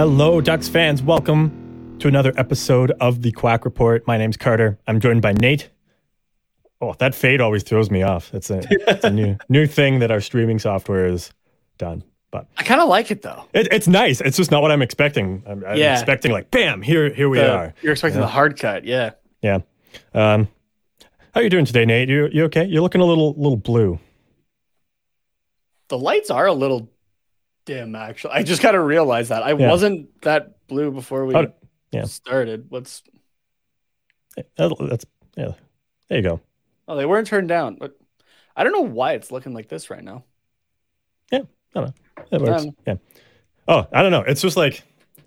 Hello, Ducks fans. Welcome to another episode of the Quack Report. My name's Carter. I'm joined by Nate. Oh, that fade always throws me off. It's a, it's a new new thing that our streaming software has done. But I kind of like it though. it, it's nice. It's just not what I'm expecting. I'm, I'm Yeah. expecting like, bam, here here we The- are. You're expecting the hard cut, yeah. Yeah. Um, how are you doing today, Nate? You you okay? You're looking a little little blue. The lights are a little dim, actually. I just got to realize that I Yeah. wasn't that blue before we Oh, yeah. started. What's? That- that's yeah. There you go. Oh, they weren't turned down. But I don't know why it's looking like this right now. That works. Um, yeah. Oh, I don't know. It's just like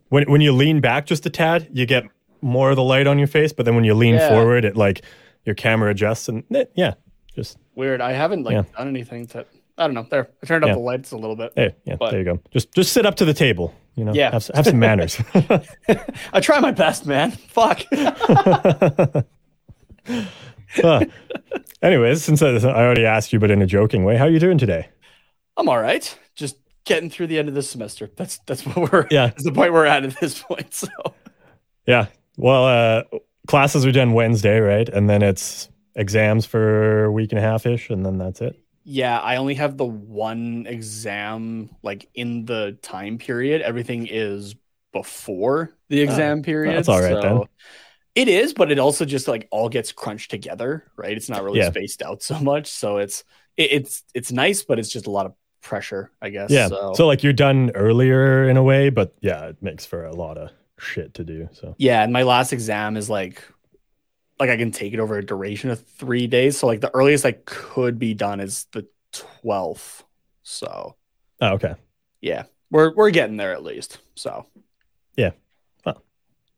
when when you lean back just a tad, you get more of the light on your face, but then when you lean Yeah. forward, it like your camera adjusts and eh, yeah, just Weird. I haven't like Yeah. done anything to. I don't know. There, I turned up Yeah. the lights a little bit. hey, yeah, But- there you go. Just just sit up to the table, you know. Yeah. Have, have some manners. I try my best, man. Fuck. Uh, anyways, since I, I already asked you, but in a joking way, how are you doing today? I'm all right. Just getting through the end of this semester. That's that's what we're. Yeah. That's the point we're at at this point. So. Yeah. Well, uh, classes are done Wednesday, right? And then it's exams for a week and a half ish, and then that's it. Yeah, I only have the one exam like in the time period. Everything is before the oh, exam period. Oh, that's all right then. It is, but it also just like all gets crunched together, right? It's not really Yeah. spaced out so much, so it's it, it's it's nice, but it's just a lot of pressure, I guess. Yeah. So, So. like you're done earlier in a way, but yeah, it makes for a lot of shit to do. So yeah, and my last exam is like like I can take it over a duration of three days. So like the earliest I could be done is the twelfth. So oh, okay, yeah, we're we're getting there at least. So Yeah. Well,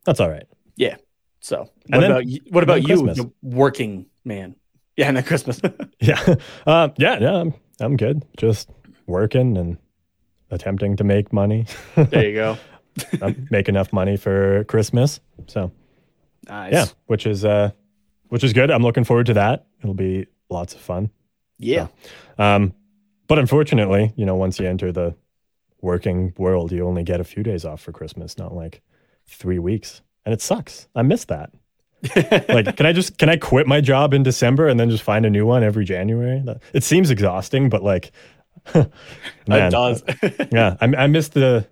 that's all right. Yeah. So what And then- about you, what about you, the working man? Yeah, and then Christmas. Yeah. Um, yeah. Yeah. I'm, I'm good. Just working and attempting to make money, there you go. Make enough money for Christmas. So Nice. yeah, which is uh, which is good. I'm looking forward to that. It'll be lots of fun. Yeah. Um, but unfortunately, you know, once you enter the working world, you only get a few days off for Christmas, not like three weeks. And it sucks. I miss that. like, can I just can I quit my job in December and then just find a new one every January? It seems exhausting, but like, it does. yeah, I, I missed the.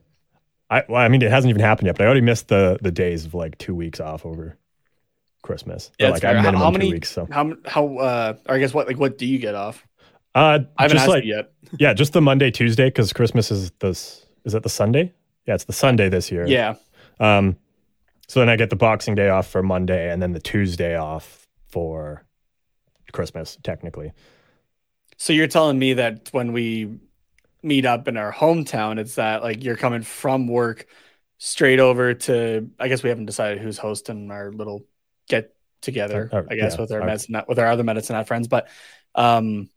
I well, I mean, it hasn't even happened yet, but I already missed the the days of like two weeks off over Christmas. Yeah, like fair. I How- minimum how two many- weeks. So, how how uh or I guess what like what do you get off? uh, I haven't just asked like you yet. Yeah, just the Monday, Tuesday, because Christmas is this. Is it the Sunday? Yeah, it's the Sunday this year. Yeah. Um, so then I get the Boxing Day off for Monday, and then the Tuesday off for Christmas, technically. So you're telling me that when we meet up in our hometown, it's that like you're coming from work straight over to I guess we haven't decided who's hosting our little get together, Our- our- I guess yeah, with our, medicine with our other medicine hat friends. But um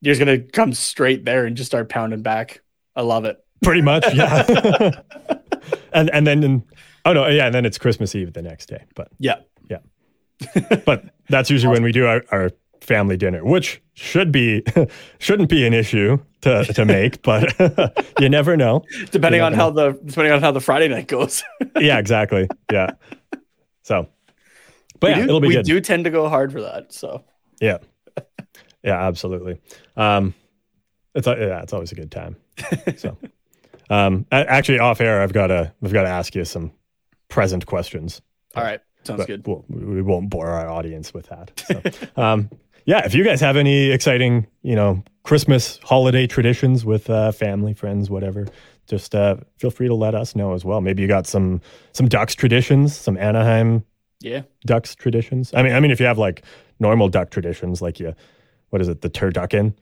you're just gonna come straight there and just start pounding back. I love it. Pretty much, yeah. and and then in, oh no, yeah, and then it's Christmas Eve the next day. But Yeah. Yeah. but that's usually when we do our, our family dinner, which should be shouldn't be an issue to to make, but you never know. Depending You on never how the depending on how the Friday night goes. Yeah, exactly. Yeah. So, but we yeah, do, it'll be we good. do tend to go hard for that. So Yeah. Yeah, absolutely. Um, it's yeah, it's always a good time. So, um, actually, off air, I've got to I've got to ask you some present questions. all right. Sounds but good. We'll, we won't bore our audience with that. So, um, yeah, if you guys have any exciting, you know, Christmas holiday traditions with uh, family, friends, whatever, just uh, feel free to let us know as well. Maybe you got some some Ducks traditions, some Anaheim Yeah. ducks traditions. I mean, I mean, if you have like normal duck traditions, like you, what is it, the turducken,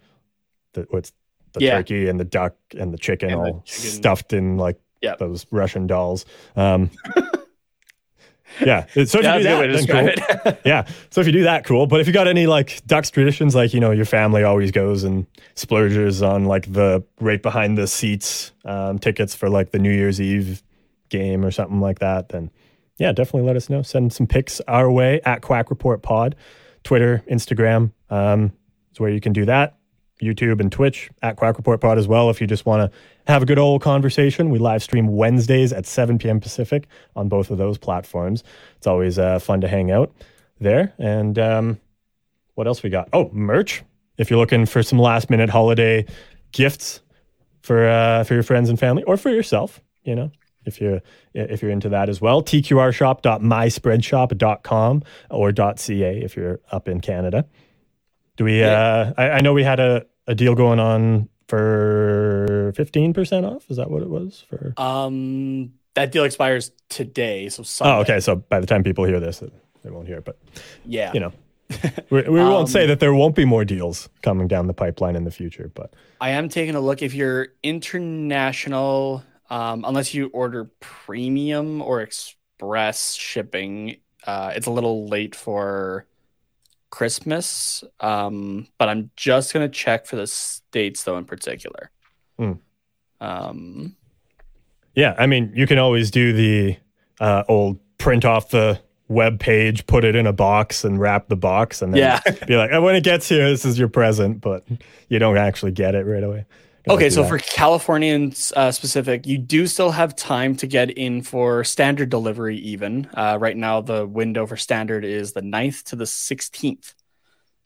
the what's the Yeah. turkey and the duck and the chicken And the all chicken. stuffed in like Yeah. those Russian dolls. Um, yeah, so if Yeah, you do that's a good that, cool. yeah, so if you do that, cool. But if you got any like ducks traditions, like you know, your family always goes and splurges on like the right behind the seats um, tickets for like the New Year's Eve game or something like that, then yeah, definitely let us know. Send some pics our way at Quack Report Pod, Twitter, Instagram. Um, is where you can do that. YouTube and Twitch at Quack Report Pod as well. If you just want to have a good old conversation, we live stream Wednesdays at 7 p.m. Pacific on both of those platforms. It's always uh, fun to hang out there. And um, what else we got? Oh, merch. If you're looking for some last minute holiday gifts for uh, for your friends and family or for yourself, you know, if you're if you're into that as well. tqrshop.myspreadshop.com or .ca if you're up in Canada. Do we? Uh, I, I know we had a, a deal going on for fifteen percent off. Is that what it was for? Um, that deal expires today, so Sunday. Oh, okay. So by the time people hear this, they won't hear it. But Yeah, you know, we, we won't Um, say that there won't be more deals coming down the pipeline in the future. But I am taking a look. If you're international, um, unless you order premium or express shipping, uh, it's a little late for Christmas. Um, but I'm just gonna check for the states though, in particular. Hmm. Um, yeah, I mean, you can always do the uh, old print off the web page, put it in a box, and wrap the box, and then Yeah. be like, oh, when it gets here, this is your present, but you don't actually get it right away. Okay, so that. for Californians uh, specific, you do still have time to get in for standard delivery. Even uh, right now, the window for standard is the 9th to the 16th.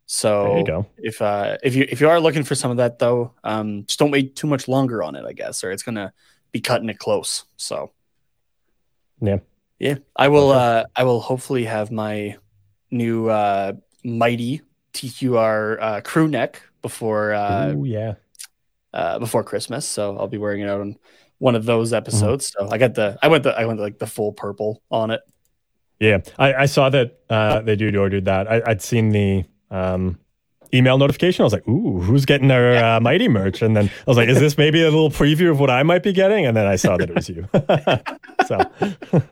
So there you go. if uh, if you if you are looking for some of that though, um, just don't wait too much longer on it, I guess, or it's gonna be cutting it close. So Yeah. yeah, I will. Okay. Uh, I will hopefully have my new uh, mighty TQR uh, crew neck before uh, Ooh, yeah. Uh, before Christmas, so I'll be wearing it out on one of those Mm-hmm. episodes. So I got the I went the I went like the full purple on it. Yeah, I, I saw that uh, they dude ordered that. I, I'd seen the um, email notification. I was like, "Ooh, who's getting our uh, mighty merch?" And then I was like, "Is this maybe a little preview of what I might be getting?" And then I saw that it was you. so,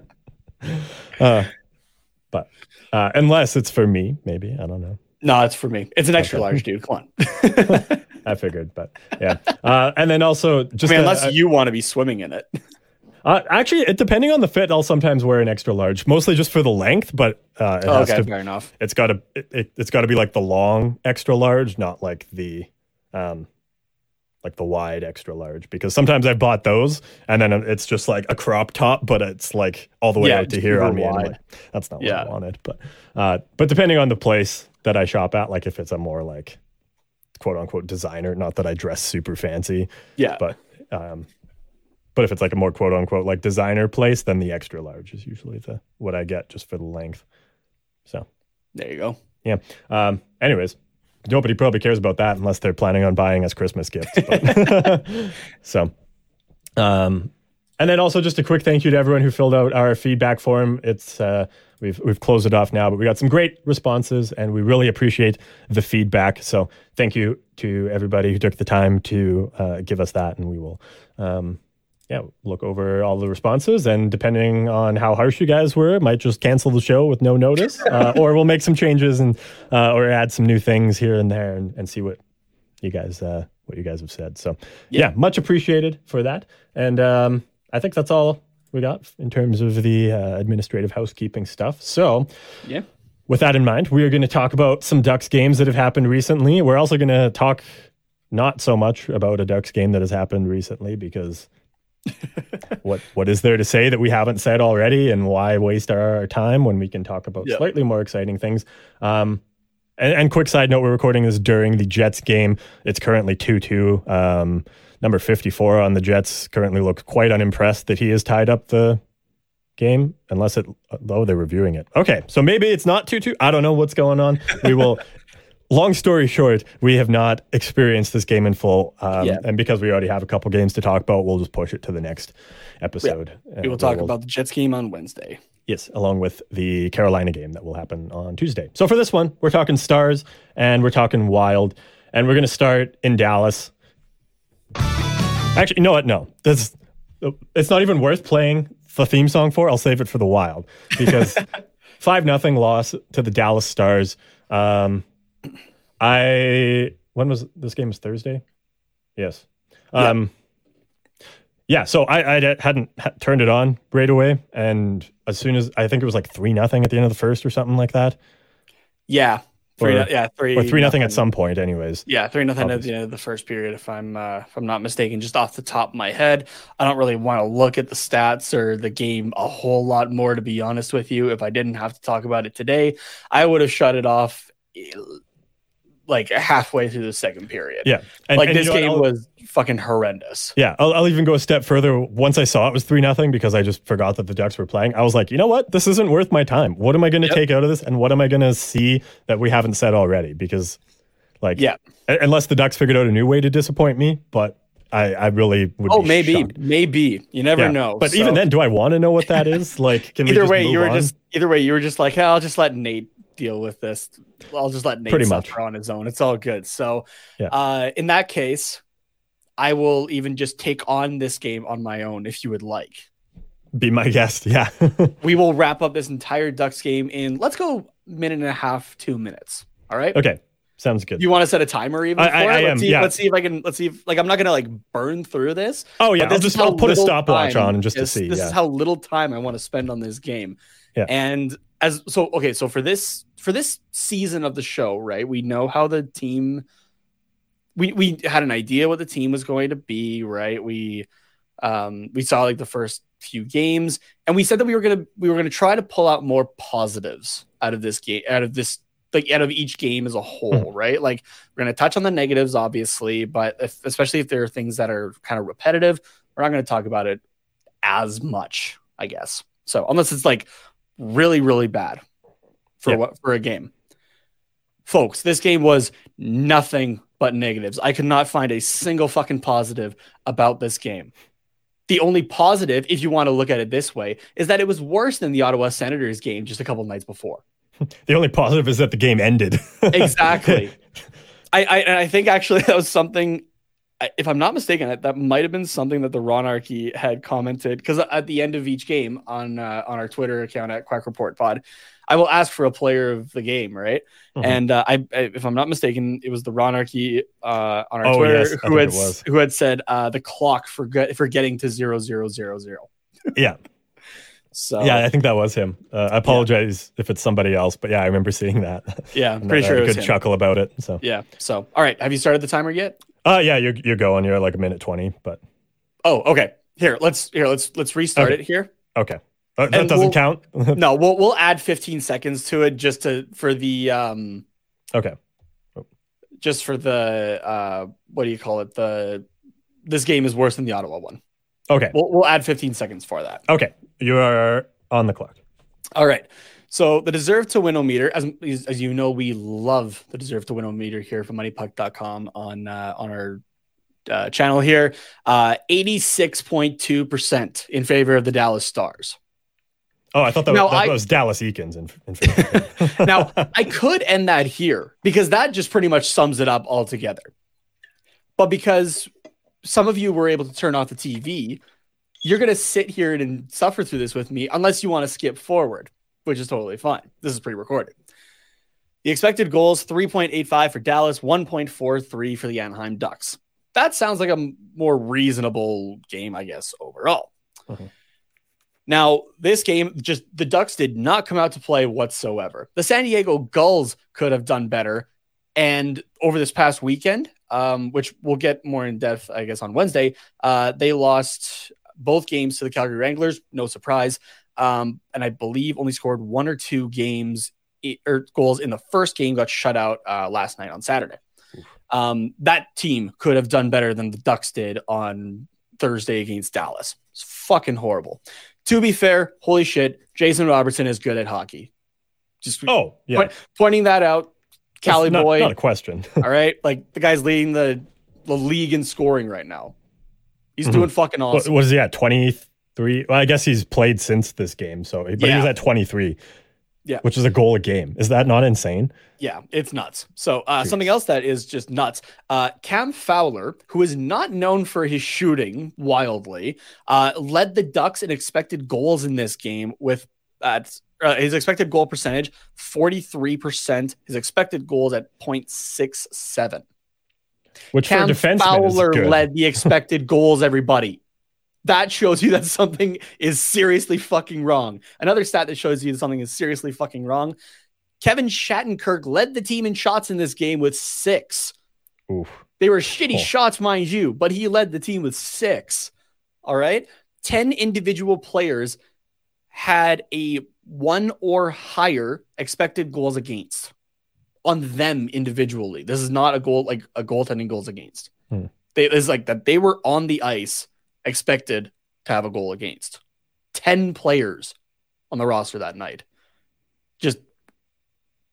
uh, but uh, unless it's for me, maybe I don't know. No, it's for me. It's an extra Okay. large, dude. Come on. I figured, but yeah. Uh, and then also I just mean, uh, unless you want to be swimming in it. uh, actually, it, depending on the fit, I'll sometimes wear an extra large, mostly just for the length. But uh, it has okay, to fair enough. it's got to it, it, it's got to be like the long extra large not like the um like the wide extra large because sometimes i've bought those and then it's just like a crop top but it's like all the way Yeah, out to here on me anyway. that's not what i wanted but uh but depending on the place that i shop at like if it's a more like quote unquote designer not that i dress super fancy Yeah, but um but if it's like a more quote unquote like designer place then the extra large is usually the what i get just for the length so there you go. yeah. Um, anyways, nobody probably cares about that unless they're planning on buying us Christmas gifts. so, um, and then also just a quick thank you to everyone who filled out our feedback form. It's uh, we've we've closed it off now, but we got some great responses, and we really appreciate the feedback. So thank you to everybody who took the time to uh, give us that, and we will. Um, yeah, look over all the responses, and depending on how harsh you guys were, might just cancel the show with no notice, uh, or we'll make some changes and uh, or add some new things here and there, and, and see what you guys uh, what you guys have said. So yeah, much appreciated for that, and um, I think that's all we got in terms of the uh, administrative housekeeping stuff. So Yeah. with that in mind, we are going to talk about some Ducks games that have happened recently. We're also going to talk not so much about a Ducks game that has happened recently because what what is there to say that we haven't said already, and why waste our, our time when we can talk about Yeah. slightly more exciting things? Um, and, and quick side note: we're recording this during the Jets game. It's currently two two. Um, number fifty four on the Jets currently looks quite unimpressed that he has tied up the game unless it oh they're reviewing it okay so maybe it's not 2-2 i don't know what's going on we will long story short we have not experienced this game in full um, Yeah. and because we already have a couple games to talk about we'll just push it to the next episode We And will talk we'll- about the Jets game on Wednesday. Yes, along with the Carolina game that will happen on Tuesday. So for this one, we're talking Stars and we're talking Wild, and we're going to start in Dallas. Actually, you know what? No, this it's not even worth playing the theme song for. I'll save it for the Wild because five nothing loss to the Dallas Stars. Um, I when was this game? Was Thursday? Yes. Um, yeah, so I, I hadn't ha- turned it on right away, and as soon as I think it was like three nothing at the end of the first or something like that. Yeah, Three, or, no- yeah, three or three nothing at some point, anyways. Yeah, three nothing at the end of the first period. If I'm uh, if I'm not mistaken, just off the top of my head, I don't really want to look at the stats or the game a whole lot more. To be honest with you, if I didn't have to talk about it today, I would have shut it off eh, like halfway through the second period. Yeah, and, like and you this know game was fucking horrendous. Yeah, I'll, I'll even go a step further. Once I saw it was three nothing because I just forgot that the Ducks were playing. I was like, you know what? This isn't worth my time. What am I going to Yep. take out of this, and what am I going to see that we haven't said already? Because, like, Yeah. u- unless the Ducks figured out a new way to disappoint me, but I, I really would. Oh, be maybe, shocked. maybe you never Yeah. know. But So- even then, do I want to know what that is? Like, can we either way, you were on? just either way you were just like, hey, I'll just let Nate deal with this. I'll just let Nate Pretty suffer much. on his own. It's all good. So, Yeah. uh, in that case, I will even just take on this game on my own if you would like. be my guest. Yeah. We will wrap up this entire Ducks game in let's go minute and a half, two minutes. All right. okay, sounds good. You want to set a timer even I- I- I let's am, see, yeah. Let's see if I can. Let's see if like I'm not gonna like burn through this. oh yeah, I'll this just I'll put a stopwatch on just to see. This yeah. is how little time I want to spend on this game. Yeah. And as so okay, so for this for this season of the show, right? We know how the team we we had an idea what the team was going to be, right? We um we saw like the first few games and we said that we were going to we were going to try to pull out more positives out of this game out of this like out of each game as a whole, right? Like we're going to touch on the negatives obviously, but if, especially if there are things that are kind of repetitive, we're not going to talk about it as much, I guess. So unless it's like really, really bad for what for a game. Folks, this game was nothing but negatives. I could not find a single fucking positive about this game. The only positive, if you want to look at it this way, is that it was worse than the Ottawa Senators game just a couple nights before. the only positive is that the game ended. Exactly. I, I and I think actually that was something. If I'm not mistaken, that, that might have been something that the Ronarchy had commented because at the end of each game on uh, on our Twitter account at Quack Report Pod, I will ask for a player of the game, right? Mhm. And uh, I, I, if I'm not mistaken, it was the Ronarchy uh, on our Oh, Twitter yes, who had who had said uh, the clock for get, for getting to zero zero zero zero. yeah. So Yeah, I think that was him. Uh, I apologize if it's somebody else, but yeah, I remember seeing that. yeah, I'm pretty I sure it was good him. chuckle about it. So, Yeah. So all right, have you started the timer yet? uh, yeah, you're you're going. You're like a minute twenty, but Oh, okay. Here, let's here let's let's restart Okay. it here. okay, that doesn't we'll- count. No, we'll we'll add 15 seconds to it just to for the um okay, just for the uh what do you call it? The this game is worse than the Ottawa one. okay, We'll we'll add 15 seconds for that. okay. You are on the clock. All right. So the deserve to win meter, as as you know, we love the deserve to win meter here from moneypuck.com on uh, on our uh, channel here. Uh 86.2% in favor of the Dallas Stars. Oh, I thought that, Now, was, that I- was Dallas Eakins. In, in. Now, I could end that here because that just pretty much sums it up altogether. But because some of you were able to turn off the TV, you're going to sit here and suffer through this with me unless you want to skip forward, which is totally fine. This is pre recorded. The expected goals 3.85 for Dallas, 1.43 for the Anaheim Ducks. That sounds like a more reasonable game, I guess, overall. Mhm. Now, this game, just the Ducks did not come out to play whatsoever. The San Diego Gulls could have done better. And over this past weekend, um, which we'll get more in depth, I guess, on Wednesday, uh, they lost both games to the Calgary Wranglers. No surprise. Um, and I believe only scored one or two games or goals in the first game, got shut out uh, last night on Saturday. Um, that team could have done better than the Ducks did on Thursday against Dallas. It's fucking horrible. To be fair, holy shit, Jason Robertson is good at hockey. Just oh, yeah. What- pointing that out, Cali not, boy. Not a question. all right, like the guy's leading the the league in scoring right now. He's Mhm. doing fucking what, awesome. what is he at? Twenty three. Well, I guess he's played since this game. So, but he was at twenty three. Yeah. which is a goal a game. Is that not insane? Yeah, it's nuts. So uh, something else that is just nuts. Uh, Cam Fowler, who is not known for his shooting wildly, uh, led the Ducks in expected goals in this game with uh, his expected goal percentage forty three percent. His expected goals at 0.67. Which Cam for a defenseman Fowler led the expected goals. Everybody. That shows you that something is seriously fucking wrong. Another stat that shows you that something is seriously fucking wrong. Kevin Shattenkirk led the team in shots in this game with six. Oof. They were shitty Oh. shots, mind you, but he led the team with six. All right. 10 individual players had a one or higher expected goals against on them individually. This is not a goal like a goaltending goals against. Hmm. They, it's like that they were on the ice expected to have a goal against. 10 players on the roster that night. Just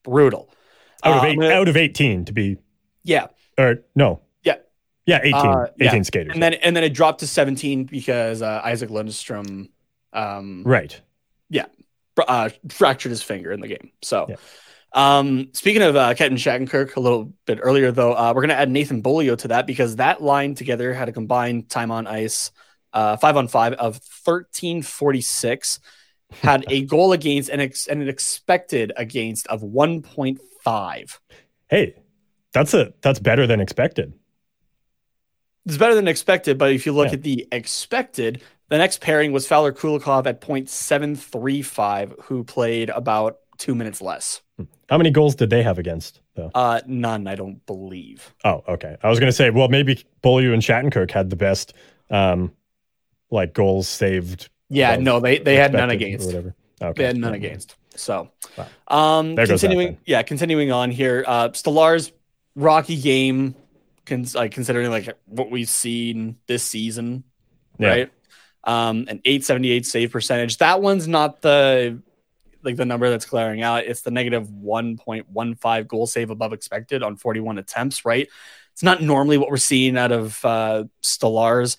brutal. Out of Uh, eight, I'm out of 18 to be, yeah. or no. Yeah. Yeah, 18, Uh, yeah. skaters. And then and then it dropped to 17 because uh, Isac Lundeström um, right. Yeah. uh, fractured his finger in the game. So, Yeah. um, speaking of uh, Kenton Shattenkirk, a little bit earlier though, uh, we're going to add Nathan Beaulieu to that because that line together had a combined time on ice, uh, five on five of 1346, had a goal against and, ex- and an expected against of 1.5. Hey, that's a that's better than expected. It's better than expected, but if you look Yeah. at the expected, the next pairing was Fowler Kulikov at 0.735, who played about two minutes less. How many goals did they have against though? Uh, none, I don't believe. Oh, okay. I was going to say, well, maybe Beaulieu and Shattenkirk had the best, um, like goals saved. Yeah, no, they they had none against. whatever. Okay. They had none against. So, Wow. um, There continuing, yeah, continuing on here. Uh, Stolarz's rocky game, cons- like considering like what we've seen this season, Yeah. right? Um, an 878 save percentage. That one's not the like the number that's glaring out. It's the negative 1.15 goal save above expected on 41 attempts, right? It's not normally what we're seeing out of uh, Stolarz.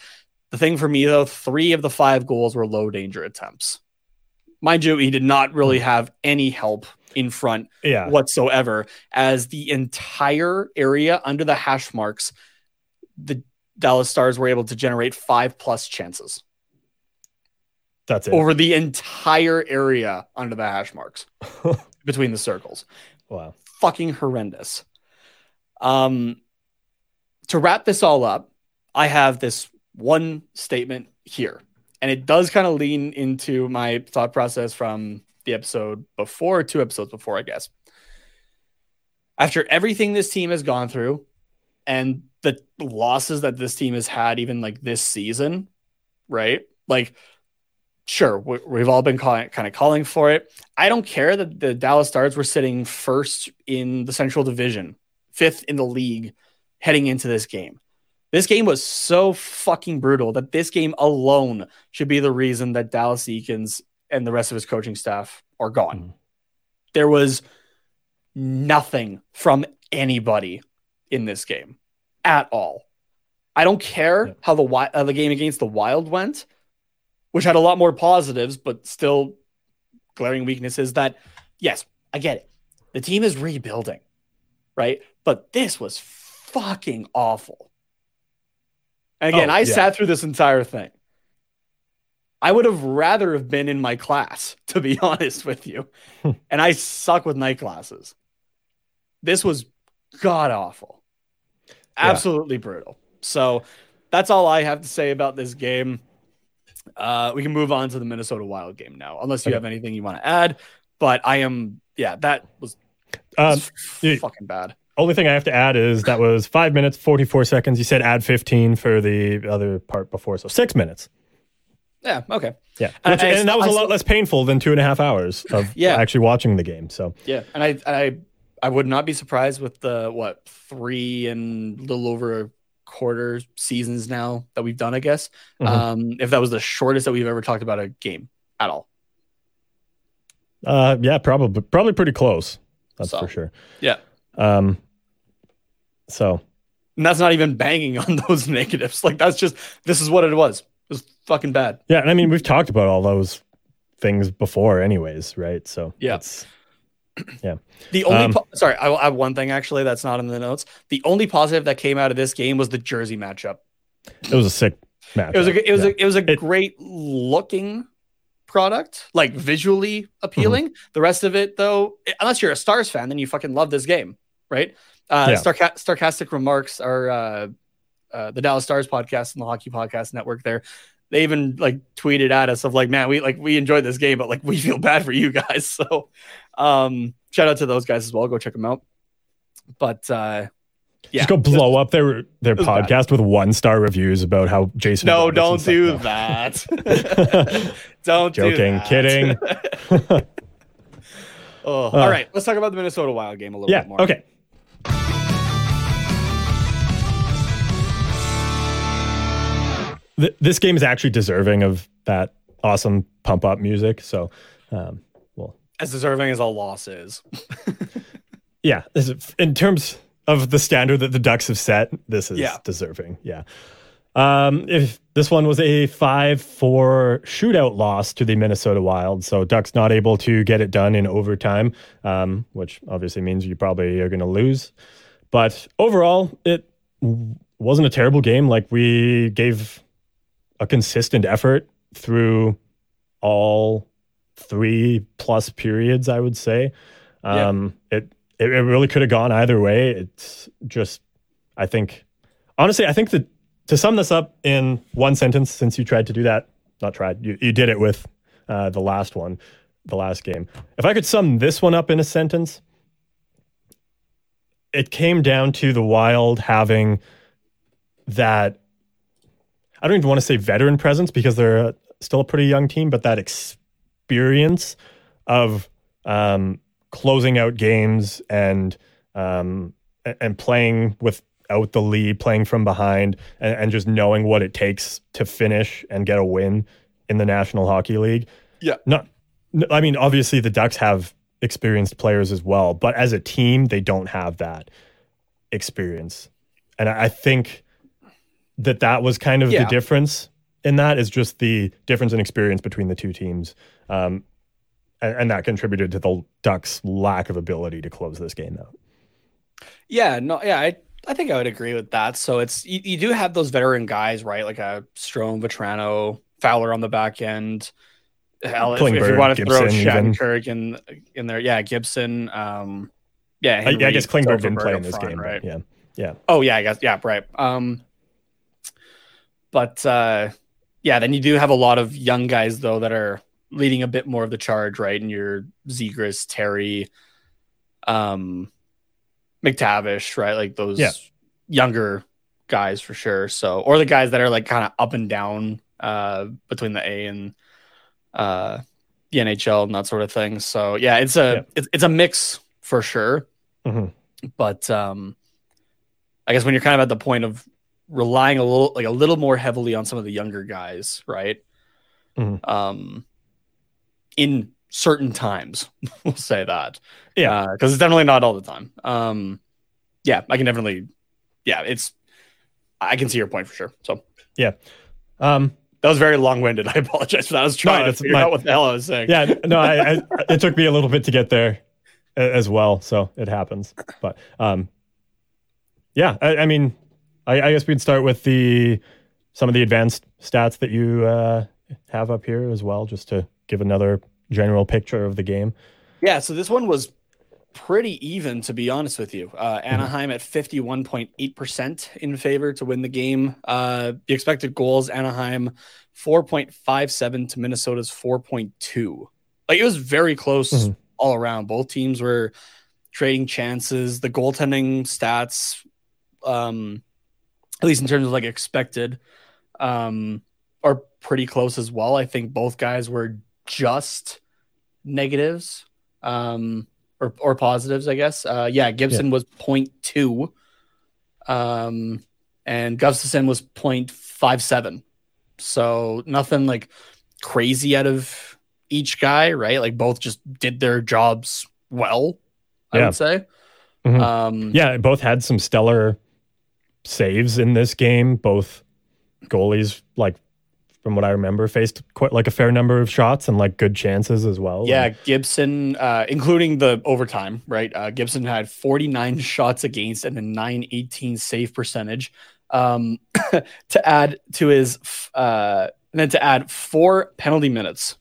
The thing for me though, three of the five goals were low danger attempts. Mind you, he did not really have any help in front Yeah. whatsoever, as the entire area under the hash marks, the Dallas Stars were able to generate five plus chances That's it. over the entire area under the hash marks between the circles. wow. Fucking horrendous. Um, to wrap this all up, I have this one statement here, and it does kind of lean into my thought process from the episode before, two episodes before, I guess. After everything this team has gone through and the losses that this team has had, even like this season, right? Like, sure, we, we've all been calling, kind of calling for it. I don't care that the Dallas Stars were sitting first in the Central Division, fifth in the league heading into this game. This game was so fucking brutal that this game alone should be the reason that Dallas Eakins and the rest of his coaching staff are gone. Mhm. There was nothing from anybody in this game at all. I don't care Yeah. how the uh, the game against the Wild went, which had a lot more positives, but still glaring weaknesses. That yes, I get it. The team is rebuilding, right? But this was fucking awful. And again, Oh, I yeah. sat through this entire thing. I would have rather have been in my class, to be honest with you. and I suck with night classes. This was god awful. Yeah. Absolutely brutal. So that's all I have to say about this game. Uh, we can move on to the Minnesota Wild game now, unless you Okay. have anything you want to add. But I am, yeah, that was, Um, was fucking bad. Only thing I have to add is that was five minutes, 44 seconds. You said add 15 for the other part before. So six minutes. Yeah, okay. Yeah. And Which, I- and that was I a lot less painful than two and a half hours of Yeah. actually watching the game. So Yeah, and I, I, I would not be surprised with the what three and a little over a quarter seasons now that we've done. I guess Mhm. um, if that was the shortest that we've ever talked about a game at all. uh, yeah, probably, probably pretty close. That's So, for sure. yeah. Um, so And that's not even banging on those negatives. Like that's just this is what it was. It was fucking bad. yeah, and I mean, we've talked about all those things before anyways, right? So Yeah. it's, The only Um, po- sorry, I will have one thing actually that's not in the notes. The only positive that came out of this game was the jersey matchup. it was a sick match. It was a it was yeah. a it was a It- great looking product, like visually Mm-hmm. appealing. The rest of it, though, unless you're a Stars fan, then you fucking love this game, right? Uh, Yeah. Starca- Starcastic remarks are uh, uh, the Dallas Stars podcast and the Hockey Podcast Network. There, they even like tweeted at us of like, man, we like we enjoyed this game, but like we feel bad for you guys. So, um, shout out to those guys as well. Go check them out. But uh, yeah, Just go blow up their their was bad. podcast with one star reviews about how Jason. No, don't do that. don't do Joking, that. kidding. oh, Uh, all right, let's talk about the Minnesota Wild game a little yeah. bit more. Okay. Th- this game is actually deserving of that awesome pump up music. So, um, well, As deserving as a loss is. yeah, this is, in terms of the standard that the Ducks have set, this is Yeah. deserving. Yeah. Um, if this one was a 5 4 shootout loss to the Minnesota Wild, so Ducks not able to get it done in overtime, um, which obviously means you probably are going to lose. But overall, it wasn't a terrible game. Like we gave a consistent effort through all three plus periods, I would say. Yeah. Um, it, it it really could have gone either way. It's just, I think, honestly, I think that to sum this up in one sentence, since you tried to do that, not tried, you, you did it with uh, the last one, the last game. If I could sum this one up in a sentence, it came down to the Wild having that. I don't even want to say veteran presence because they're still a pretty young team, but that experience of um, closing out games and um, and playing without the lead, playing from behind, and, and just knowing what it takes to finish and get a win in the National Hockey League. Yeah. Not, I mean, obviously the Ducks have experienced players as well, but as a team, they don't have that experience. And I I think that that was kind of Yeah. the difference in that is just the difference in experience between the two teams. Um, and, and that contributed to the Ducks' lack of ability to close this game out. Yeah, no, yeah, I, I think I would agree with that. So it's you, you do have those veteran guys, right? Like a Strome, Vatrano, Fowler on the back end. Hell, if, if you want to throw Gibson even. Shattenkirk in in there, yeah, Gibson. Um, yeah, I, I guess Klingberg didn't play in this front, game, right? right? Yeah. Oh yeah, I guess yeah, right. Um, but uh, yeah, then you do have a lot of young guys though that are leading a bit more of the charge, right? And your Zegras, Terry, um, McTavish, right? Like those Yeah. younger guys for sure. So, or the guys that are like kind of up and down uh, between the A and uh, the NHL and that sort of thing. So yeah, it's a Yeah. it's, it's a mix for sure Mhm. but um i guess when you're kind of at the point of relying a little like a little more heavily on some of the younger guys right? Mhm. um in certain times we'll say that. Yeah. because it's definitely not all the time. Um yeah i can definitely yeah it's i can see your point for sure so. Yeah, Um, that was very long-winded. I apologize for that. I was trying to it's figure my- out what the hell i was saying. Yeah, no, I, I, it took me a little bit to get there as well, so it happens. But um, yeah, I, I mean, I, I guess we'd start with the some of the advanced stats that you uh, have up here as well, just to give another general picture of the game. Yeah, so this one was pretty even, to be honest with you. Uh, Anaheim at 51.8% in favor to win the game. Uh, the expected goals, Anaheim 4.57 to Minnesota's 4.2. Like it was very close Mhm. all around. Both teams were trading chances. The goaltending stats, um, at least in terms of like expected, um, are pretty close as well. I think both guys were just negatives um or or positives i guess uh yeah gibson was 0.2 um and Gustavsson was 0.57 so nothing like crazy out of each guy right like both just did their jobs well i Yeah. would say Mhm. um Yeah, both had some stellar saves in this game. Both goalies, like from what I remember, faced quite like a fair number of shots and like good chances as well. Yeah, Gibson, uh, including the overtime, right? Uh, Gibson had 49 shots against and a 918 save percentage. Um, to add to his, uh, and then to add four penalty minutes.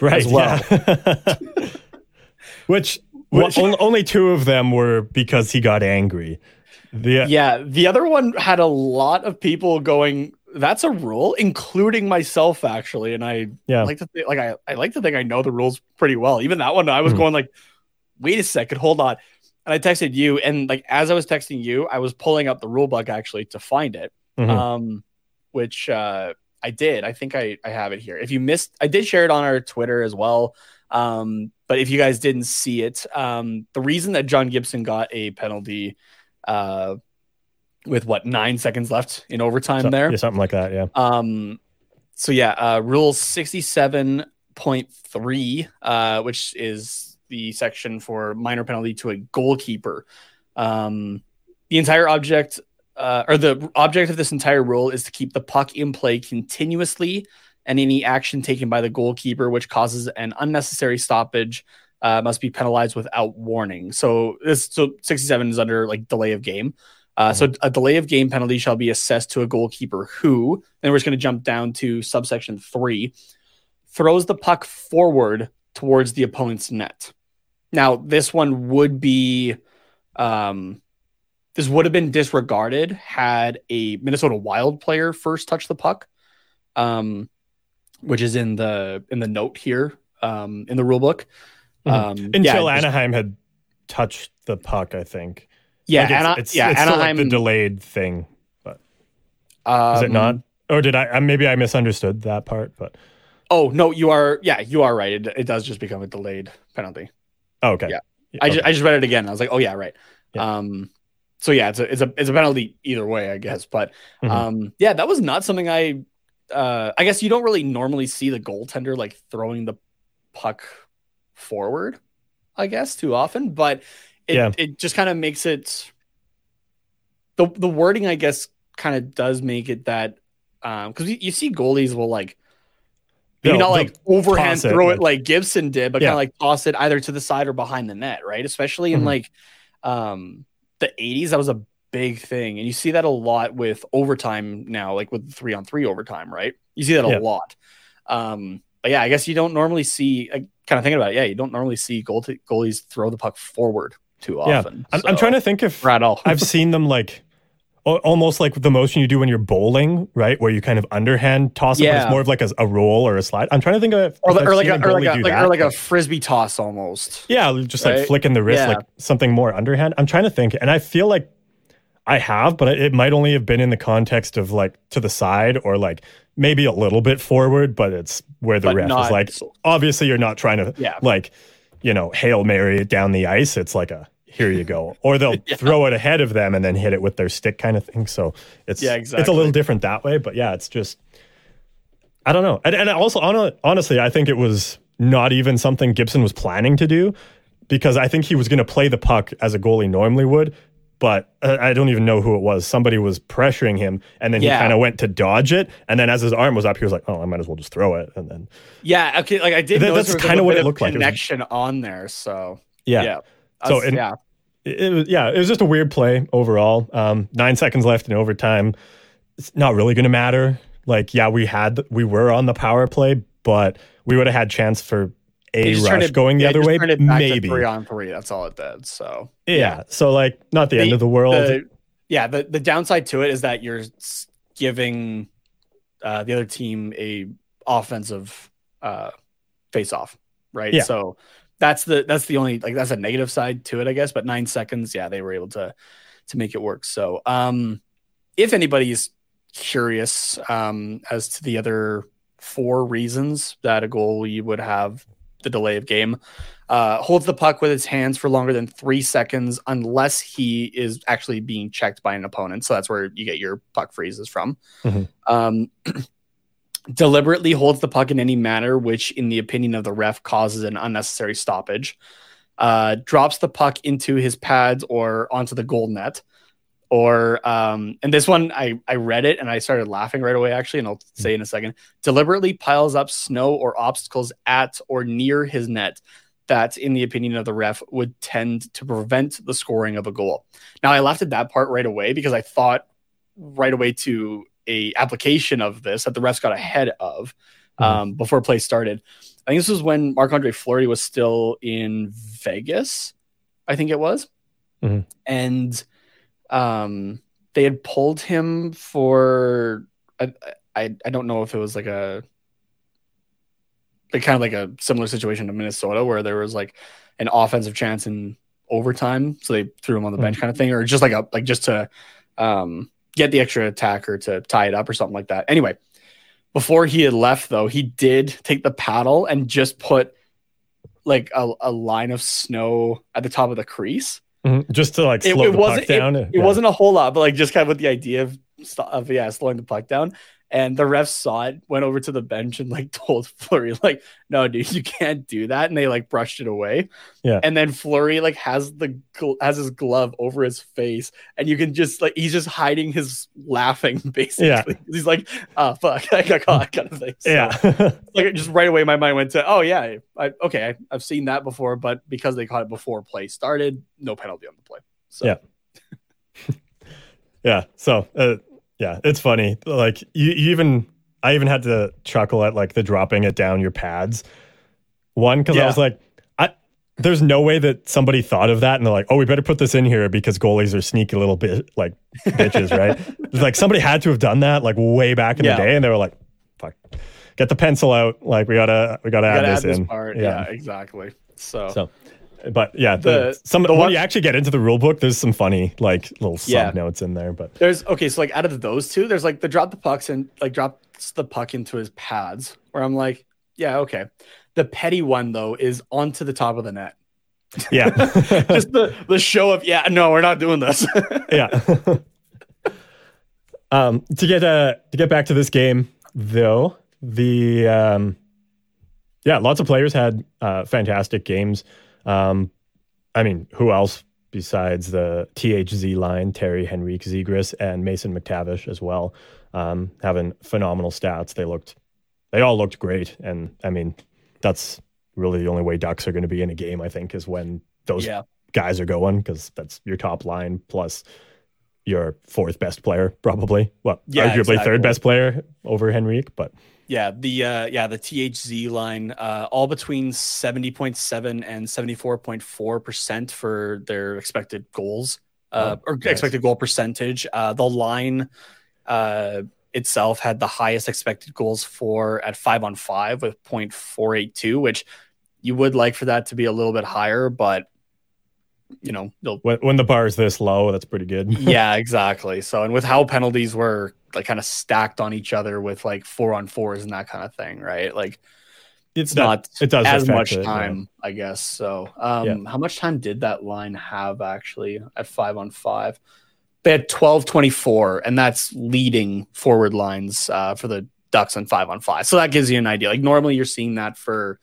right. as well. yeah. Which, Which- well, only two of them were because he got angry. The Yeah, the other one had a lot of people going. That's a rule, including myself, actually. And I Yeah. like to think, like I, I like to think I know the rules pretty well. Even that one, I was Mhm. going like, wait a second, hold on. And I texted you, and like as I was texting you, I was pulling up the rule book actually to find it. Mhm. Um, which uh I did. I think I, I have it here. If you missed, I did share it on our Twitter as well. Um, but if you guys didn't see it, um, the reason that John Gibson got a penalty, uh, with what nine seconds left in overtime So- there, yeah, something like that. Yeah. um, so yeah, uh, rule sixty-seven point three, uh, which is the section for minor penalty to a goalkeeper. Um, the entire object, uh, or the object of this entire rule, is to keep the puck in play continuously, and any action taken by the goalkeeper which causes an unnecessary stoppage uh, must be penalized without warning. So this, so sixty-seven is under like delay of game. Uh, so a delay of game penalty shall be assessed to a goalkeeper who, and we're just going to jump down to subsection three, throws the puck forward towards the opponent's net. Now, this one would be, um, this would have been disregarded had a Minnesota Wild player first touched the puck, um, which is in the in the note here um, in the rule book. Mhm. Um, Until yeah, Anaheim had touched the puck, I think. yeah, Like, it's, Ana- it's, yeah, it's still like Anaheim. the delayed thing. Is um, it not? Or did I? Maybe I misunderstood that part. But Oh no, you are. Yeah, you are right. It, it does just become a delayed penalty. oh, okay. Yeah. Yeah, I, okay. just, I just read it again. I was like, oh yeah, right. Yeah. Um, so yeah, it's a it's a it's a penalty either way, I guess. But Mhm. um, yeah, that was not something I. Uh, I guess you don't really normally see the goaltender like throwing the puck forward. I guess too often, but it Yeah. it just kind of makes it. The the wording, I guess, kind of does make it that um because you, you see goalies will like maybe They'll- not like overhand it, throw it like- like Gibson did, but Yeah. kind of like toss it either to the side or behind the net, right? Especially in Mhm. like um the 80s, that was a big thing. And you see that a lot with overtime now, like with three on three overtime, right? You see that a Yeah. lot. Um, but yeah, I guess you don't normally see, I kind of thinking about it, yeah, you don't normally see goal goalies throw the puck forward too Yeah. often. I'm, I'm trying to think if at all. I've seen them like almost like the motion you do when you're bowling, right? Where you kind of underhand toss it, but Yeah. it's more of like a, a roll or a slide. I'm trying to think of if or, or like a, or like a, like, or like a frisbee toss almost. Yeah, just like Right? flicking the wrist, Yeah. like something more underhand. I'm trying to think, and I feel like I have, but it might only have been in the context of like to the side or like maybe a little bit forward, but it's where the But ref not- is like, obviously you're not trying to Yeah. like, you know, hail mary it down the ice. It's like a here you go, or they'll Yeah. throw it ahead of them and then hit it with their stick kind of thing. So it's Yeah, It's a little different that way, but yeah, it's just I don't know. And, and also, hon- honestly, I think it was not even something Gibson was planning to do because I think he was going to play the puck as a goalie normally would. But uh, I don't even know who it was. Somebody was pressuring him, and then he Yeah. kind of went to dodge it. And then as his arm was up, he was like, "Oh, I might as well just throw it." And then Yeah, okay. Like I did notice that's kinda what it of looked like. Connection on there, so yeah, yeah. So in- yeah, it, was yeah, it was just a weird play overall. Um, nine seconds left in overtime. It's not really going to matter. Like, yeah, we had we were on the power play, but we would have had chance for a rush it- going the yeah, other way. it back to Maybe, three on three. That's all it did. So yeah. So like, not the, The- end of the world. the, yeah, the the downside to it is that you're giving uh, the other team a offensive uh, face off, right? Yeah. So that's the that's the only like that's a negative side to it, I guess. But nine seconds, yeah, they were able to to make it work. So um, if anybody's curious um, as to the other four reasons that a goalie would have the delay of game. Uh, holds the puck with his hands for longer than three seconds unless he is actually being checked by an opponent. So that's where you get your puck freezes from. Mhm. Um, deliberately holds the puck in any manner which, in the opinion of the ref, causes an unnecessary stoppage. Uh, drops the puck into his pads or onto the goal net. Or um, and this one I I read it and I started laughing right away actually, and I'll say in a second. Deliberately piles up snow or obstacles at or near his net that, in the opinion of the ref, would tend to prevent the scoring of a goal. Now I laughed at that part right away because I thought right away to a application of this that the refs got ahead of um, before play started. I think this was when Marc Andre Fleury was still in Vegas. I think it was, Mhm. and um, they had pulled him for I, I I don't know if it was like a like kind of like a similar situation to Minnesota where there was like an offensive chance in overtime, so they threw him on the bench Mhm. kind of thing, or just like a like just to um, get the extra attacker to tie it up or something like that. Anyway, before he had left though, he did take the paddle and just put like a, a line of snow at the top of the crease. Mhm. Just to like slow it the wasn't puck down. It, it Yeah. wasn't a whole lot, but like just kind of with the idea of, of yeah slowing the puck down. And the refs saw it, went over to the bench and like told Fleury like, "No, dude, you can't do that." And they like brushed it away. Yeah. And then Fleury like has the has his glove over his face, and you can just like he's just hiding his laughing basically. Yeah. He's like, "Oh fuck, I got caught," kind of thing. So, Yeah. like just right away, my mind went to, "Oh yeah, I, okay, I, I've seen that before," but because they caught it before play started, no penalty on the play. So Yeah. yeah. So, uh, yeah, it's funny. Like you, you even, I even had to chuckle at like the dropping it down your pads. One, because I was like, I, there's no way that somebody thought of that and they're like, oh, we better put this in here because goalies are sneaky little bit like bitches, right? Like somebody had to have done that like way back in Yeah. the day, and they were like, fuck, get the pencil out. Like we gotta, we gotta You add gotta this add this in. part. Yeah. exactly. So, So, but yeah, the, The- some the when one- you actually get into the rule book, there's some funny like little sub Yeah. notes in there. But there's okay, so like out of those two, there's like the drop the pucks and like drops the puck into his pads, where I'm like, yeah, okay. The petty one though is onto the top of the net. yeah, Just the the show of yeah, no, we're not doing this. yeah. um, to get uh to get back to this game though, the um, yeah, lots of players had uh, fantastic games. Um, I mean, who else besides the THZ line, Terry Henrique Zegras and Mason McTavish as well, um, having phenomenal stats. They looked, they all looked great, and I mean, that's really the only way Ducks are going to be in a game. I think is when those yeah, guys are going because that's your top line plus your fourth best player, probably. Well, Yeah, arguably exactly. third best player over Henrique, but yeah. The uh yeah, the THZ line, uh all between 70.7 and 74.4 percent for their expected goals. Uh, Oh, or nice. expected goal percentage. Uh, the line uh, itself had the highest expected goals for at five on five with 0.482, which you would like for that to be a little bit higher, but you know, when, when the bar is this low, that's pretty good. yeah, exactly. So, and with how penalties were like kind of stacked on each other with like four on fours and that kind of thing, right? Like it's That- not it does as much it, yeah. time, I guess. So, um, how much time did that line have actually at five on five? They had twelve twenty four, and that's leading forward lines uh, for the Ducks on five on five. So that gives you an idea. Like normally, you're seeing that for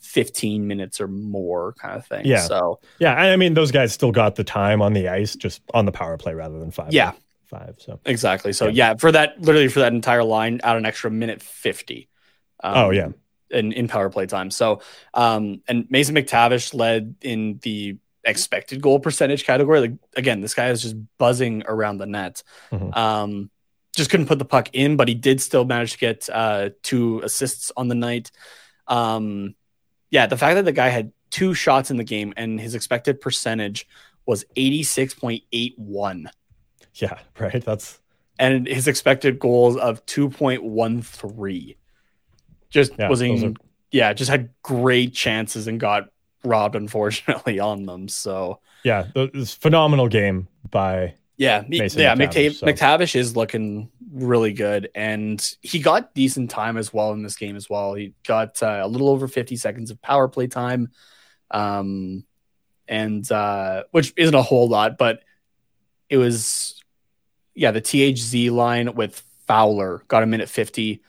fifteen minutes or more, kind of thing. Yeah. So Yeah, I mean those guys still got the time on the ice, just on the power play rather than five. Yeah five. So exactly. So yeah. yeah, for that literally for that entire line, out an extra minute fifty. Um, oh yeah, in, in power play time. So um, and Mason McTavish led in the expected goal percentage category. Like again, this guy is just buzzing around the net. Mm-hmm. Um, just couldn't put the puck in, but he did still manage to get uh, two assists on the night. Um, yeah, the fact that the guy had two shots in the game and his expected percentage was 86.81. yeah, right. That's and his expected goals of two point one three. Just Yeah, was in are- yeah, just had great chances and got robbed unfortunately on them. So yeah, th- this phenomenal game by yeah, Mason yeah, McTavish, so- McTavish is looking really good, and he got decent time as well in this game as well. He got uh, a little over fifty seconds of power play time, um, and uh, which isn't a whole lot, but it was yeah the THZ line with Fowler got a minute fifty.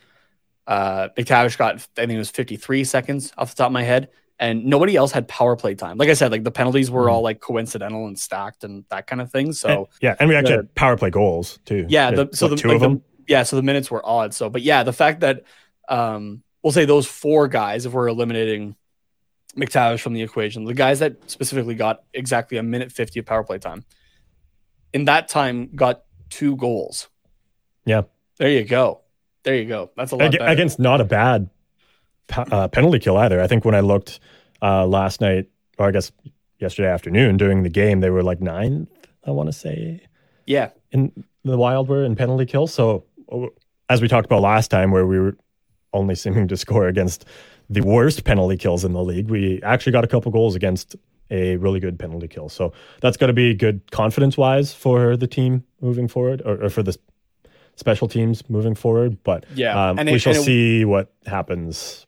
Uh, McTavish got I think it was fifty three seconds off the top of my head, and nobody else had power play time. Like I said, like the penalties were all like coincidental and stacked and that kind of thing. So. and- yeah, and we actually the- had power play goals too. Yeah, the, so what, the two like of the- them. yeah, so the minutes were odd. So, but yeah, the fact that um, we'll say those four guys, if we're eliminating McTavish from the equation, the guys that specifically got exactly a minute fifty of power play time, in that time got two goals. Yeah. there you go. There you go. That's a lot Ag- against not a bad uh, penalty kill either. I think when I looked uh, last night, or I guess yesterday afternoon during the game, they were like ninth. I want to say yeah, in the Wild were in penalty kill. So uh, as we talked about last time, where we were only seeming to score against the worst penalty kills in the league. We actually got a couple goals against a really good penalty kill. So that's got to be good confidence wise for the team moving forward or, or, for the special teams moving forward. But yeah, um, we it, shall see what happens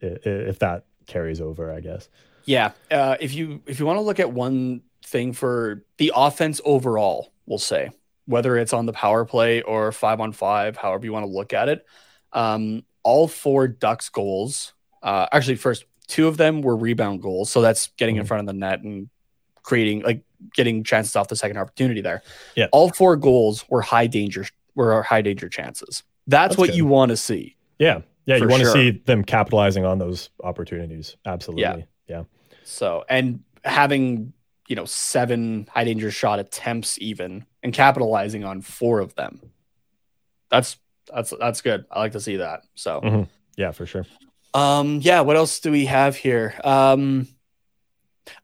if that carries over, I guess. Yeah. Uh, if you if you want to look at one thing for the offense overall, we'll say whether it's on the power play or five on five, however you want to look at it. Um, all four Ducks goals, uh, actually, first two of them were rebound goals, so that's getting mm-hmm. in front of the net and creating like getting chances off the second opportunity there. Yeah, all four goals were high danger, were high danger chances. That's, that's what good. you want to see. Yeah, yeah, you want to sure. see them capitalizing on those opportunities. Absolutely. Yeah. yeah. So, and having, you know, seven high danger shot attempts even and capitalizing on four of them. That's that's that's good. I like to see that. So, mm-hmm. yeah, for sure. Um yeah, what else do we have here? Um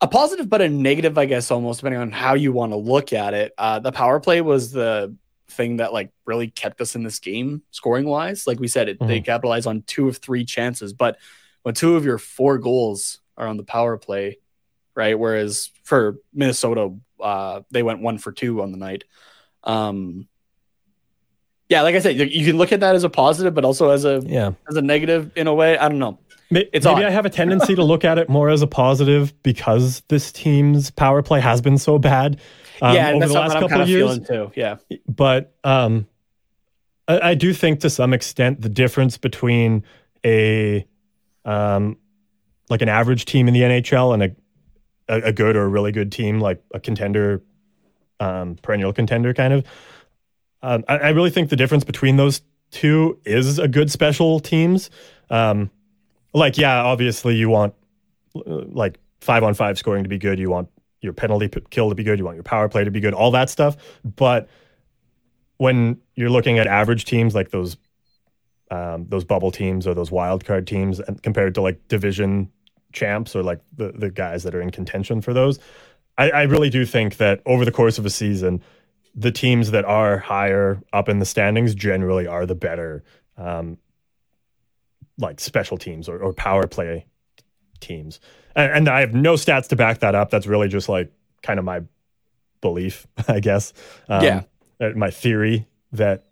a positive but a negative, I guess, almost depending on how you want to look at it. Uh, the power play was the thing that like really kept us in this game scoring wise. Like we said, it, mm-hmm. they capitalize on two of three chances, but when two of your four goals are on the power play, right? Whereas for Minnesota, uh, they went one for two on the night. Um, yeah, like I said, you can look at that as a positive, but also as a yeah as a negative in a way. I don't know. It's maybe I have a tendency to look at it more as a positive because this team's power play has been so bad um, yeah, over the last couple of years. Too. Yeah, but um, I, I, do think to some extent the difference between a um, like an average team in the NHL and a a, a good or a really good team like a contender, um, perennial contender kind of. Um, I, I, really think the difference between those two is a good special teams. Um, like, yeah, obviously you want like five on five scoring to be good. You want your penalty kill to be good. You want your power play to be good. All that stuff. But when you're looking at average teams like those, um, those bubble teams or those wild card teams, and compared to like division champs or like the the guys that are in contention for those, I, I really do think that over the course of a season, the teams that are higher up in the standings generally are the better um, like special teams or, or power play teams. And, and, I have no stats to back that up. That's really just like kind of my belief, I guess. Um, yeah. Uh, my theory that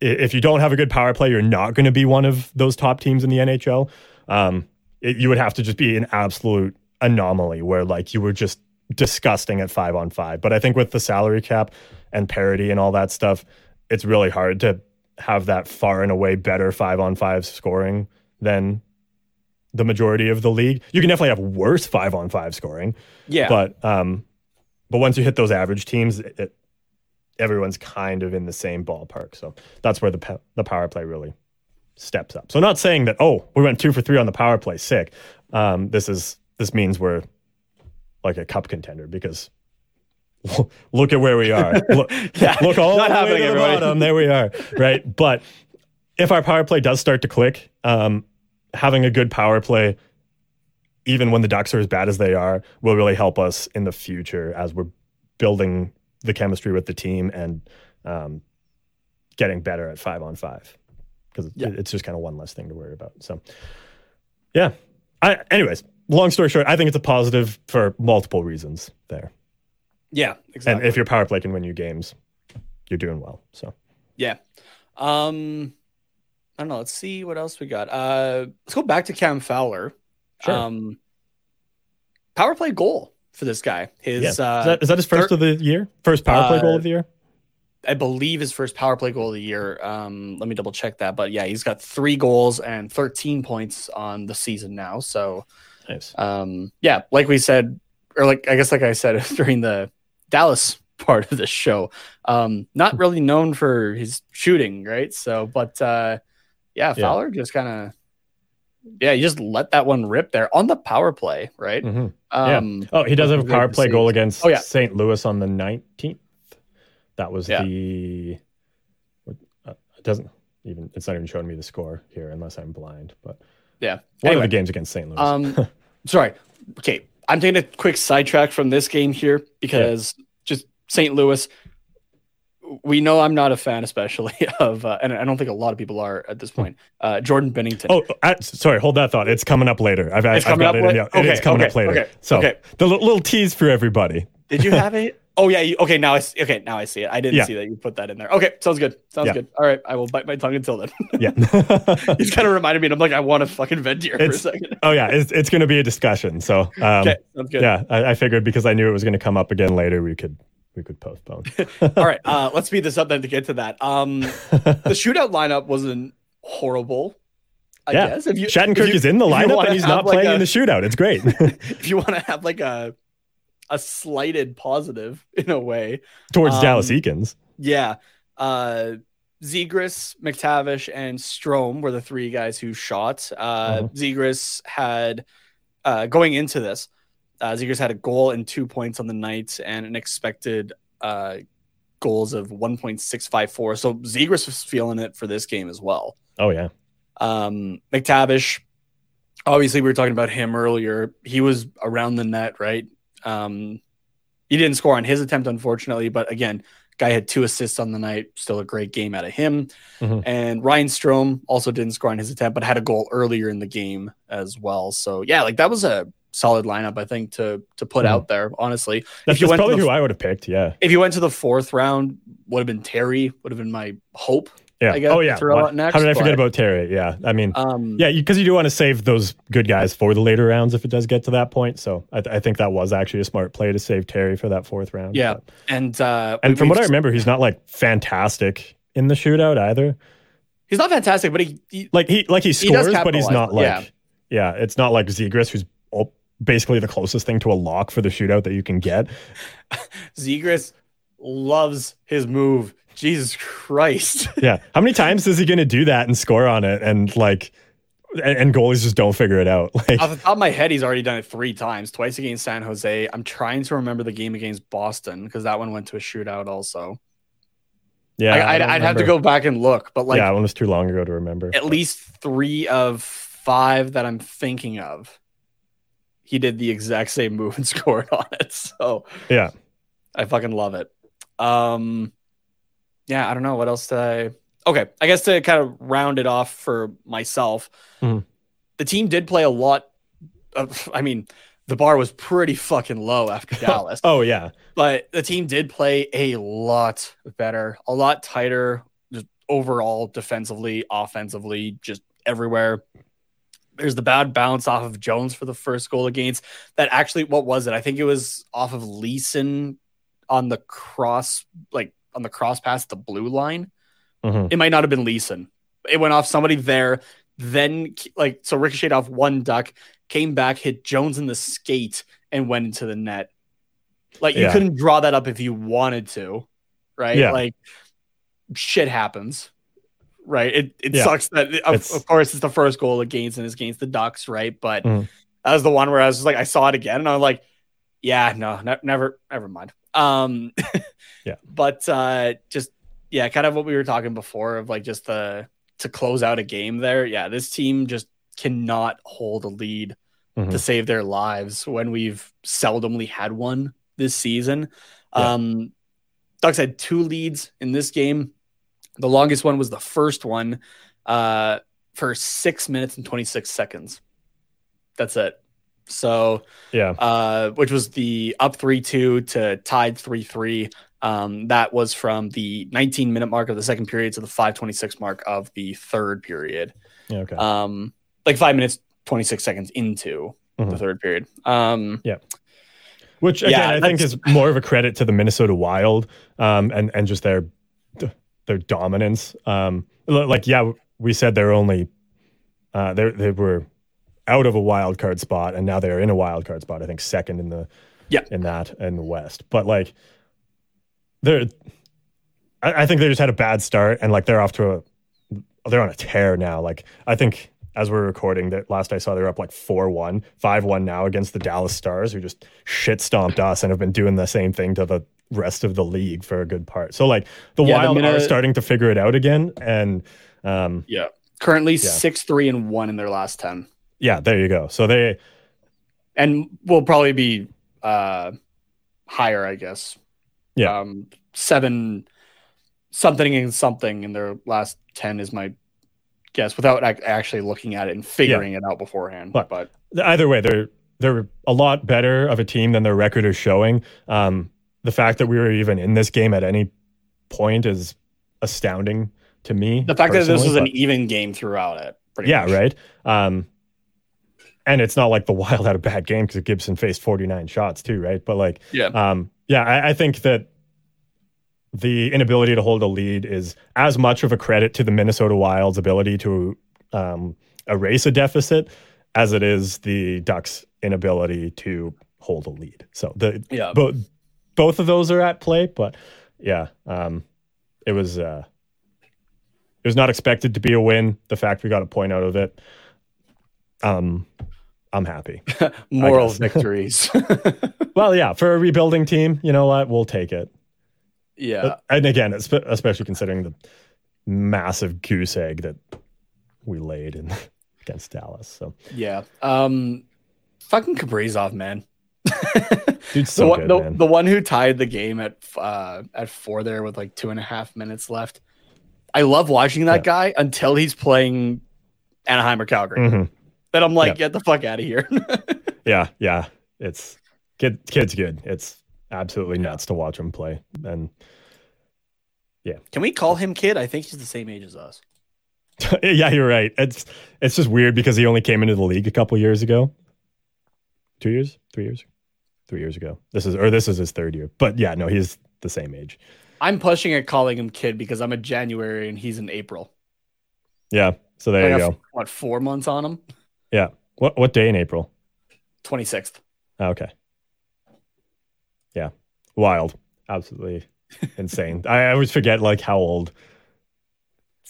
if you don't have a good power play, you're not going to be one of those top teams in the NHL. Um, it, you would have to just be an absolute anomaly where like you were just disgusting at five on five. But I think with the salary cap and parity and all that stuff, it's really hard to have that far and away better five on five scoring than the majority of the league. You can definitely have worse five on five scoring. Yeah. But um, but once you hit those average teams, it, it, everyone's kind of in the same ballpark. So that's where the the power play really steps up. So not saying that oh we went two for three on the power play, sick. Um, this is this means we're like a cup contender because look at where we are. Look, yeah, look all the way to the bottom. There we are. Right. But if our power play does start to click, um, having a good power play, even when the Ducks are as bad as they are, will really help us in the future as we're building the chemistry with the team and um, getting better at five on five because yeah. it's just kind of one less thing to worry about. So, yeah. I, anyways, long story short, I think it's a positive for multiple reasons there. Yeah, exactly. And if your power play can win you games, you're doing well. So, yeah. Um, I don't know. Let's see what else we got. Uh, let's go back to Cam Fowler. Sure. Um, power play goal for this guy. His yeah. is, uh, that, is that his first thir- of the year? First power play uh, goal of the year? I believe his first power play goal of the year. Um, let me double check that. But yeah, he's got three goals and 13 points on the season now. So, nice. um, yeah, like we said, or like I guess like I said during the Dallas part of the show, um, not really known for his shooting, right? So, but uh, yeah, Fowler yeah. just kind of yeah, you just let that one rip there on the power play, right? Mm-hmm. Um, yeah. Oh, he does have a power play goal against oh, yeah. St. Louis on the 19th. That was yeah. the. Uh, it doesn't even. It's not even showing me the score here, unless I'm blind. But yeah, one anyway, of the games against St. Louis. um, sorry. Okay, I'm taking a quick sidetrack from this game here because yeah. just St. Louis. we know I'm not a fan, especially of, uh, and I don't think a lot of people are at this point. Uh, Jordan Binnington. Oh, uh, sorry, hold that thought. It's coming up later. I've, It's I've coming got up it. in- la- yeah, it is coming okay, up later. okay, So okay. the li- little tease for everybody. Did you have it? Oh yeah. You, okay, now I see, okay now I see it. I didn't Yeah. see that you put that in there. Okay, sounds good. Sounds Yeah. good. All right, I will bite my tongue until then. Yeah. He's kind of reminded me, and I'm like, I want to fucking vent here for a It's- second. oh yeah, it's, it's going to be a discussion. So um, Okay, sounds good. yeah, I, I figured because I knew it was going to come up again later, we could we could postpone. All right, uh, let's speed this up then to get to that. Um, the shootout lineup wasn't horrible. I Yeah. guess if you Shattenkirk if you- is in the lineup and he's not like playing a- in the shootout. It's great. if you want to have like a a slighted positive in a way, Towards Um, Dallas Eakins. yeah. Uh, Zegras, McTavish, and Strome were the three guys who shot. Uh, Uh-huh. Zegras had uh, going into this. Uh, Zegras had a goal and two points on the night, and an expected uh, goals of 1.654. So Zegras was feeling it for this game as well. Oh yeah. Um, McTavish, obviously, we were talking about him earlier. He was around the net, right? Um, he didn't score on his attempt, unfortunately, but again, guy had two assists on the night. Still a great game out of him. Mhm. And Ryan Strome also didn't score on his attempt, but had a goal earlier in the game as well. So yeah, like that was a solid lineup, I think, to to put Mhm. out there. Honestly, That's, you that's went probably the- who I would have picked. Yeah. if you went to the fourth round, would have been Terry. Would have been my hope. Yeah. I guess, oh yeah. throw out next, How did I forget but- about Terry? Yeah. I mean, Um, yeah, because you, do want to save those good guys for the later rounds if it does get to that point. So I, I think that was actually a smart play to save Terry for that fourth round. Yeah. But- and uh, and from what I remember, he's not like fantastic in the shootout either. He's not fantastic, but he, he Like he like he He scores, but he's not like yeah. yeah. it's not like Zegras who's basically the closest thing to a lock for the shootout that you can get. Zegras loves his move. Jesus Christ. Yeah, how many times is he going to do that and score on it and like and, and goalies just don't figure it out? Like Off the top of my head, he's already done it three times, twice against San Jose. I'm trying to remember the game against Boston because that one went to a shootout also. yeah, I, I'd, I'd have to go back and look, but like yeah, one was too long ago to remember. at least three of five that I'm thinking of, he did the exact same move and scored on it. So Yeah, I fucking love it. Um, yeah, I don't know what else to. I... Okay, I guess to kind of round it off for myself, Mhm. the team did play a lot. Of, I mean, the bar was pretty fucking low after Dallas, Oh yeah, but the team did play a lot better, a lot tighter, just overall defensively, offensively, just everywhere. There's the bad bounce off of Jones for the first goal against that. Actually, what was it? I think it was off of Leeson on the cross, like on the cross pass the blue line. Mhm. It might not have been Leeson. It went off somebody there. Then, like, so ricocheted off one duck, came back, hit Jones in the skate, and went into the net. Like, you Yeah. couldn't draw that up if you wanted to, right? Yeah. Like, shit happens, right? It, it Yeah. sucks that, of, of course, it's the first goal against and it's against the Ducks, right? But Mhm. that was the one where I was just like, I saw it again and I was like, yeah, no, ne- never, never mind. Um, Yeah. but uh, just yeah, kind of what we were talking before of like just the to close out a game there. Yeah, this team just cannot hold a lead Mhm. to save their lives when we've seldomly had one this season. Yeah. Um, Ducks had two leads in this game. The longest one was the first one uh, for six minutes and 26 seconds. That's it. So, yeah, uh, which was the up 3 2 to tied 3 3. Um, that was from the 19 minute mark of the second period to the 526 mark of the third period. yeah. Okay. Um, like five minutes, 26 seconds into the Mhm. third period. Um, yeah. Which again, yeah, I think is more of a credit to the Minnesota Wild, um, and and just their their dominance. Um, like yeah, we said they're only uh, they they were out of a wild card spot, and now they're in a wild card spot. I think second in the Yeah. in that in the West. But like they're, I, I think they just had a bad start, and like they're off to a they're on a tear now. Like I think as we're recording, that last I saw they were up like 4-1, 5-1 now against the Dallas Stars, who just shit stomped us and have been doing the same thing to the rest of the league for a good part. So like the Yeah, the Wild minute- are starting to figure it out again, and um, yeah. Currently Yeah. six, three, and one in their last 10. Yeah, there you go. So they And will probably be uh, higher, I guess. Yeah. Um, seven, something and something in their last 10 is my guess without ac- actually looking at it and figuring it out beforehand. But- But, Either way, they're they're a lot better of a team than their record is showing. Um, the fact that we were even in this game at any point is astounding to me. the fact that this was an even game throughout it. Pretty yeah, much. right. Um, and it's not like the Wild had a bad game because Gibson faced 49 shots too, right? But like, Yeah. um, yeah, I, I think that the inability to hold a lead is as much of a credit to the Minnesota Wild's ability to um, erase a deficit as it is the Ducks' inability to hold a lead. So the Yeah. both both of those are at play, but yeah, um, it was uh, it was not expected to be a win. The fact we got a point out of it, um, I'm happy. Moral victories. well, yeah, for a rebuilding team, you know what? We'll take it. yeah. And again, especially considering the massive goose egg that we laid in against Dallas. So, Yeah. Um fucking Kaprizov, man. dude, the so one, good, the, man. the one who tied the game at uh at four there with like two and a half minutes left. I love watching that Yeah. guy until he's playing Anaheim or Calgary. Mhm. Then I'm like, Yeah. get the fuck out of here. Yeah, yeah, it's kid, kid's good. It's absolutely nuts to watch him play. And yeah, Can we call him kid? I think he's the same age as us. yeah, you're right. It's it's just weird because he only came into the league a couple years ago. Two years, three years, three years ago. This is or this is his third year. But yeah, no, he's the same age. I'm pushing at calling him kid because I'm a January and he's in April. Yeah. So there I you go. What, four months on him? Yeah. What what day in April? 26th. Oh, okay. Yeah. Wild. Absolutely insane. I I always forget like how old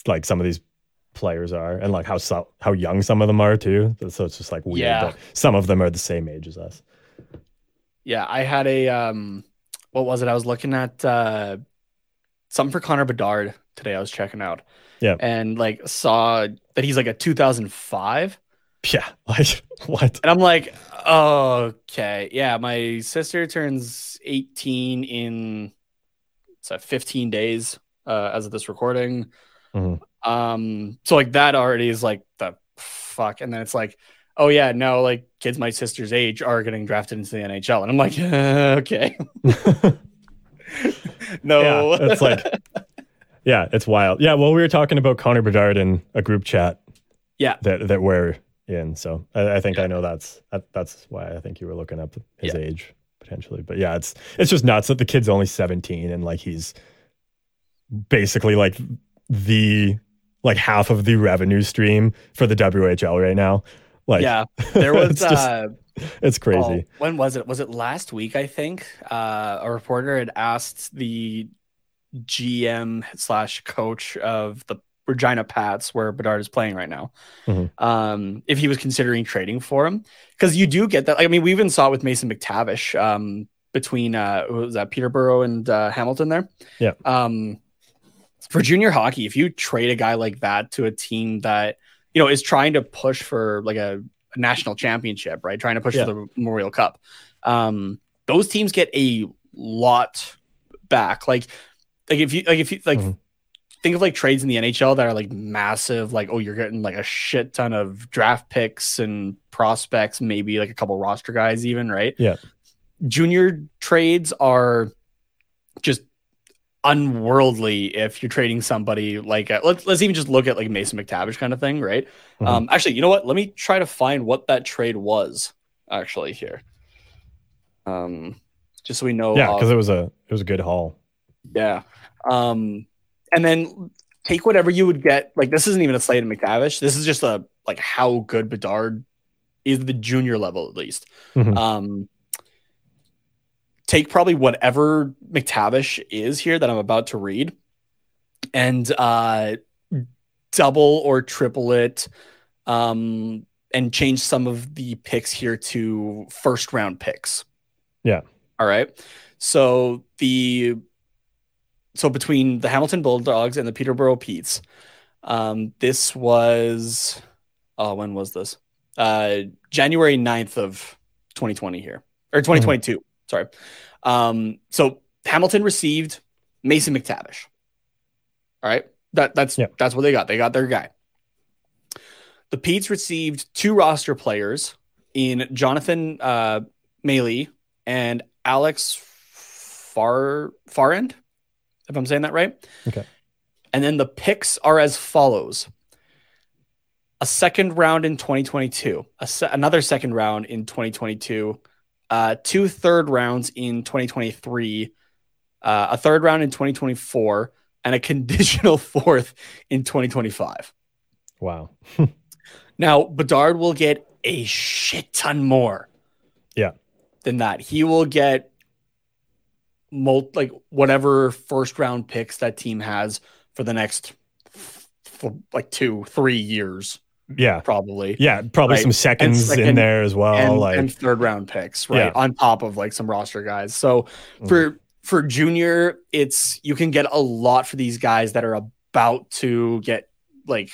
like some of these players are and like how so, how young some of them are too. So it's just like weird Yeah. that some of them are the same age as us. Yeah, I had a um what was it? I was looking at uh something for Connor Bedard today I was checking out. Yeah. And like saw that he's like a 2005 Yeah. Like what? and I'm like, "Okay. Yeah, my sister turns 18 in so 15 days uh as of this recording." Mhm. Um so like that already is like the fuck and then it's like Oh yeah, no, like kids my sister's age are getting drafted into the NHL, and I'm like, okay, no, Yeah, it's like, yeah, it's wild. Yeah, well, we were talking about Connor Bedard in a group chat. Yeah. that that we're in. So I, I think I know that's that, that's why I think you were looking up his Yeah. age potentially. But yeah, it's it's just nuts that the kid's only seventeen and like he's basically like the like half of the revenue stream for the WHL right now. Like, yeah, there was. it's just- uh, it's oh, crazy. when was it? Was it last week? I think uh, a reporter had asked the GM slash coach of the Regina Pats, where Bedard is playing right now, Mhm. um, if he was considering trading for him, because you do get that. I mean, we even saw it with Mason McTavish um, between uh, was that Peterborough and uh, Hamilton there. Yeah. Um, for junior hockey, if you trade a guy like that to a team that you know is trying to push for like a, a national championship, right? Trying to push Yeah. for the Memorial Cup, um, those teams get a lot back. Like, like if you like if you like Mhm. Think of like trades in the NHL that are like massive, like oh you're getting like a shit ton of draft picks and prospects, maybe like a couple roster guys, even right? Yeah. Junior trades are just unworldly if you're trading somebody like uh, let's let's even just look at like Mason McTavish kind of thing, right? Mhm. Um, actually, you know what? Let me try to find what that trade was actually here. Um, just so we know. Yeah, uh, because it was a it was a good haul. yeah. Um, and then take whatever you would get. Like this isn't even a slate of McTavish. This is just a like how good Bedard is the junior level at least. Mhm. Um, take probably whatever McTavish is here that I'm about to read, and uh, double or triple it, um, and change some of the picks here to first round picks. Yeah. All right. So the so between the Hamilton Bulldogs and the Peterborough Petes, um, this was oh, when was this? Uh, January 9th of 2020 here or 2022. Sorry. Um, so Hamilton received Mason McTavish. All right. That that's that's what they got. They got their guy. The Pete's received two roster players in Jonathan uh Melee and Alex Far Pharand, if I'm saying that right. Okay. And then the picks are as follows. A second round in 2022, a se- another second round in 2022, uh, two third rounds in 2023, uh, a third round in 2024, and a conditional fourth in 2025. Wow. Now, Bedard will get a shit ton more. Yeah. Than that. He will get like whatever first round picks that team has for the next f- f- like 2 3 years Yeah. probably. Yeah. Probably Right. some seconds second- in there as well. and, like, and third round picks, right? Yeah. On top of like some roster guys. So Mhm. for for junior, it's you can get a lot for these guys that are about to get like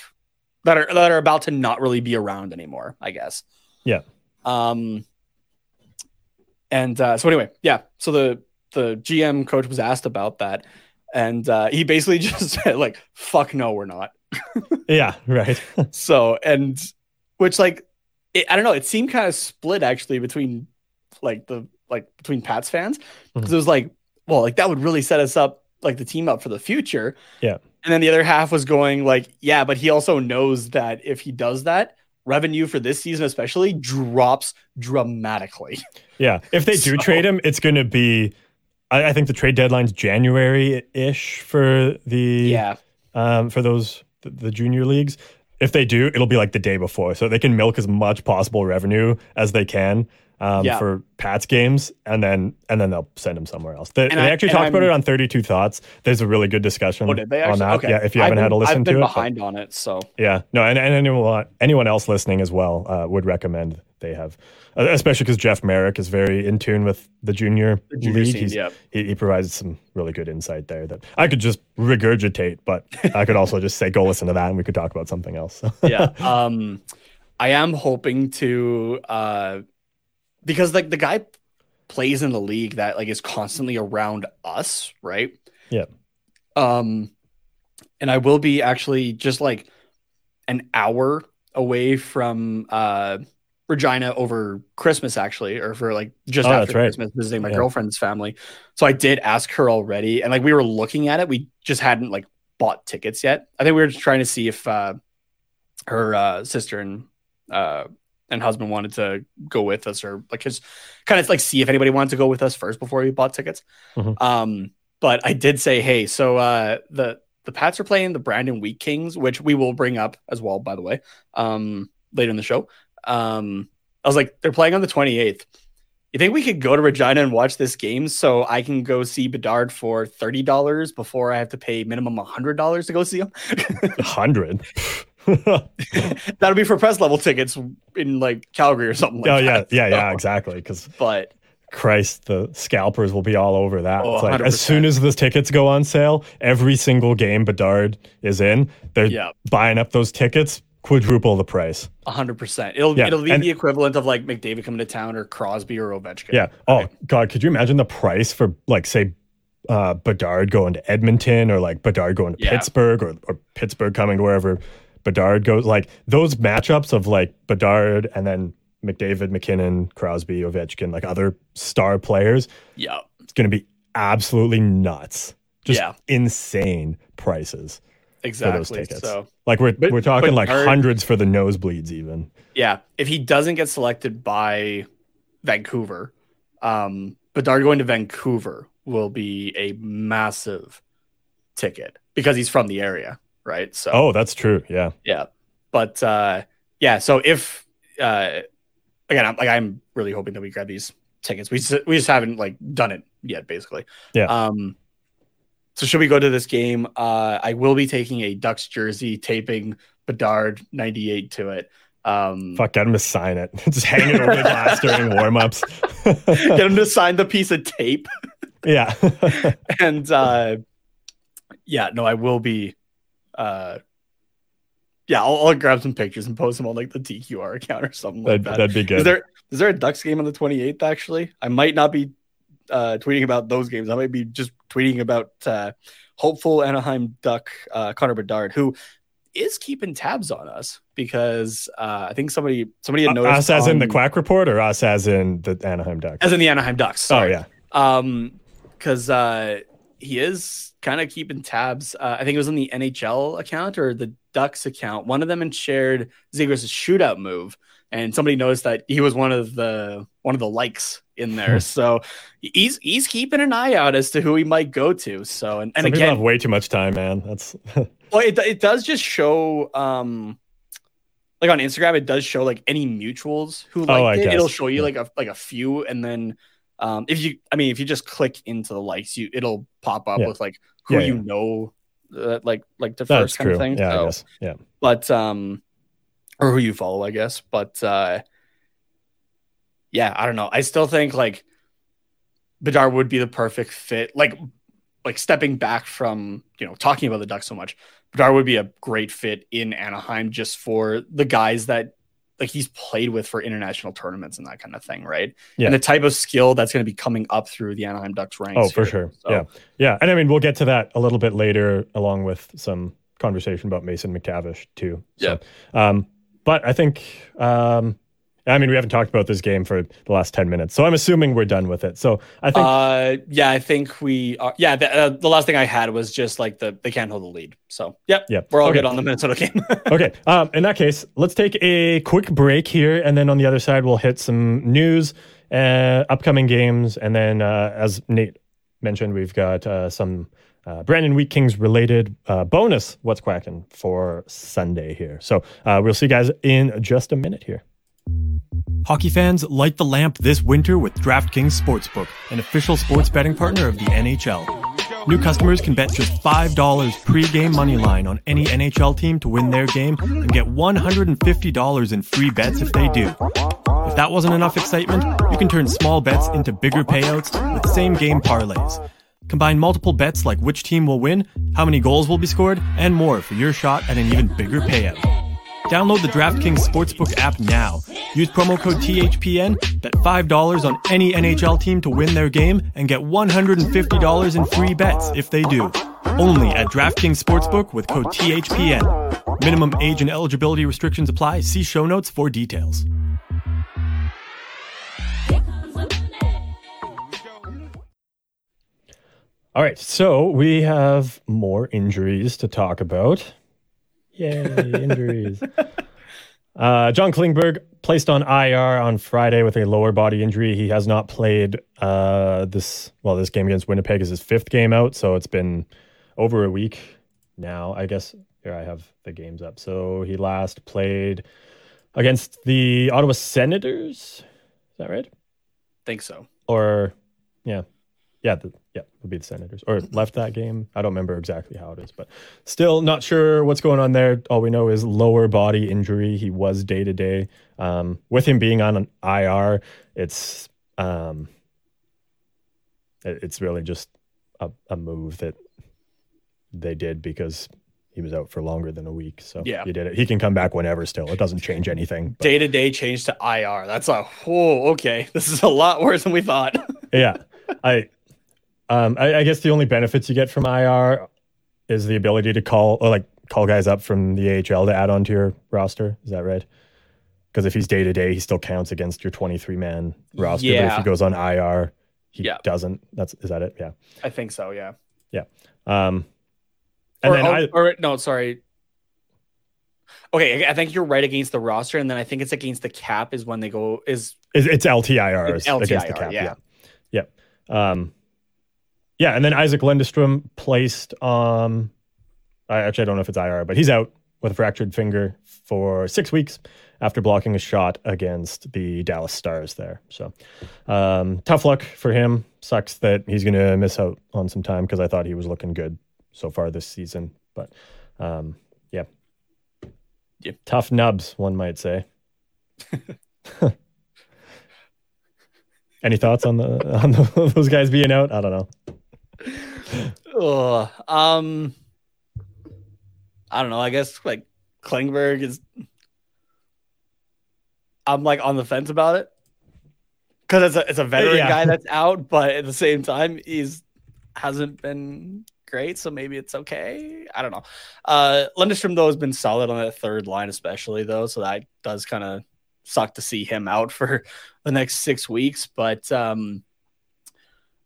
that are that are about to not really be around anymore, I guess. Yeah. Um and uh so anyway, yeah. So the the GM coach was asked about that and uh he basically just said like fuck no we're not. yeah. Right. So, and which like, it, I don't know, it seemed kind of split actually between like the, like between Pats fans. Because Mhm. it was like, well, like that would really set us up, like the team up for the future. Yeah. And then the other half was going like, yeah, but he also knows that if he does that, revenue for this season especially drops dramatically. Yeah. If they do So- trade him, it's going to be, I, I think the trade deadline's January ish for the, Yeah. um, for those, the, the junior leagues. If they do, it'll be like the day before. So they can milk as much possible revenue as they can. Um, Yeah. for Pat's games, and then and then they'll send him somewhere else. They, they I- actually talked about I'm- it on Thirty Two Thoughts. There's a really good discussion Oh, on that. Okay. Yeah, if you I've haven't had been- to listen I've been to it, but- behind on it. So, Yeah, no, and, and anyone anyone else listening as well uh, would recommend they have, uh, especially because Jeff Marek is very in tune with the junior, the junior league. scene, yeah. he, he provides some really good insight there that I could just regurgitate, but I could also just say go listen to that and we could talk about something else. yeah. Um, I am hoping to, uh, because like the guy plays in the league that like is constantly around us, right? Yeah. Um, and I will be actually just like an hour away from uh Regina over Christmas, actually, or for like just Oh, after right. Christmas, visiting my Yeah. girlfriend's family. So I did ask her already, and like we were looking at it, we just hadn't like bought tickets yet. I think we were just trying to see if uh, her uh, sister and uh, and husband wanted to go with us, or like just kind of like see if anybody wanted to go with us first before we bought tickets. Mhm. Um, but I did say, hey, so uh, the the Pats are playing the Brandon Wheat Kings, which we will bring up as well, by the way, um, later in the show. Um, I was like, they're playing on the 28th. You think we could go to Regina and watch this game so I can go see Bedard for thirty dollars before I have to pay minimum hundred dollars to go see him? Hundred. That'll be for press level tickets in like Calgary or something like oh yeah, that. yeah, yeah, So, exactly. Because But Christ, the scalpers will be all over that. Oh, It's like, as soon as the tickets go on sale, every single game Bedard is in, they're yeah, buying up those tickets, quadruple the price. hundred percent. It'll Yeah, it'll be and- the equivalent of like McDavid coming to town or Crosby or Ovechkin. Yeah. Oh God, could you imagine the price for like say uh Bedard going to Edmonton or like Bedard going to Yeah. Pittsburgh or, or Pittsburgh coming to wherever Bedard goes? Like those matchups of like Bedard and then McDavid, MacKinnon, Crosby, Ovechkin, like other star players, yeah, it's gonna be absolutely nuts. Just Yeah. insane prices. exactly. those tickets. So Like we're But- we're talking like Bedard- hundreds for the nosebleeds even. yeah, if he doesn't get selected by Vancouver, um, Bedard going to Vancouver will be a massive ticket because he's from the area, right? So Oh, that's true. Yeah. Yeah. But uh yeah, so if uh again, I'm like I'm really hoping that we grab these tickets. We just, we just haven't like done it yet basically. Yeah. Um so should we go to this game? Uh I will be taking a Ducks jersey taping Bedard 98 to it. Um Fuck, get him to sign it. Just hang it over the glass during warm-ups. get him to sign the piece of tape yeah. and uh yeah, no, I will be uh yeah, I'll, I'll grab some pictures and post them on like the TQR account or something like that'd, that. that'd be good. Is there is there a Ducks game on the 28th? Actually, I might not be uh, tweeting about those games. I might be just tweeting about uh, hopeful Anaheim Duck uh, Connor Bedard, who is keeping tabs on us because uh, I think somebody somebody had noticed us as in the Quack Report or us as in the Anaheim Ducks? as in the Anaheim Ducks. oh Sorry. yeah, Um, because uh, he is kind of keeping tabs. Uh, I think it was on the NHL account or the Ducks account. One of them had shared Zegras' shootout move, and somebody noticed that he was one of the one of the likes in there. so he's he's keeping an eye out as to who he might go to. So and, and Some people have again, way too much time, man. That's well, it it does just show um. Like on Instagram, it does show like any mutuals who like Oh, it. guess. It'll show you Yeah. like a like a few, and then um, if you, I mean, if you just click into the likes, you it'll pop up Yeah. with like who Yeah, you yeah. know, uh, like like the that's first kind true. of thing. Yeah, So- I guess. Yeah, but um, or who you follow, I guess. But uh, yeah, I don't know. I still think like Bedard would be the perfect fit. Like like stepping back from you know talking about the Ducks so much, Bedard would be a great fit in Anaheim just for the guys that like he's played with for international tournaments and that kind of thing, right? Yeah. And the type of skill that's going to be coming up through the Anaheim Ducks ranks. Oh, for here. sure. So- Yeah. Yeah. And I mean, we'll get to that a little bit later, along with some conversation about Mason McTavish, too. So, Um, but I think, um, I mean, we haven't talked about this game for the last 10 minutes. So I'm assuming we're done with it. So I think, Uh, yeah, I think we are. Yeah, the, uh, the last thing I had was just like the they can't hold the lead. So, yep, Yep. we're all Okay. good on the Minnesota game. okay. Um, in that case, let's take a quick break here. And then on the other side, we'll hit some news, uh, upcoming games. And then, uh, as Nate mentioned, we've got uh, some uh, Brandon Wheat Kings related uh, bonus What's Quacking for Sunday here. So uh, we'll see you guys in just a minute here. Hockey fans, light the lamp this winter with DraftKings Sportsbook, an official sports betting partner of the NHL. New customers can bet just $5 pre-game money line on any NHL team to win their game and get $150 in free bets if they do. If that wasn't enough excitement, you can turn small bets into bigger payouts with same game parlays. Combine multiple bets like which team will win, how many goals will be scored, and more for your shot at an even bigger payout. Download the DraftKings Sportsbook app now. Use promo code THPN, bet $5 on any NHL team to win their game, and get $150 in free bets if they do. Only at DraftKings Sportsbook with code THPN. Minimum age and eligibility restrictions apply. See show notes for details. All right, so we have more injuries to talk about. Yay, injuries. Uh, John Klingberg placed on IR on Friday with a lower body injury. He has not played uh, this, well, this game against Winnipeg is his fifth game out. So it's been over a week now. I guess here I have the games up. So he last played against the Ottawa Senators. Is that right? think so. Or, yeah. Yeah, the, yeah, would be the Senators or left that game. I don't remember exactly how it is, but still not sure what's going on there. All we know is lower body injury. He was day to day. Um, with him being on an IR, it's um, it- it's really just a, a move that they did because he was out for longer than a week. So Yeah. he did it. He can come back whenever. Still, it doesn't change anything. Day to day change to IR. That's a whoa. Okay, this is a lot worse than we thought. yeah i um I, I guess the only benefits you get from ir is the ability to call or like call guys up from the ahl to add onto your roster is that right because if he's day to day he still counts against your 23 man roster but if he goes on ir he Yeah. doesn't that's is that it yeah I think so. Yeah. Yeah. Um and or, then oh, I, or no, sorry. Okay, I think you're right against the roster, and then I think it's against the cap is when they go is It's, it's LTIRs It's against the cap. yeah. Yeah. Yeah. Um, yeah. And then Isac Lundeström placed um I actually I don't know if it's IR, but he's out with a fractured finger for six weeks after blocking a shot against the Dallas Stars there. So um tough luck for him. Sucks that he's gonna miss out on some time because I thought he was looking good so far this season. But um yeah. Yeah. Tough nubs, one might say. Any thoughts on the on the, those guys being out? I don't know. Ugh, um I don't know. I guess like Klingberg is I'm like on the fence about it. Cause it's a it's a veteran Yeah. guy that's out, but at the same time, he's hasn't been great, so maybe it's okay. I don't know. Uh, Lundeström though has been solid on that third line, especially though, so that does kind of suck to see him out for the next six weeks. But um,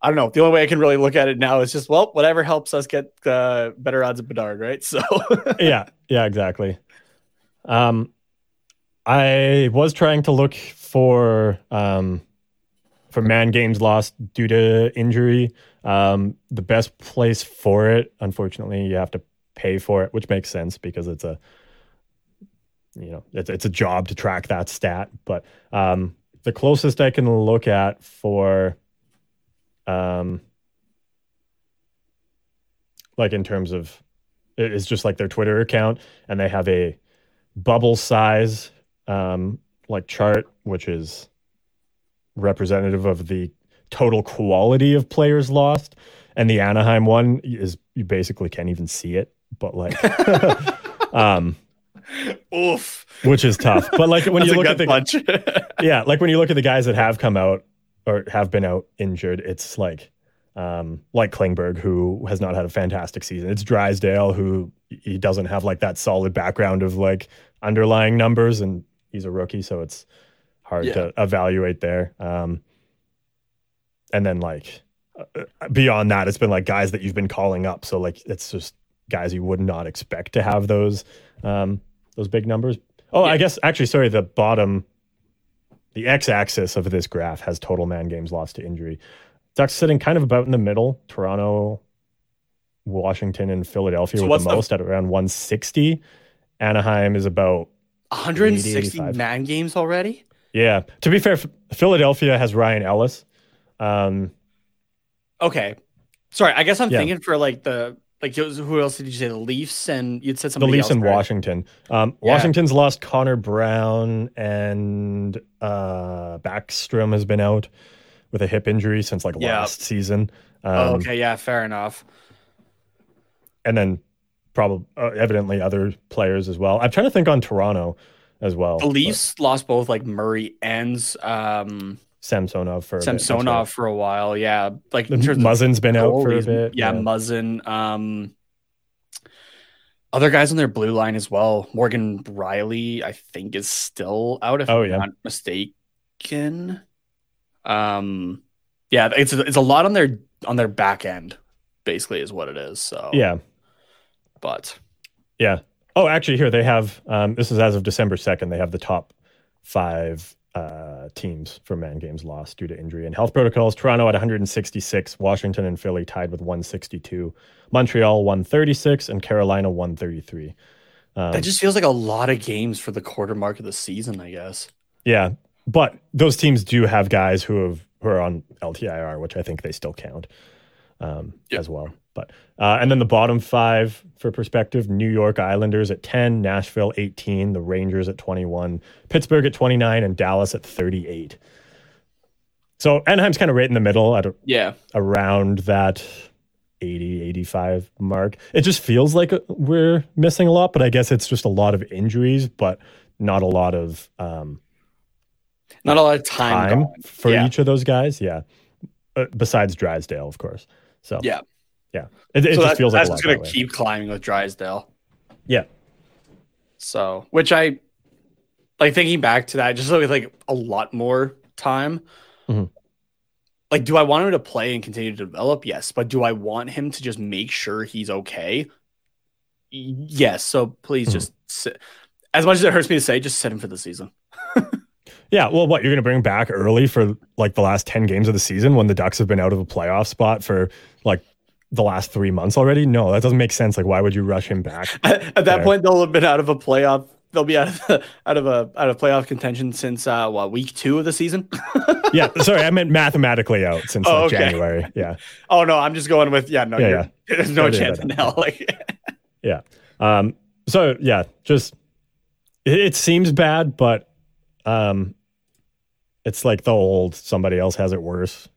I don't know. The only way I can really look at it now is just well, whatever helps us get uh, better odds of Bedard, right? So yeah, yeah, exactly. Um, I was trying to look for um for man games lost due to injury. Um, the best place for it, unfortunately, you have to pay for it, which makes sense because it's a you know it's it's a job to track that stat. But um, the closest I can look at for um like in terms of it's just like their Twitter account, and they have a bubble size um, like chart, which is representative of the total quality of players lost. And the Anaheim one is you basically can't even see it, but like, um, oof, which is tough. But like when you look at the punch. yeah, like when you look at the guys that have come out or have been out injured, it's like um, like Klingberg, who has not had a fantastic season. It's Drysdale, who he doesn't have like that solid background of like underlying numbers, and he's a rookie, so it's hard yeah. to evaluate there. Um, and then like uh, beyond that, it's been like guys that you've been calling up. So like it's just guys you would not expect to have those um, those big numbers. Oh, yeah. I guess actually, sorry, the bottom, the x-axis of this graph has total man games lost to injury. Ducks sitting kind of about in the middle. Toronto, Washington, and Philadelphia so with the most the... at around 160. Anaheim is about 160 80, man games already. Yeah. To be fair, Philadelphia has Ryan Ellis. Um, okay. Sorry, I guess I'm yeah. thinking for like the like who else did you say? The Leafs and you'd said somebody. The Leafs else, and right? Washington. Um, yeah. Washington's lost Connor Brown and uh, Backstrom has been out with a hip injury since like yeah. last season. Um, oh, okay, yeah, fair enough. And then probably uh, evidently other players as well. I'm trying to think on Toronto as well. The Leafs but. lost both like Murray and um, Samsonov for Samsonov for a while. Yeah, like Muzzin's been out for a bit. Yeah, yeah. Muzzin. Um, other guys on their blue line as well. Morgan Rielly, I think, is still out. If oh, I'm yeah. not mistaken. Um, yeah, it's it's a lot on their on their back end, basically, is what it is. So yeah, but yeah, Oh, actually, here they have. Um, this is as of December second. They have the top five uh, teams for man games lost due to injury and health protocols. Toronto at 166, Washington and Philly tied with 162, Montreal 136, and Carolina 133. Um, that just feels like a lot of games for the quarter mark of the season, I guess. Yeah, but those teams do have guys who have who are on LTIR, which I think they still count um, yep. as well. But uh, and then the bottom five for perspective: New York Islanders at ten, Nashville eighteen, the Rangers at twenty-one, Pittsburgh at twenty-nine, and Dallas at thirty-eight. So Anaheim's kind of right in the middle at a, yeah around that 80 85 mark. It just feels like we're missing a lot, but I guess it's just a lot of injuries, but not a lot of um, not a lot of time, time for yeah. each of those guys. Yeah, uh, besides Drysdale, of course. So yeah, yeah, it, it so just that, feels like that's going to keep climbing with Drysdale. Yeah. So, which I like thinking back to that, just with like a lot more time. Mm-hmm. Like, do I want him to play and continue to develop? Yes, but do I want him to just make sure he's okay? Yes. So please mm-hmm. just sit. As much as it hurts me to say, just sit him for the season. yeah. Well, what you're going to bring back early for like the last ten games of the season when the Ducks have been out of a playoff spot for like the last three months already? No, that doesn't make sense. Like, why would you rush him back? At, at that point, they'll have been out of a playoff. They'll be out of the, out of a out of playoff contention since uh, what week two of the season. yeah, sorry, I meant mathematically out since oh, like, okay. January. Yeah. Oh no, I'm just going with yeah. No, yeah, yeah. there's no chance in hell. Like, yeah. Um. So yeah, just it, it seems bad, but um, it's like the old somebody else has it worse.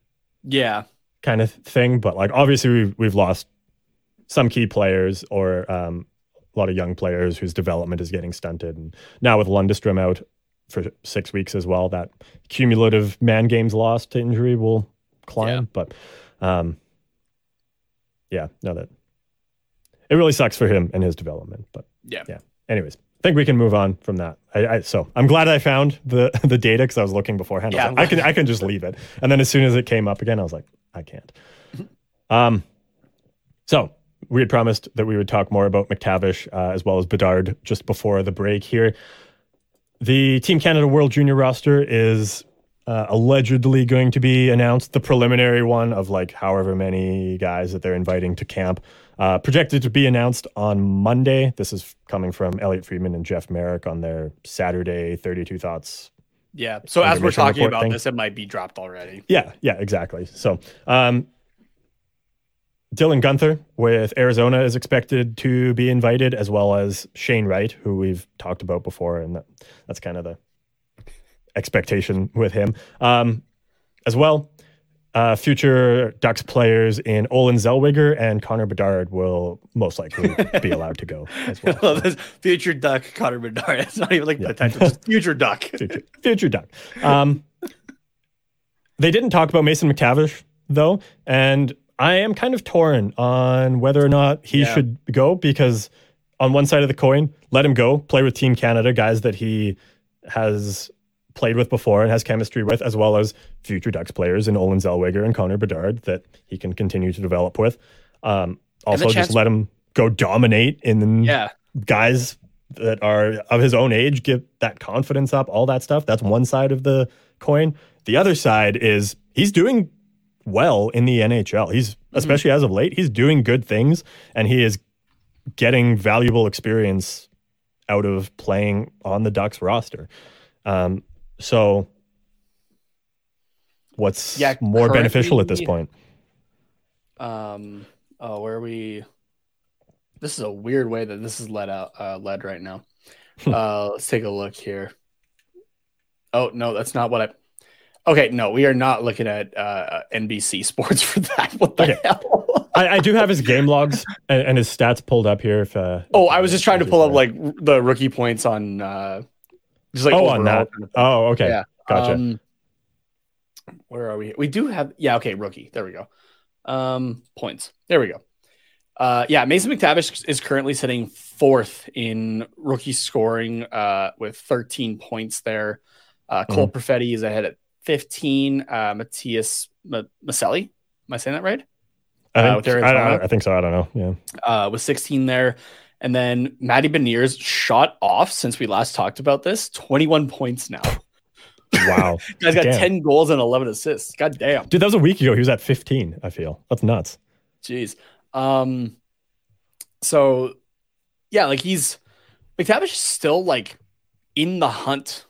Yeah kind of thing. But like obviously we've we've lost some key players or um, a lot of young players whose development is getting stunted. And now with Lundeström out for six weeks as well, that cumulative man games lost to injury will climb. Yeah. But um, yeah, no, that it really sucks for him and his development. But Yeah. yeah. Anyways, I think we can move on from that. I, I so I'm glad I found the the data because I was looking beforehand. I, Yeah, like, I can I can just leave it, and then as soon as it came up again, I was like, I can't. Um, so we had promised that we would talk more about McTavish uh, as well as Bedard just before the break here. The Team Canada World Junior roster is uh, allegedly going to be announced. The preliminary one of like however many guys that they're inviting to camp, uh, projected to be announced on Monday. This is coming from Elliotte Friedman and Jeff Marek on their Saturday 32 Thoughts Yeah. So as we're talking about thing. this, it might be dropped already. Yeah, yeah, exactly. So, um, Dylan Guenther with Arizona is expected to be invited, as well as Shane Wright, who we've talked about before, and that, that's kind of the expectation with him. Um, as well, uh, future Ducks players in Olen Zellweger and Connor Bedard will most likely be allowed to go as well. Well, this future duck Connor Bedard. It's not even like Yeah. potential, just future duck. future, future duck. Um, they didn't talk about Mason McTavish though, and I am kind of torn on whether or not he Yeah. should go because on one side of the coin, let him go play with Team Canada, guys that he has played with before and has chemistry with, as well as future Ducks players in Olen Zellweger and Connor Bedard that he can continue to develop with. Um, also, just let him go dominate in Yeah. guys that are of his own age get that confidence up, all that stuff. That's one side of the coin. The other side is he's doing well in the NHL. He's especially as of late, he's doing good things and he is getting valuable experience out of playing on the Ducks roster. Um, so what's Yeah, more beneficial at this point? Um. Oh, where are we? This is a weird way that this is led out. Uh, led right now. uh, let's take a look here. Oh no, that's not what I. Okay, no, we are not looking at uh, NBC Sports for that. What the Okay. hell? I, I do have his game logs and, and his stats pulled up here. If uh, oh, I was just trying to pull up like r- the rookie points on. Just like oh on that. Oh, okay. Yeah. Gotcha. Um, where are we? We do have yeah. Okay, rookie. There we go. Um, points. There we go. Uh, yeah, Mason McTavish is currently sitting fourth in rookie scoring uh, with 13 points there. Uh, Cole Perfetti is ahead at 15. Uh, Matias M- Maccelli, am I saying that right? I uh, think, with I, Arizona. I, I think so. I don't know. Yeah. Uh, with 16 there. And then Matty Beniers shot off since we last talked about this. 21 points now. Wow. Guy's got Damn. 10 goals and 11 assists. God damn. Dude, that was a week ago. He was at 15, I feel. That's nuts. Jeez. Um so yeah, like he's McTavish is still like in the hunt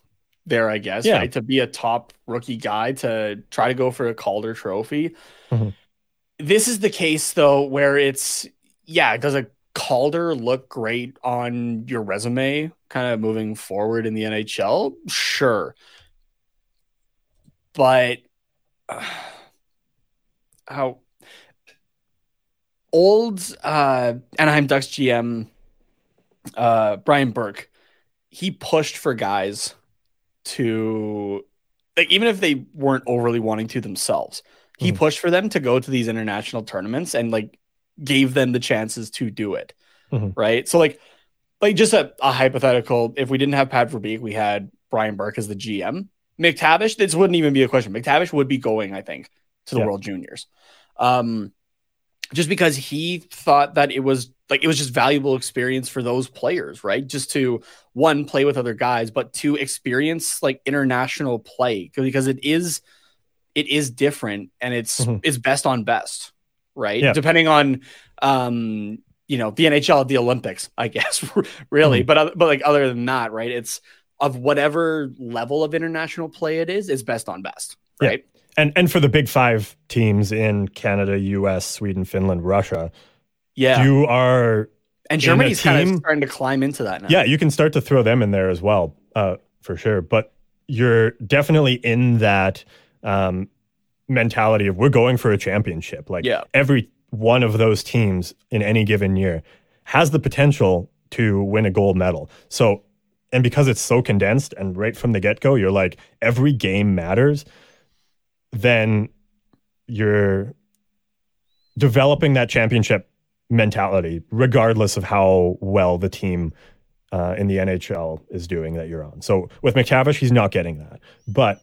there, I guess, Yeah. right? To be a top rookie guy to try to go for a Calder trophy. Mhm. This is the case though where it's yeah, it does a Calder look great on your resume kind of moving forward in the NHL? Sure. But uh, how old uh, Anaheim Ducks GM uh, Brian Burke, he pushed for guys to like even if they weren't overly wanting to themselves, he Mhm. pushed for them to go to these international tournaments and like gave them the chances to do it. Mhm. Right. So like like just a, a hypothetical, if we didn't have Pat Verbeek, we had Brian Burke as the GM. McTavish, this wouldn't even be a question. McTavish would be going, I think, to the Yeah. World Juniors. Um, just because he thought that it was like it was just valuable experience for those players, right? Just to one play with other guys, but to experience like international play because it is it is different and it's Mhm. it's best on best, right? Yeah. Depending on um you know the NHL, the Olympics, I guess, really. But oth- but like other than that, right? It's of whatever level of international play it is, is best on best, Yeah. right? And and for the big five teams in Canada, US, Sweden, Finland, Russia, Yeah. you are and Germany's kind of starting to climb into that now. yeah, you can start to throw them in there as well, uh, for sure. But you're definitely in that um, mentality of we're going for a championship. Like Yeah. every one of those teams in any given year has the potential to win a gold medal. So, and because it's so condensed and right from the get go, you're like every game matters. Then you're developing that championship mentality, regardless of how well the team uh, in the NHL is doing that you're on. So with McTavish, he's not getting that, but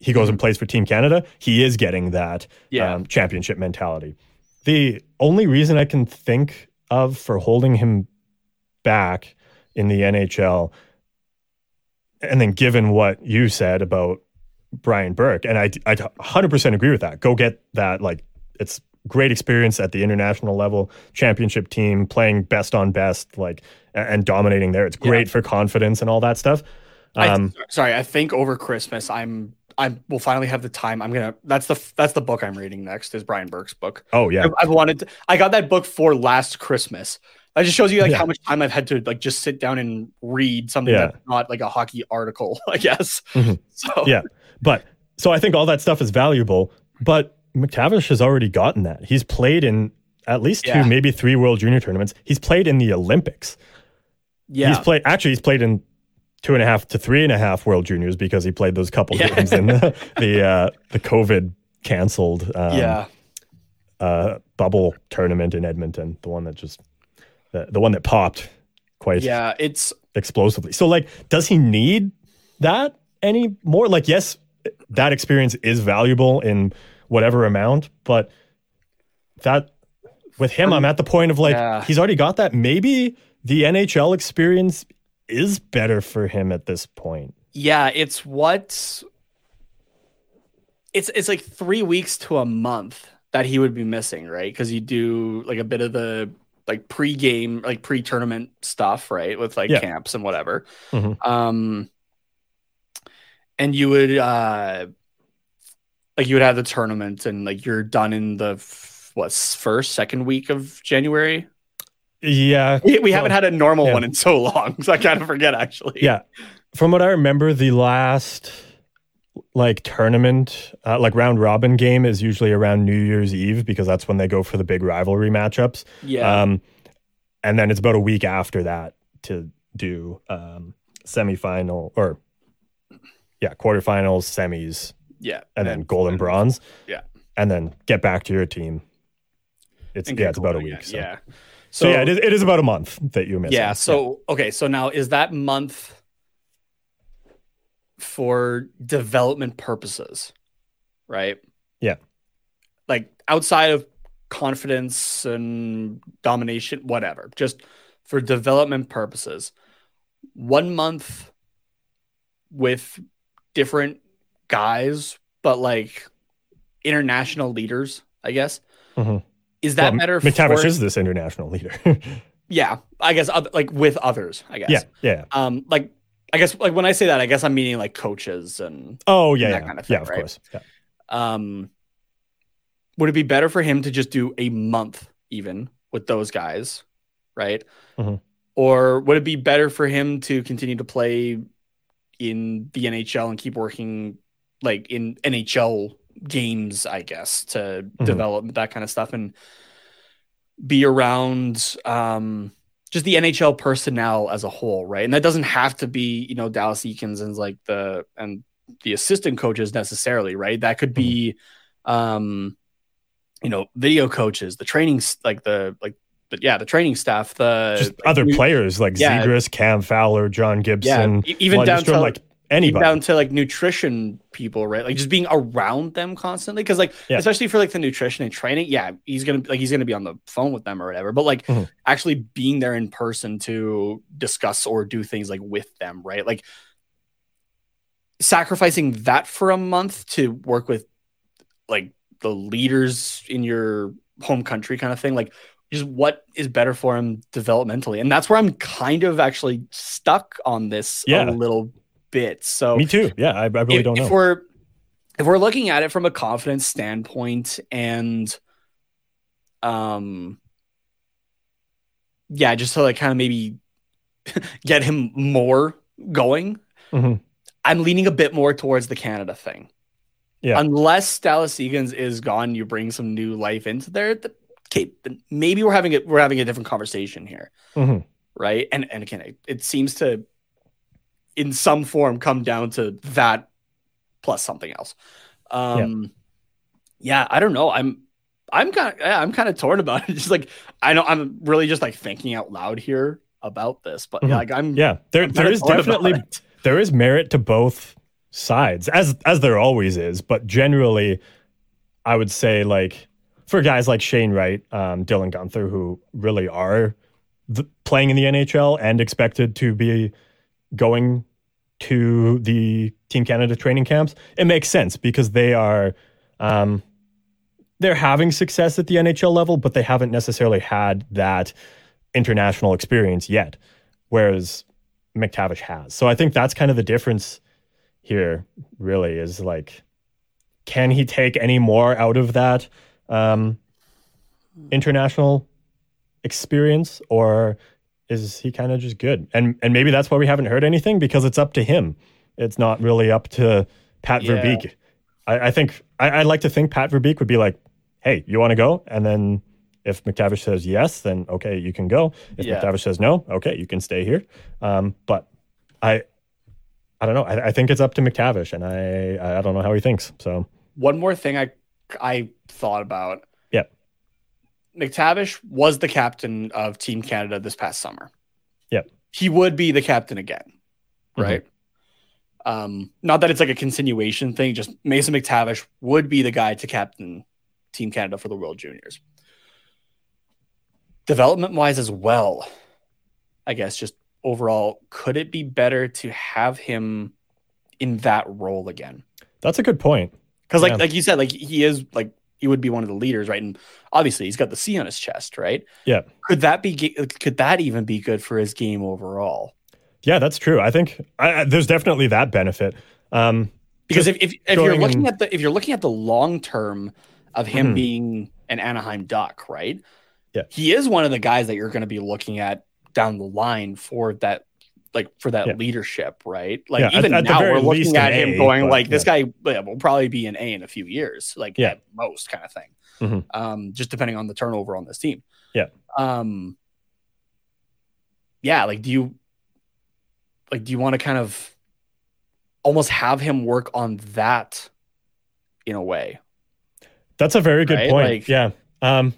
he goes and plays for Team Canada. He is getting that Yeah. um, championship mentality. The only reason I can think of for holding him back in the NHL, and then given what you said about Brian Burke, and I, I 100% agree with that. Go get that. Like, it's great experience at the international level, championship team, playing best on best, like, and dominating there. It's great for confidence and all that stuff. Um, I, sorry, I think over Christmas I'm I will finally have the time. I'm gonna. That's the that's the book I'm reading next. Is Brian Burke's book. oh, yeah. I've, I've wanted. To, I got that book for last Christmas. That just shows you like Yeah. how much time I've had to like just sit down and read something Yeah. that's not like a hockey article. I guess. Mhm. So Yeah. But so I think all that stuff is valuable, but McTavish has already gotten that. He's played in at least two, maybe three World Junior tournaments. He's played in the Olympics. yeah, He's played actually he's played in two and a half to three and a half World Juniors because he played those couple Yeah. games in the the, uh, the COVID canceled um, yeah, uh, bubble tournament in Edmonton, the one that just the, the one that popped quite yeah. It's explosively. So like, does he need that any more? Like, yes, that experience is valuable in whatever amount, but that with him, I'm at the point of like Yeah. he's already got that. Maybe the NHL experience is better for him at this point. yeah. It's what. It's it's like three weeks to a month that he would be missing, right? Because you do like a bit of the like pre-game, like pre-tournament stuff, right? With like Yeah. camps and whatever. Mhm. Um, and you would uh, like you would have the tournament, and like you're done in the f- what first, second week of January. Yeah, We, we haven't had a normal yeah. one in so long, so I kind of forget actually. yeah. From what I remember, the last like tournament, uh, like round robin game is usually around New Year's Eve because that's when they go for the big rivalry matchups. yeah, Um, and then it's about a week after that to do um, semifinal or yeah, quarterfinals, semis, yeah, and then gold and bronze. Yeah. and then get back to your team. It's yeah, it's about a week. again, So. Yeah. So yeah, it is, it is about a month that you're missing. Yeah. So okay. So now is that month for development purposes, right? Yeah. Like outside of confidence and domination, whatever, just for development purposes. One month with different guys, but like international leaders, I guess. Mhm. Is that Well, better? McTavish for, is this international leader. yeah, I guess like with others, I guess. yeah, yeah. Um, like I guess like when I say that, I guess I'm meaning like coaches and Oh yeah, that yeah, kind of thing, yeah. Of right? course. Yeah. um would it be better for him to just do a month even with those guys, right? Mhm. Or would it be better for him to continue to play in the NHL and keep working like in NHL games, I guess, to Mhm. develop that kind of stuff and be around um just the NHL personnel as a whole, right? And that doesn't have to be, you know, Dallas Eakins and like the and the assistant coaches necessarily, right? That could be um you know, video coaches, the training like the like but yeah, the training staff, the Just like, other new- players like yeah. Zegras, Cam Fowler, John Gibson, e- even down to like anybody. down to like nutrition people, right? Like just being around them constantly. Cause like, Yeah. especially for like the nutrition and training, yeah, he's gonna like he's gonna be on the phone with them or whatever. But like Mhm. actually being there in person to discuss or do things like with them, right? Like sacrificing that for a month to work with like the leaders in your home country kind of thing, like just what is better for him developmentally. And that's where I'm kind of actually stuck on this Yeah. a little bit. So Me too. Yeah, I, I really if, don't know. if we're if we're looking at it from a confidence standpoint and um yeah just to like kind of maybe get him more going Mhm. i'm leaning a bit more towards the canada thing Yeah. unless dallas eakins is gone you bring some new life into there th- okay maybe we're having a we're having a different conversation here Mhm. right? And and again, it, it seems to, in some form, come down to that plus something else. Um, yeah. I don't know. I'm I'm kind of yeah, I'm kind of torn about it. Just like I know I'm really just like thinking out loud here about this, but Mhm. yeah, like I'm Yeah, there I'm there is definitely there is merit to both sides, as as there always is. But generally, I would say like for guys like Shane Wright, um, Dylan Guenther, who really are the, playing in the NHL and expected to be going to the Team Canada training camps, it makes sense because they are um, they're having success at the NHL level, but they haven't necessarily had that international experience yet, whereas McTavish has. So I think that's kind of the difference here. Really, is like, can he take any more out of that um, international experience, or is he kind of just good? And and maybe that's why we haven't heard anything because it's up to him. It's not really up to Pat Yeah. Verbeek. I, I think I, I'd like to think Pat Verbeek would be like, "Hey, you want to go?" And then if McTavish says yes, then okay, you can go. If Yeah. McTavish says no, okay, you can stay here. Um, but I, I don't know. I, I think it's up to McTavish, and I I don't know how he thinks. So One more thing I I thought about. McTavish was the captain of Team Canada this past summer. Yeah. He would be the captain again, Mhm. right? Um, not that it's like a continuation thing, just Mason McTavish would be the guy to captain Team Canada for the World Juniors. Development wise as well, I guess just overall, could it be better to have him in that role again? that's a good point. Because like Yeah. like you said, like he is like he would be one of the leaders, right? And obviously he's got the C on his chest, right? Yeah. Could that be could that even be good for his game overall? Yeah, that's true. I think I, I, there's definitely that benefit. Um, Because if if, if you're looking in- at the if you're looking at the long term of him Mhm. being an Anaheim Duck, right? Yeah. He is one of the guys that you're going to be looking at down the line for that like for that Yeah. leadership, right? Like Yeah, even at the now we're looking at him A, going but like this yeah. guy will probably be an A in a few years, like Yeah. at most kind of thing. Mhm. Um, just depending on the turnover on this team. Yeah. Um. Yeah, like do you like do you want to kind of almost have him work on that in a way? That's a very good Right? point. Like- yeah. Um,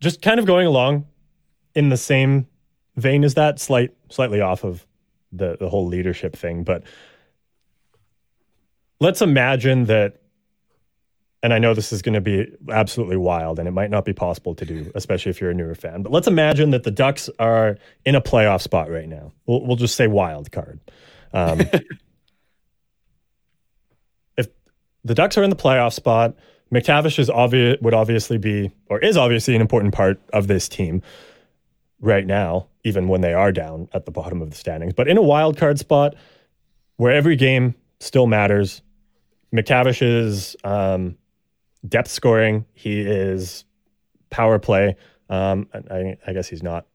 just kind of going along in the same vein is that, slight, slightly off of the the whole leadership thing, but let's imagine that. And I know this is going to be absolutely wild, and it might not be possible to do, especially if you're a newer fan. But let's imagine that the Ducks are in a playoff spot right now. We'll, we'll just say wild card. Um, if the Ducks are in the playoff spot, McTavish is obvious would obviously be or is obviously an important part of this team right now, even when they are down at the bottom of the standings. But in a wild card spot where every game still matters, McTavish is um, depth scoring. He is power play. Um, I, I guess he's not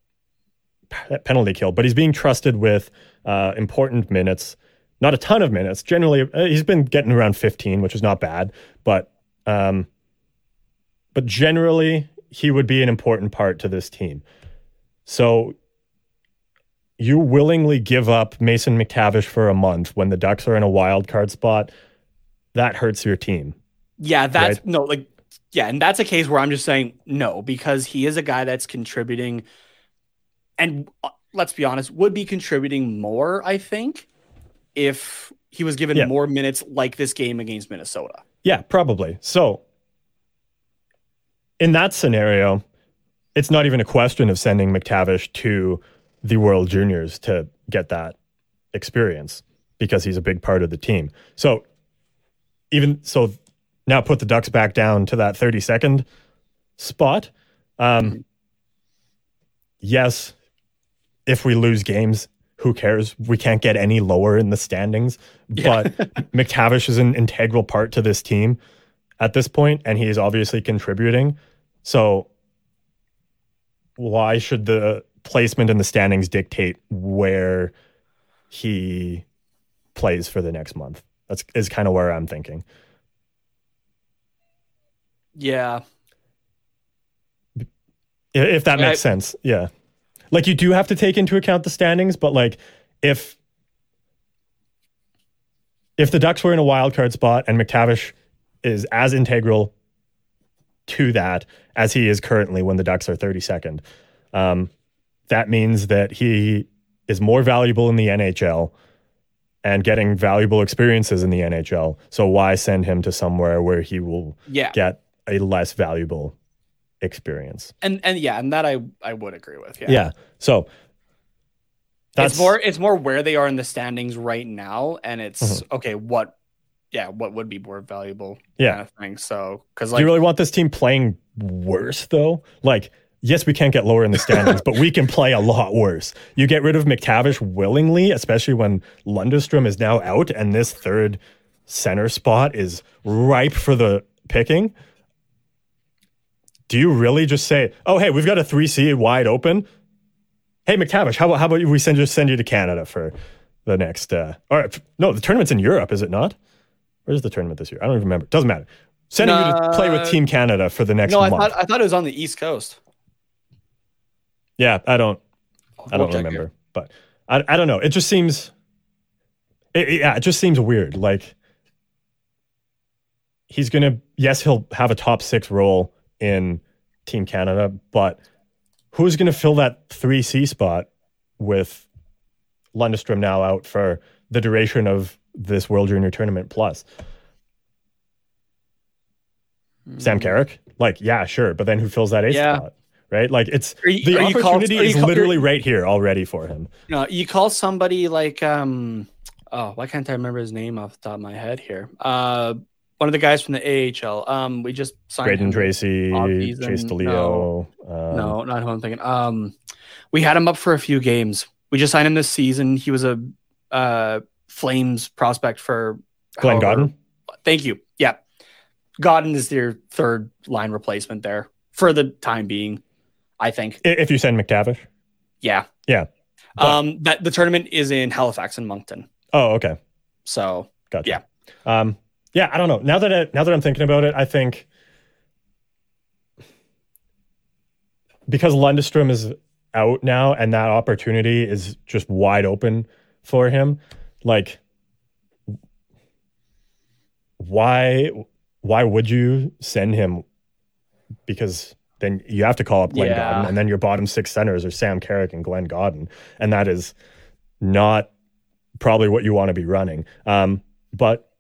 penalty kill, but he's being trusted with uh, important minutes. Not a ton of minutes. Generally, uh, he's been getting around 15, which is not bad. But um, but generally, he would be an important part to this team. So you willingly give up Mason McTavish for a month when the Ducks are in a wild card spot. That hurts your team. Yeah, that's Right. no like yeah, and that's a case where I'm just saying no because he is a guy that's contributing and uh, let's be honest, would be contributing more, I think, if he was given Yeah. more minutes like this game against Minnesota. Yeah, probably. So, in that scenario, it's not even a question of sending McTavish to the World Juniors to get that experience because he's a big part of the team. So, even so, now put the Ducks back down to that 32nd spot. Um, yes, if we lose games, who cares? We can't get any lower in the standings. Yeah. But McTavish is an integral part to this team at this point, and he is obviously contributing. So, why should the placement in the standings dictate where he plays for the next month? That's is kind of where I'm thinking. Yeah. If that Yeah, makes I- sense. Yeah. Like you do have to take into account the standings, but like if if the Ducks were in a wild card spot and McTavish is as integral to that as he is currently when the Ducks are 32nd. Um, that means that he is more valuable in the NHL and getting valuable experiences in the NHL. So why send him to somewhere where he will Yeah. get a less valuable experience? And and yeah, and that I I would agree with. Yeah. Yeah. So that's it's more it's more where they are in the standings right now and it's Mm-hmm. okay, what yeah, what would be more valuable Yeah. kind of thing. So cuz Do you really want this team playing worse though? Like, yes, we can't get lower in the standings, but we can play a lot worse. You get rid of McTavish willingly, especially when Lundeström is now out and this third center spot is ripe for the picking. Do you really just say, "Oh, hey, we've got a three C wide open"? Hey, McTavish, how about how about we send just send you to Canada for the next? Uh, all right, no, the tournament's in Europe, is it not? Where's the tournament this year? I don't even remember. Doesn't matter. Sending you to play with Team Canada for the next No, I month. thought I thought it was on the East Coast. yeah, I don't. I don't remember, here. but I, I don't know. It just seems, it, it- yeah, it just seems weird. Like he's gonna, yes, he'll have a top six role in Team Canada, but who's gonna fill that three C spot with Lundeström now out for the duration of this World Junior Tournament plus? Sam Carrick, like yeah, sure, but then who fills that eighth Yeah. spot? Right, like it's you- the you opportunity you is literally right here already for him. No, you call somebody like um oh, why can't I remember his name off the top of my head here? Uh one of the guys from the AHL. Um we just signed Brayden him. Tracey, Chase DeLeo. um, No, not who I'm thinking. Um, we had him up for a few games. We just signed him this season. He was a uh, Flames prospect for Glenn however- Gawdin. Thank you. Yeah, Gawdin is their third line replacement there for the time being. I think. If you send McTavish. Yeah. Yeah, but- Um, that the tournament is in Halifax and Moncton. Oh, okay. So Gotcha. Yeah. Um, yeah, I don't know. Now that I, now that I'm thinking about it, I think because Lundeström is out now and that opportunity is just wide open for him, like why why would you send him? Because then you have to call up Glenn Yeah. Gawdin, and then your bottom six centers are Sam Carrick and Glenn Gawdin, and that is not probably what you want to be running. Um, but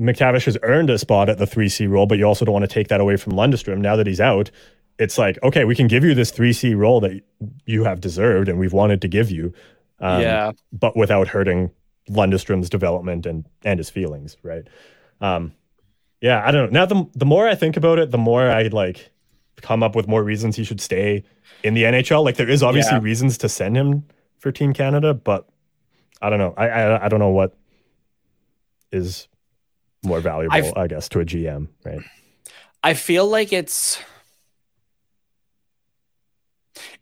McTavish has earned a spot at the 3C role, but you also don't want to take that away from Lundeström. Now that he's out, it's like, okay, we can give you this 3C role that you have deserved and we've wanted to give you, um, yeah, but without hurting Lundeström's development and, and his feelings, right? Um, yeah, I don't know. Now, the, the more I think about it, the more I like come up with more reasons he should stay in the NHL. Like, there is obviously Yeah. reasons to send him for Team Canada, but I don't know. I, I, I don't know what is more valuable, I've- I guess, to a GM, right? I feel like it's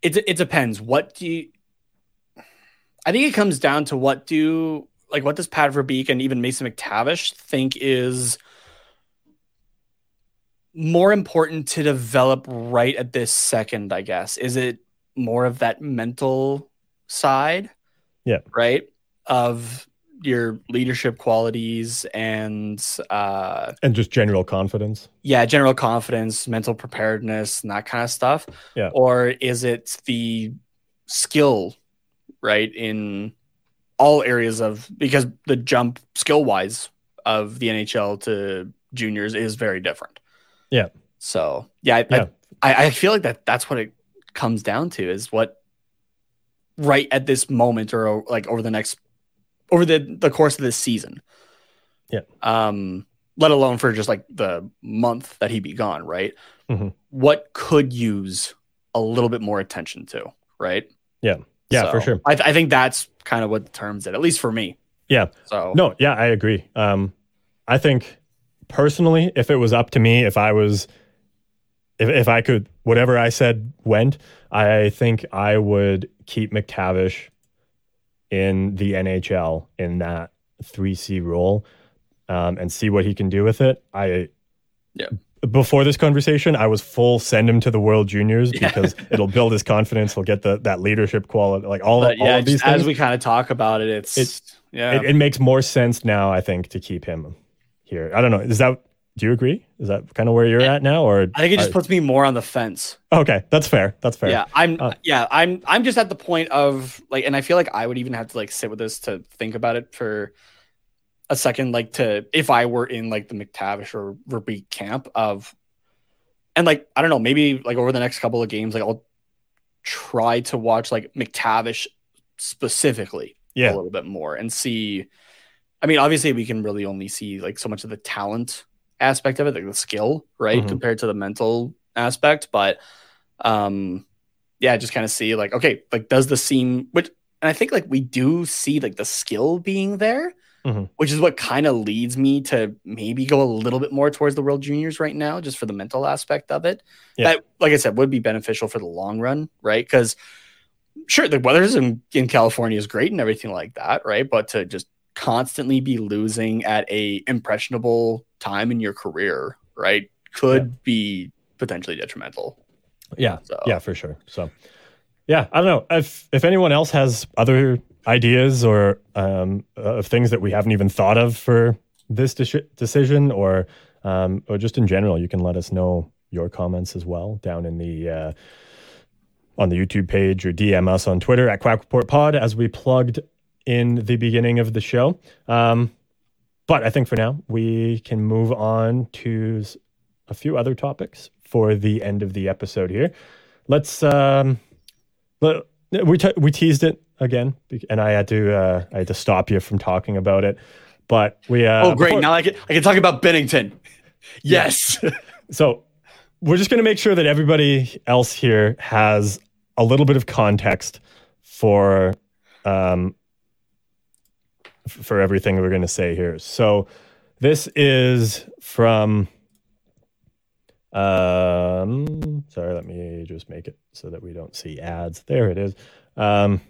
it it depends. What do you I think it comes down to what do like what does Pat Verbeek and even Mason McTavish think is more important to develop right at this second, I guess. Is it more of that mental side? Yeah. Right? Of your leadership qualities and uh And just general confidence. yeah, general confidence, mental preparedness, and that kind of stuff? Yeah. Or is it the skill, right, in all areas of because the jump skill wise of the NHL to juniors is very different. Yeah. So yeah, I, Yeah. I, I feel like that that's what it comes down to is what right at this moment or like over the next over the the course of this season. Yeah. Um, let alone for just like the month that he'd be gone, right? Mhm. What could use a little bit more attention to, right? Yeah, for sure. I, I think that's kind of what the terms it, at least for me. Yeah. So No, yeah, I agree. Um, I think personally, if it was up to me, if I was, if, if I could, whatever I said went, I think I would keep McTavish in the NHL in that 3C role um, and see what he can do with it. I, Yeah. Before this conversation, I was full send him to the World Juniors Yeah. because it'll build his confidence. He'll get the that leadership quality, like all, but all yeah, of these things. as we kind of talk about it, it's It- yeah. it, it makes more sense now, I think, to keep him here. I don't know. Is that do you agree? Is that kind of where you're at now, or I think it just are- puts me more on the fence. okay? That's fair. That's fair. Yeah, I'm Uh, yeah, I'm I'm just at the point of like and I feel like I would even have to like sit with this to think about it for a second like to if I were in like the McTavish or Verbeek camp of and like I don't know, maybe like over the next couple of games like I'll try to watch like McTavish specifically Yeah. a little bit more and see I mean obviously we can really only see like so much of the talent aspect of it like the skill right Mhm. compared to the mental aspect but um yeah just kind of see like okay like does the seem which and I think like we do see like the skill being there Mhm. which is what kind of leads me to maybe go a little bit more towards the world juniors right now just for the mental aspect of it Yeah. that like I said would be beneficial for the long run right because sure the weather in, in California is great and everything like that right but to just constantly be losing at a impressionable time in your career right could be potentially detrimental Yeah. so Yeah, for sure. So, yeah, I don't know if if anyone else has other ideas or um, of things that we haven't even thought of for this deci- decision, or um, or just in general, you can let us know your comments as well down in the uh, on the YouTube page or DM us on Twitter at Quack Report Pod as we plugged in the beginning of the show. Um, but I think for now we can move on to a few other topics for the end of the episode here. Let's um let, we te- we teased it again and I had to uh I had to stop you from talking about it. But we uh oh great before- now I can I can talk about Binnington yes so we're just going to make sure that everybody else here has a little bit of context for um, for everything we're going to say here. So this is from um sorry let me just make it so that we don't see ads there it is um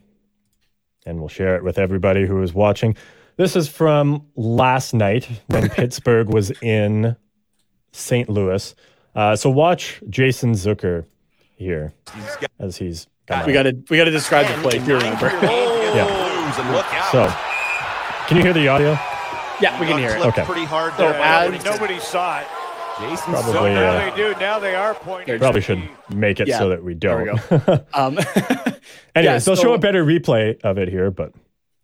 and we'll share it with everybody who is watching this is from last night when pittsburgh was in St. Louis. Uh, so watch Jason Zucker here as he's come we got to we got to describe the play if you remember And look out. So can you hear the audio? yeah we can hear it Okay. Pretty hard So there. as- Nobody, nobody saw it. Jason Probably, So now uh, they do. Now they are pointing. Probably should make it Yeah, so that we there we don't. um Anyways, they'll so- show a better replay of it here, but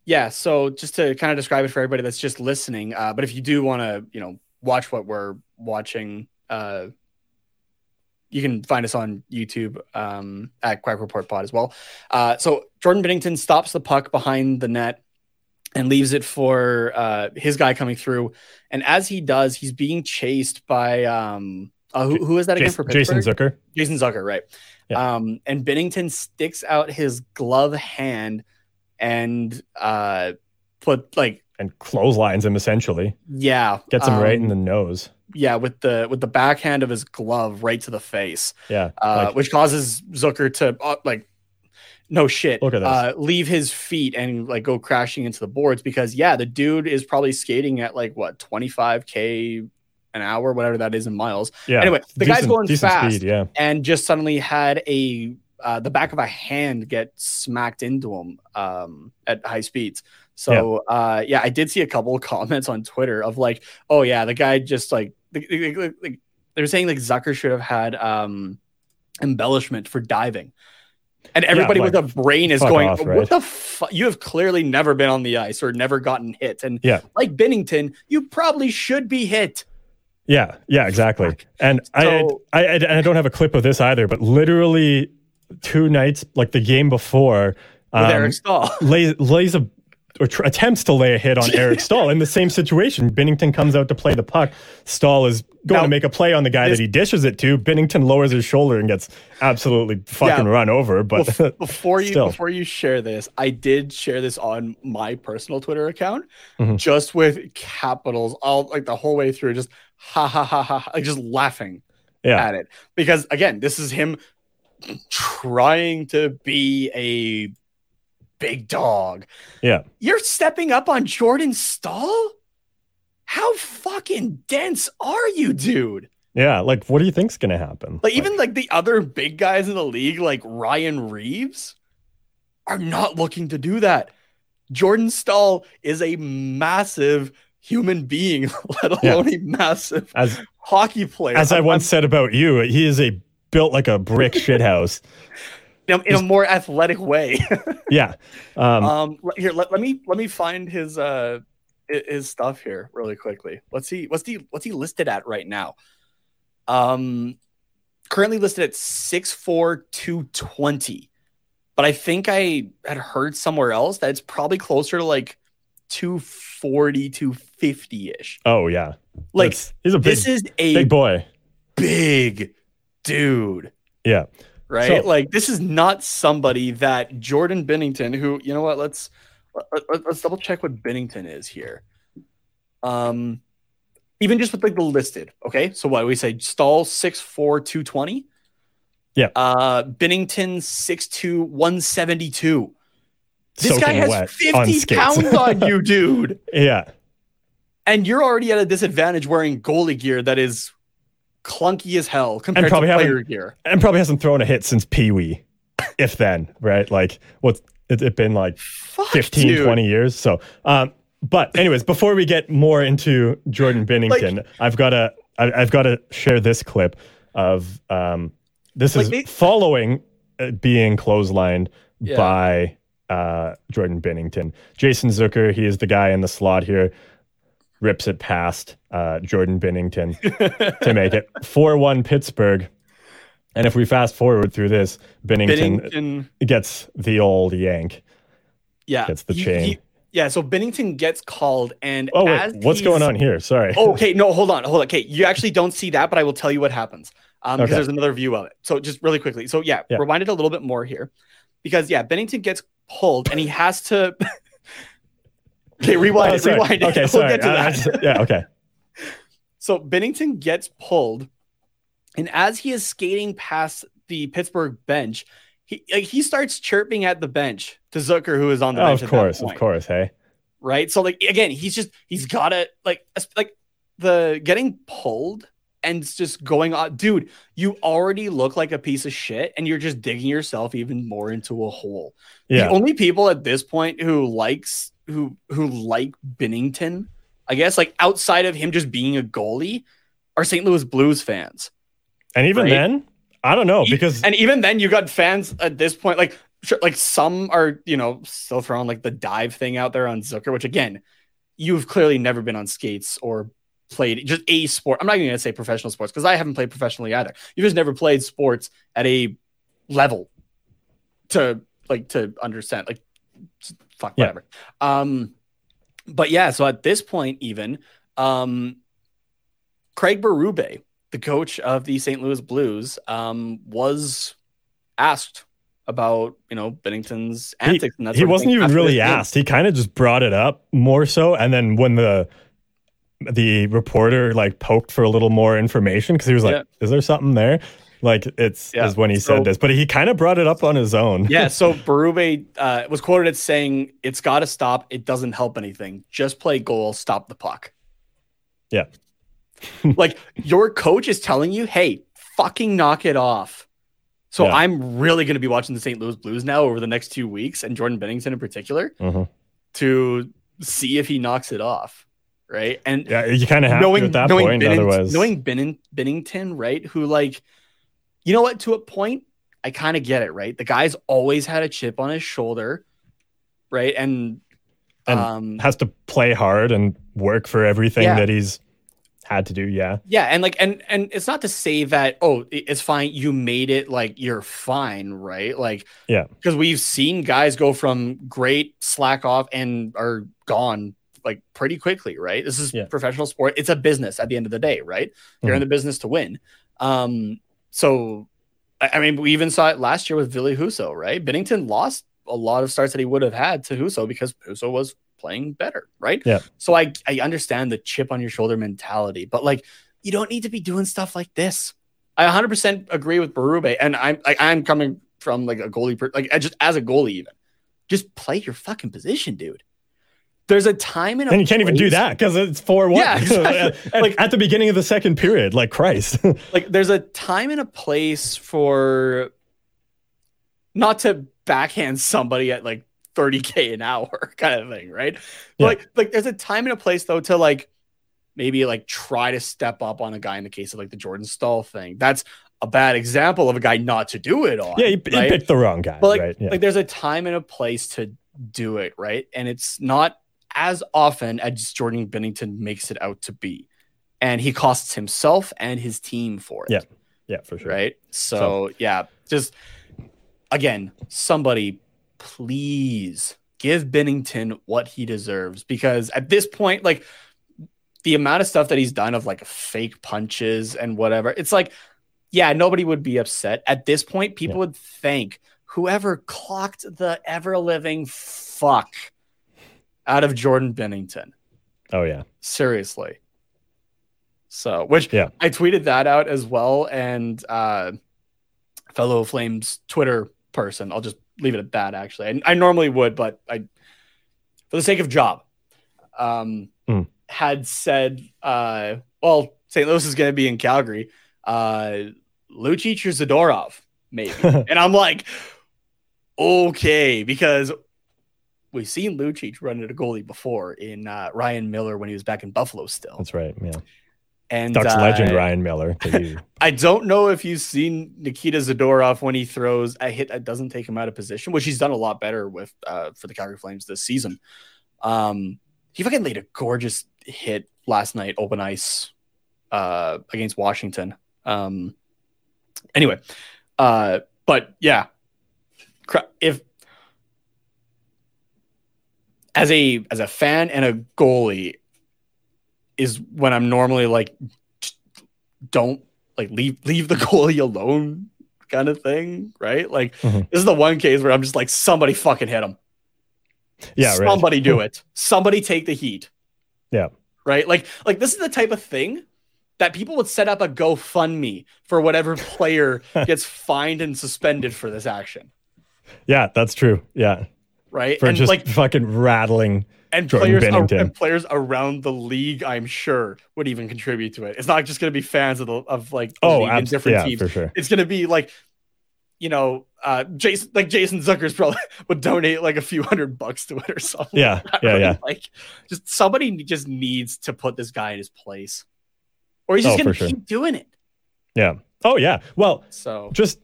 Yeah, so just to kind of describe it for everybody that's just listening, uh, but if you do want to, you know, watch what we're watching, uh, you can find us on YouTube um, at Quack Report Pod as well. Uh, so Jordan Binnington stops the puck behind the net and leaves it for uh, his guy coming through, and as he does, he's being chased by um, uh, who, who is that again for Jason, Pittsburgh? Jason Zucker. Jason Zucker, right? Yeah. Um, and Binnington sticks out his glove hand and uh, put like and clotheslines him essentially. yeah, Gets him right in um, the nose. yeah with the with the backhand of his glove right to the face, Yeah. uh, like, which causes Zucker to uh, like no shit Look at this. uh, leave his feet and like go crashing into the boards because yeah, the dude is probably skating at like what twenty five k an hour, whatever that is in miles. yeah. anyway, the guy's going fast. Speed, yeah. and just suddenly had a uh, the back of a hand get smacked into him um, at high speeds. So yeah. Uh, yeah, I did see a couple of comments on Twitter of like, oh yeah, the guy just like, like, like, like they were saying like Zucker should have had um, embellishment for diving. And everybody like, with a brain is going, off, "What the fuck? You have clearly never been on the ice or never gotten hit." And Yeah. like Binnington, you probably should be hit. Yeah, yeah, exactly. And So- I, I, I, and I don't have a clip of this either, but literally two nights, like the game before, um, Eric Staal. lays, lays a or tr- attempts to lay a hit on Eric Staal in the same situation. Binnington comes out to play the puck. Staal is going Now, to make a play on the guy this- that he dishes it to. Binnington lowers his shoulder and gets absolutely fucking Yeah. run over. But Bef- before you still. before you share this, I did share this on my personal Twitter account, Mhm. just with capitals all like the whole way through, just ha ha ha ha, like just laughing yeah, at it because again, this is him trying to be a big dog. yeah, You're stepping up on Jordan Staal. How fucking dense are you, dude? yeah. Like, what do you think's going to happen? Like even like the other big guys in the league, like Ryan Reaves, are not looking to do that. Jordan Staal is a massive human being, let Yeah. alone a massive as hockey player. As I I'm- once said about you, he is a built like a brick shithouse. In, a, in a more athletic way. Yeah. Um, um, here, let, let me let me find his uh his stuff here really quickly. Let's see what's he what's he listed at right now. Um, currently listed at six four two twenty, but I think I had heard somewhere else that it's probably closer to like 240 250 ish. oh yeah. Like That's- he's a big, this is a big boy. big dude. Yeah. Right? So- like this is not somebody that Jordan Binnington, who you know what? Let's let, us double check what Binnington is here. Um, even just with like the listed, okay. So what we say? Staal six four two twenty. Yeah. Uh, Binnington six two one seventy two. This guy has on fifty skates. pounds on you, dude, Yeah. and you're already at a disadvantage wearing goalie gear that is clunky as hell compared to probably haven't- player gear. And probably hasn't thrown a hit since Pee Wee, if then, right? Like, what's it, it been like Fuck, 15, dude. 20 years? So, um, but anyways, before we get more into Jordan Binnington, I've got to, I've got to share this clip of, um, this Like is they- following uh, being clotheslined Yeah. by uh, Jordan Binnington. Jason Zucker, he is the guy in the slot here, rips it past uh, Jordan Binnington to make it 4 1 Pittsburgh. And if we fast forward through this, Binnington, Binnington. gets the old yank. Yeah, Gets the He- chain. he- yeah, so Binnington gets called, and Oh, wait, as what's going on here? Sorry. Oh, okay, no, hold on, hold on. Okay, you actually don't see that, but I will tell you what happens um, because Okay. there's another view of it. So just really quickly. So yeah, Yeah. rewind it a little bit more here, because yeah, Binnington gets pulled, and he has to. okay, oh, rewind Oh, it. Rewind it. Okay, We'll sorry. get to I- I that. just- yeah, okay. So Binnington gets pulled, and as he is skating past the Pittsburgh bench, he like he starts chirping at the bench to Zucker, who is on the Oh, bench. of course, of course. Hey. right? So like again, he's just he's got to like like the getting pulled and it's just going on, dude. You already look like a piece of shit, and you're just digging yourself even more into a hole. Yeah. The only people at this point who likes who who like Binnington, I guess, like outside of him just being a goalie, are St. Louis Blues fans. And even right? then, I don't know because and even then, you got fans at this point, like sure, like some are, you know, still throwing like the dive thing out there on Zucker, which again, you've clearly never been on skates or played just a sport. I'm not even gonna say professional sports because I haven't played professionally either. You've just never played sports at a level to like to understand. Like, fuck Yeah. whatever. Um, but yeah, so at this point, even um, Craig Berube, the coach of the St. Louis Blues, um, was asked about you know Binnington's antics. and that he wasn't even really game. asked. He kind of just brought it up more so, and then when the the reporter like poked for a little more information because he was like, Yeah. "Is there something there?" Like it's Yeah. is when he So- said this, but he kind of brought it up on his own. yeah, so Berube uh, was quoted as saying, "It's got to stop. It doesn't help anything. Just play goal. Stop the puck." Yeah. like your coach is telling you, "Hey, fucking knock it off." So Yeah. I'm really going to be watching the St. Louis Blues now over the next two weeks, and Jordan Binnington in particular, Mhm. to see if he knocks it off, right? And yeah, you kind of have knowing to at that knowing, point. Benning- otherwise, knowing Benning, Binnington, right? Who like, you know what? To a point, I kind of get it, right? The guy's always had a chip on his shoulder, right? And, And um, has to play hard and work for everything Yeah. that he's had to do. Yeah, yeah, and like, and and it's not to say that oh, it's fine. You made it like you're fine, right? Like, Yeah. because we've seen guys go from great slack off and are gone like pretty quickly, right? This is Yeah. professional sport. It's a business at the end of the day, right? You're in the business to win. Um, so I I mean, we even saw it last year with Ville Husso, right? Binnington lost a lot of starts that he would have had to Husso because Husso was playing better, right? Yeah. So I I understand the chip on your shoulder mentality, but like you don't need to be doing stuff like this. I 100% agree with Berube, and I'm like I'm coming from like a goalie, per- like just as a goalie, even just play your fucking position, dude. There's a time and a and you can't even do that because it's four one. Yeah, exactly. at, Like- at the beginning of the second period, like Christ. like there's a time and a place for not to backhand somebody at like 30k an hour kind of thing right Yeah. like like there's a time and a place though to like maybe like try to step up on a guy in the case of like the Jordan Staal thing. That's a bad example of a guy not to do it on. Yeah, he, he right? picked the wrong guy, But like, right? Yeah. like there's a time and a place to do it, right? And it's not as often as Jordan Binnington makes it out to be. And he costs himself and his team for it. Yeah, yeah, for sure. Right. So, yeah, just again, somebody please give Binnington what he deserves because at this point, like the amount of stuff that he's done of like fake punches and whatever, it's like, yeah, nobody would be upset. At this point, people Yeah. would thank whoever clocked the ever living fuck out of Jordan Binnington. Oh yeah, Seriously. So, which Yeah. I tweeted that out as well. And uh, fellow Flames Twitter person, I'll just leave it at that, actually. And I normally would, but I, for the sake of job, um, Mm. had said, uh, well, St. Louis is going to be in Calgary. Uh, Lucic or Zadorov, maybe. and I'm like, okay, because we've seen Lucic run into goalie before in uh, Ryan Miller when he was back in Buffalo still. that's right. Yeah, And Ducks uh, legend Ryan Miller. I don't know if you've seen Nikita Zadorov when he throws a hit that doesn't take him out of position, which he's done a lot better with uh, for the Calgary Flames this season. Um, he fucking laid a gorgeous hit last night, open ice, uh, against Washington. Um, anyway, uh, but yeah, if as a as a fan and a goalie is when I'm normally like don't like leave leave the goalie alone kind of thing, right? Like Mhm. this is the one case where I'm just like somebody fucking hit him. yeah, right. somebody do it. Somebody take the heat. Yeah. Right? Like like this is the type of thing that people would set up a GoFundMe for whatever player gets fined and suspended for this action. Yeah, that's true. Yeah, Right? for and just like fucking rattling. and Jordan players and players around the league, I'm sure, would even contribute to it. It's not just going to be fans of the of like Oh, abs- different yeah, teams. for sure. It's going to be like, you know, uh, Jason like Jason Zuckers probably would donate like a few hundred bucks to it or something. Yeah, yeah, right? yeah. Like, just somebody just needs to put this guy in his place, or he's just Oh, going to for sure. keep doing it. Yeah. Oh yeah. Well, So just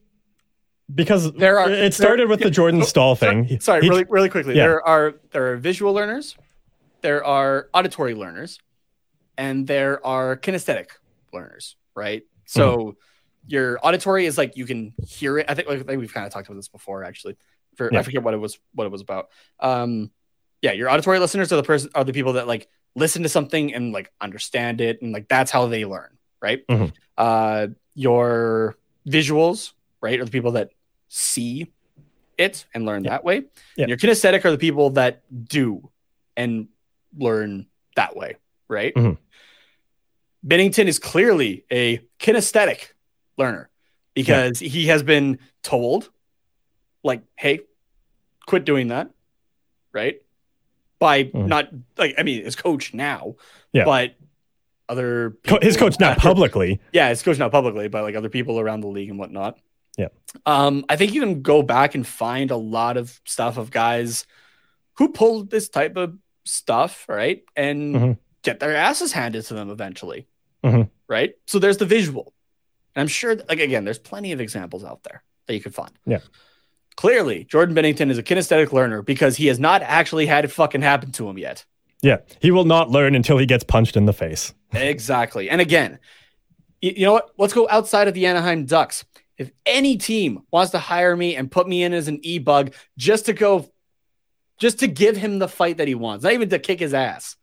because There are- it started with there- the Jordan oh, Staal thing. He- Sorry, he- really, really quickly. yeah. There are there are visual learners, there are auditory learners, and there are kinesthetic learners. Right. So Mm-hmm. your auditory is like you can hear it. I think, like, I think we've kind of talked about this before, actually. For Yeah. I forget what it was what it was about. Um, yeah, your auditory listeners are the person are the people that like listen to something and like understand it, and like that's how they learn. Right. Mhm. Uh, your visuals, right, are the people that see it and learn Yeah. that way. Yeah. And your kinesthetic are the people that do and learn that way, right? Mhm. Binnington is clearly a kinesthetic learner because he has been told, like, hey, quit doing that, right? By Mhm. not like I mean his coach now, Yeah. but other his coach not publicly. yeah, it's coached not publicly, but like other people around the league and whatnot. Yeah. Um, I think you can go back and find a lot of stuff of guys who pulled this type of stuff, right? And Mhm. get their asses handed to them eventually. Mhm. Right. So there's the visual. And I'm sure like again, there's plenty of examples out there that you could find. Yeah. Clearly, Jordan Binnington is a kinesthetic learner because he has not actually had it fucking happen to him yet. Yeah, he will not learn until he gets punched in the face. Exactly. And again, you know what? Let's go outside of the Anaheim Ducks. If any team wants to hire me and put me in as an e bug just to go, just to give him the fight that he wants, not even to kick his ass.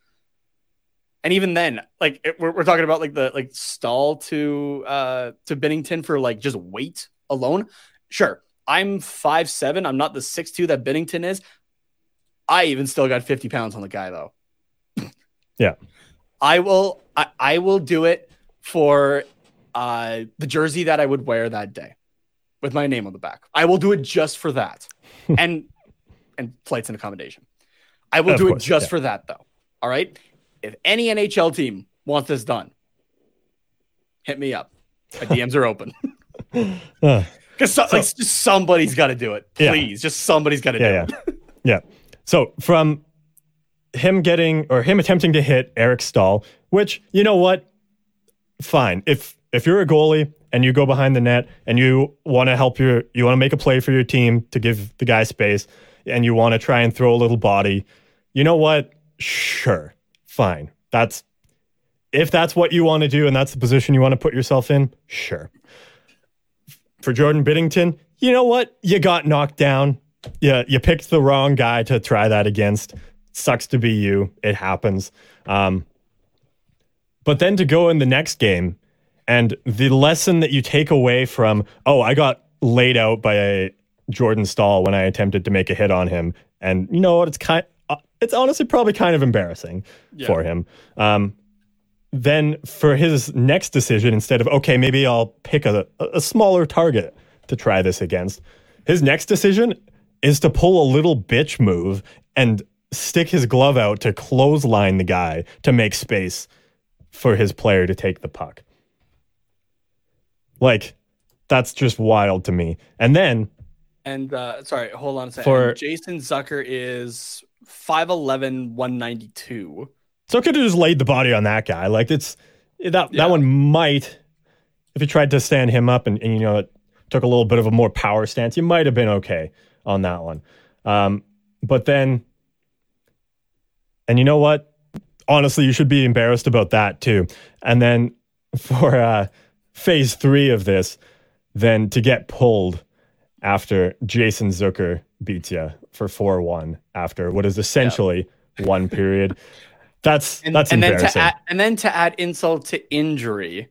And even then, like it- we're, we're talking about like the like Staal to uh to Binnington for like just weight alone. Sure, I'm five seven. I'm not the six two that Binnington is. I even still got 50 pounds on the guy though. Yeah. I will I, I will do it for uh the jersey that I would wear that day with my name on the back. I will do it just for that. and and flights and accommodation. I will Of do course, it just yeah. for that though. All right? If any NHL team wants this done, hit me up. My DMs are open. Uh, Cuz so, like, just somebody's got to do it. Yeah. Please, just somebody's got to yeah, do yeah, it. yeah. So from him getting or him attempting to hit Eric Staal, which you know what, fine. If if you're a goalie and you go behind the net and you want to help your you want to make a play for your team to give the guy space and you want to try and throw a little body, you know what? Sure, fine. That's if that's what you want to do and that's the position you want to put yourself in, sure. For Jordan Binnington, you know what? You got knocked down. Yeah, you picked the wrong guy to try that against. Sucks to be you. It happens. Um, but then to go in the next game and the lesson that you take away from, oh, I got laid out by a Jordan Staal when I attempted to make a hit on him. And you know what? It's kind uh, it's honestly probably kind of embarrassing for him. Um, then for his next decision, instead of okay, maybe I'll pick a, a smaller target to try this against, his next decision is to pull a little bitch move and stick his glove out to clothesline the guy to make space for his player to take the puck. Like, that's just wild to me. And then And uh, sorry, hold on a second. For- Jason Zucker is 5'11, 192. So could have just laid the body on that guy. Like it's that Yeah. that one might, if you tried to stand him up and, and you know it took a little bit of a more power stance, you might have been okay on that one. Um, but then, and you know what? Honestly, you should be embarrassed about that too. And then for uh, phase three of this, then to get pulled after Jason Zucker beats you for four one after what is essentially one period. That's And, that's and then embarrassing. to add, and then to add insult to injury,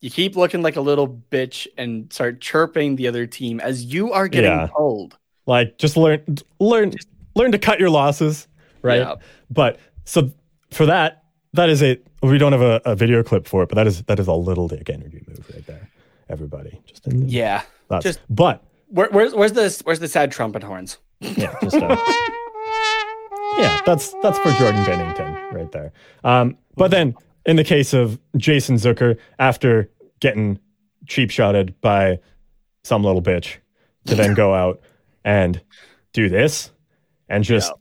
you keep looking like a little bitch and start chirping the other team as you are getting Yeah. pulled. like just learn learn learn to cut your losses, right? Yeah. But so for that, that is a we don't have a, a video clip for it, but that is that is a little dick energy move right there. Everybody, just in the, Yeah. that's, just- but Where, where's where's the where's the sad trumpet horns? yeah, just uh, yeah, that's that's for Jordan Binnington right there. Um, but then in the case of Jason Zucker, after getting cheap shotted by some little bitch, to then go out and do this and just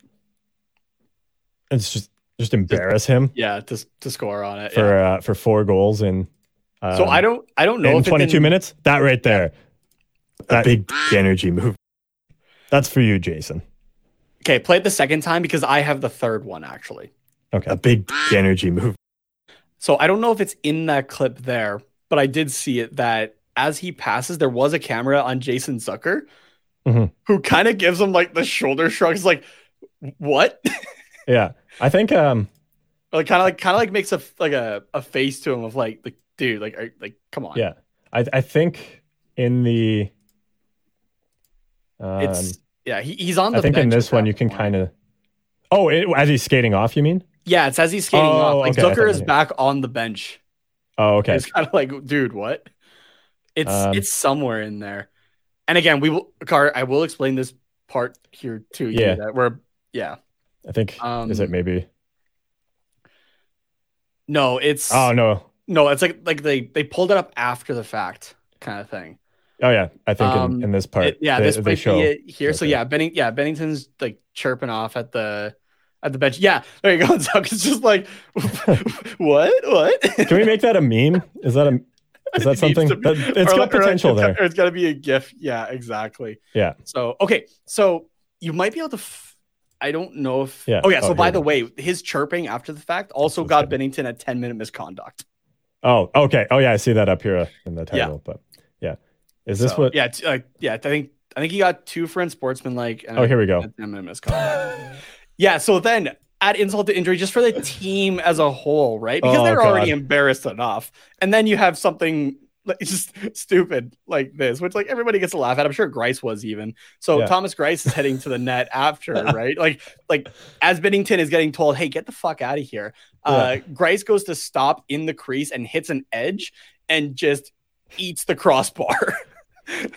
it's just just embarrass him Yeah, to to score on it. for yeah. uh, for four goals in um, So I don't I don't know in if 22 in- minutes. That right there, that big energy move. That's for you, Jason. Okay, play it the second time because I have the third one actually. Okay, a big energy move. So I don't know if it's in that clip there, but I did see it that as he passes, there was a camera on Jason Zucker Mhm. who kind of gives him like the shoulder shrugs, like, what? Yeah, I think um like kind of like kind of like makes a like a, a face to him of like like dude like are, like come on yeah, I I think in the um, it's yeah he, he's on the bench. I think in this one you can kind of oh it, as he's skating off. You mean? yeah it's as he's skating Oh, off like okay, Zucker is back on the bench Oh okay. it's kind of like dude what it's Um, it's somewhere in there and again we will car I will explain this part here too Yeah. that we're yeah I think um, is it maybe? no it's Oh no. no it's like like they they pulled it up after the fact kind of thing Oh yeah, I think Um, in, in this part. It- yeah, they, this might show. here. So yeah, Benning, yeah, Binnington's like chirping off at the at the bench. Yeah, there you go. And just like, what, what? Can we make that a meme? Is that a is that It something be- that, it's or got or potential it's there? or it's got to be a GIF. Yeah, exactly. Yeah. So okay, so you might be able to. F- I don't know if. Yeah. Oh yeah. Oh, So by the we way, his chirping after the fact also That's got good. Binnington a ten minute misconduct. Oh okay. Oh yeah, I see that up here uh, in the title. But yeah, is this So, what? Yeah. T- uh, yeah. I think I think he got two for unsportsmanlike. and Oh, here we go. 10 minute misconduct. yeah. So then add insult to injury just for the team as a whole, right? Because Oh, they're already embarrassed enough, and then you have something like just stupid like this, which like everybody gets to laugh at. I'm sure Greiss was even. So Yeah. Thomas Greiss is heading to the net after, right? Like like as Binnington is getting told, "Hey, get the fuck out of here." Uh, Greiss goes to stop in the crease and hits an edge and just eats the crossbar.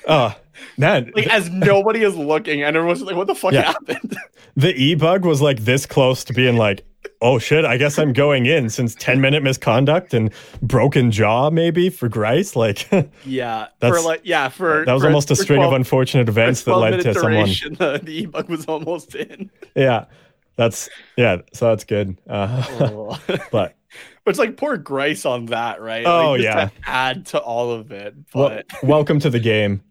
Oh, man, like as nobody is looking, and everyone's like, "What the fuck Yeah. happened?" the e bug was like this close to being like, oh shit, I guess I'm going in since 10 minute misconduct and broken jaw maybe for Greiss. Like yeah, for That's- like yeah, for that was for- almost a string 12 of unfortunate events that led to someone. duration, The, the e-bug was almost in. Yeah. that's yeah. So that's good. Uh, Oh. but it's like poor Greiss on that, right? Oh, like, yeah. to add to all of it. But welcome to the game.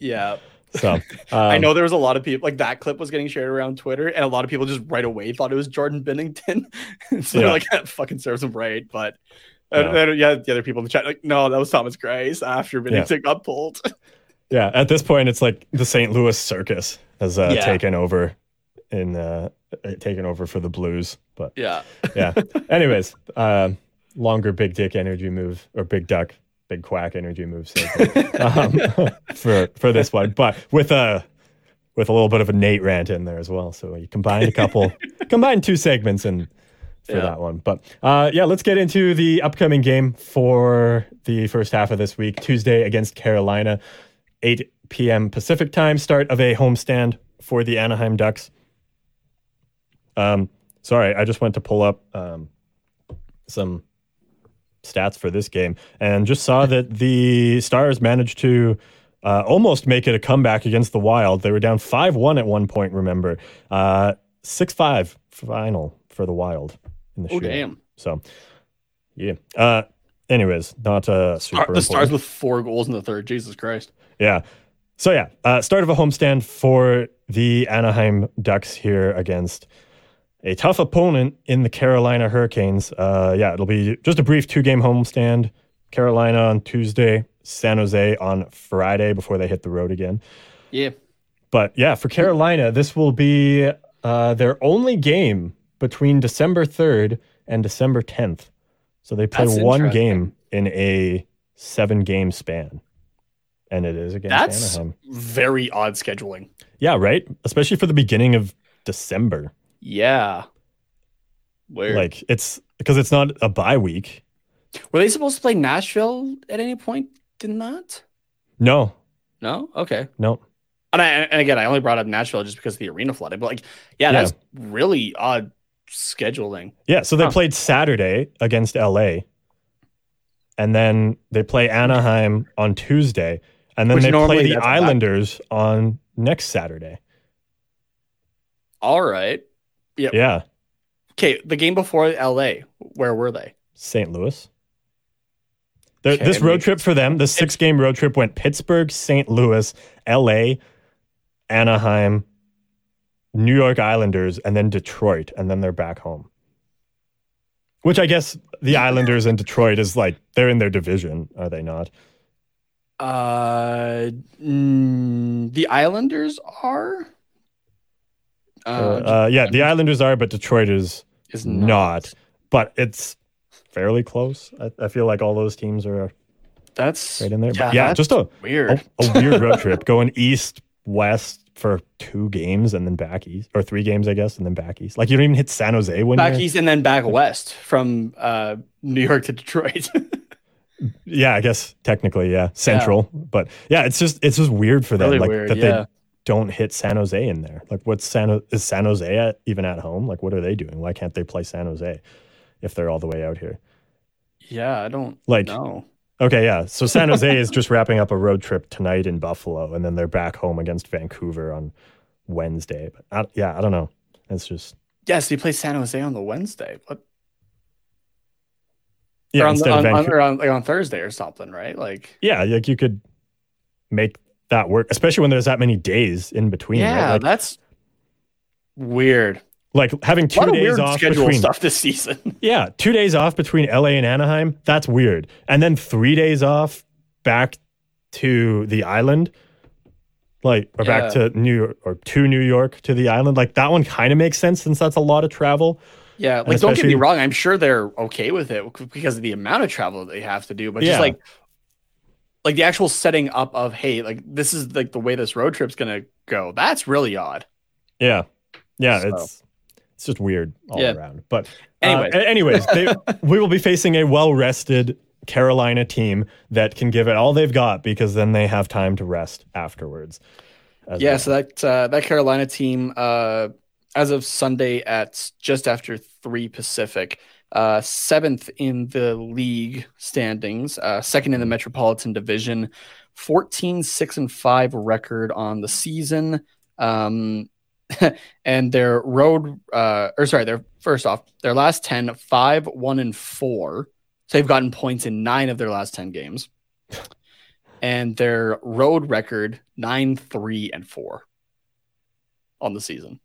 yeah, So I um, know there was a lot of people like that clip was getting shared around Twitter, and a lot of people just right away thought it was Jordan Binnington. so Yeah. they're like, that fucking serves him right. But uh, Yeah. then, yeah, the other people in the chat like, no, that was Thomas Greiss after Binnington got pulled. Yeah, at this point, it's like the St. Louis Circus has uh, Yeah. taken over in uh, uh, taken over for the Blues. But yeah, yeah. Anyways, uh, longer big dick energy move or big duck, big quack energy move segment, um, for for this one, but with a with a little bit of a Nate rant in there as well. So you combined a couple, combined two segments and for Yeah. that one. But uh, yeah, let's get into the upcoming game for the first half of this week, Tuesday against Carolina, 8 p.m. Pacific time, start of a homestand for the Anaheim Ducks. Um, sorry, I just went to pull up um, some stats for this game and just saw that the Stars managed to uh, almost make it a comeback against the Wild. They were down 5 1 at one point, remember. Uh, 6 5 final for the Wild in the oh shootout. damn, So, yeah. Uh, anyways, not uh, super Star- the Stars with four goals in the third. Jesus Christ. Yeah. So yeah, uh, start of a homestand for the Anaheim Ducks here against a tough opponent in the Carolina Hurricanes. Uh, yeah, it'll be just a brief two-game homestand. Carolina on Tuesday, San Jose on Friday before they hit the road again. Yeah, But yeah, for Carolina, this will be uh, their only game between December 3rd and December 10th. So they play That's one game in a seven-game span, and it is against that's Anaheim. very odd scheduling. Yeah, right. Especially for the beginning of December. Yeah. Weird. Like it's because it's not a bye week. Were they supposed to play Nashville at any point? Did not? No, No? Okay. no. And, I, and again, I only brought up Nashville just because of the arena flooded. But like, yeah, Yeah. that's really odd scheduling. Yeah, so they Huh. played Saturday against LA. And then they play Anaheim on Tuesday. And then Which they play the that's a bye. Islanders on next Saturday. All right. Yeah. Okay. The game before LA, where were they? St. Louis. Okay, this road trip for them, the six game road trip went Pittsburgh, St. Louis, LA, Anaheim, New York Islanders, and then Detroit, and then they're back home. Which I guess the Islanders and Detroit is like they're in their division, are they not? Uh, mm, the Islanders are. Uh, Uh, uh, yeah, the Islanders are, but Detroit is is not. But it's fairly close. I, I feel like all those teams are That's right in there. Yeah, yeah, just a weird. a, a weird road trip going east west for two games and then back east or three games i guess and then back east like you don't even hit san jose when back east and then back west from uh, New York to Detroit. yeah i guess technically yeah central but yeah it's just it's just weird for them Really like weird, that yeah. they don't hit san jose in there. Like what's san is san jose at, even at home? Like what are they doing? Why can't they play san jose if they're all the way out here? Yeah, I don't like know. okay yeah. So san jose is just wrapping up a road trip tonight in buffalo and then they're back home against vancouver on wednesday. But I, yeah i don't know. It's just Yes, he plays San Jose on the Wednesday, but yeah or on, instead the, of on, on, or on, like on Thursday or something, right? Like, yeah, like you could make that work, especially when there's that many days in between. yeah, right? like, that's weird. like having two days off schedule between. stuff this season. Yeah, two days off between LA and Anaheim. That's weird. And then three days off back to the island, like or back to New York or to New York to the island. Like that one kind of makes sense since that's a lot of travel. Yeah, like don't get me wrong, I'm sure they're okay with it because of the amount of travel they have to do, but Yeah. just like like the actual setting up of hey, like this is like the way this road trip's gonna go. That's really odd. Yeah, yeah, So. it's it's just weird all Yeah. around. But Anyways. uh, anyways, they, we will be facing a well rested Carolina team that can give it all they've got because then they have time to rest afterwards. Yeah, well. so that uh, that Carolina team, uh, as of Sunday at just after three Pacific, uh, seventh in the league standings, uh, second in the Metropolitan Division, 14 6 and 5 record on the season. Um, and their road, uh, or sorry, their first off, their last 10, 5, 1, and 4. So they've gotten points in nine of their last 10 games. And their road record, 9, 3, and 4 on the season.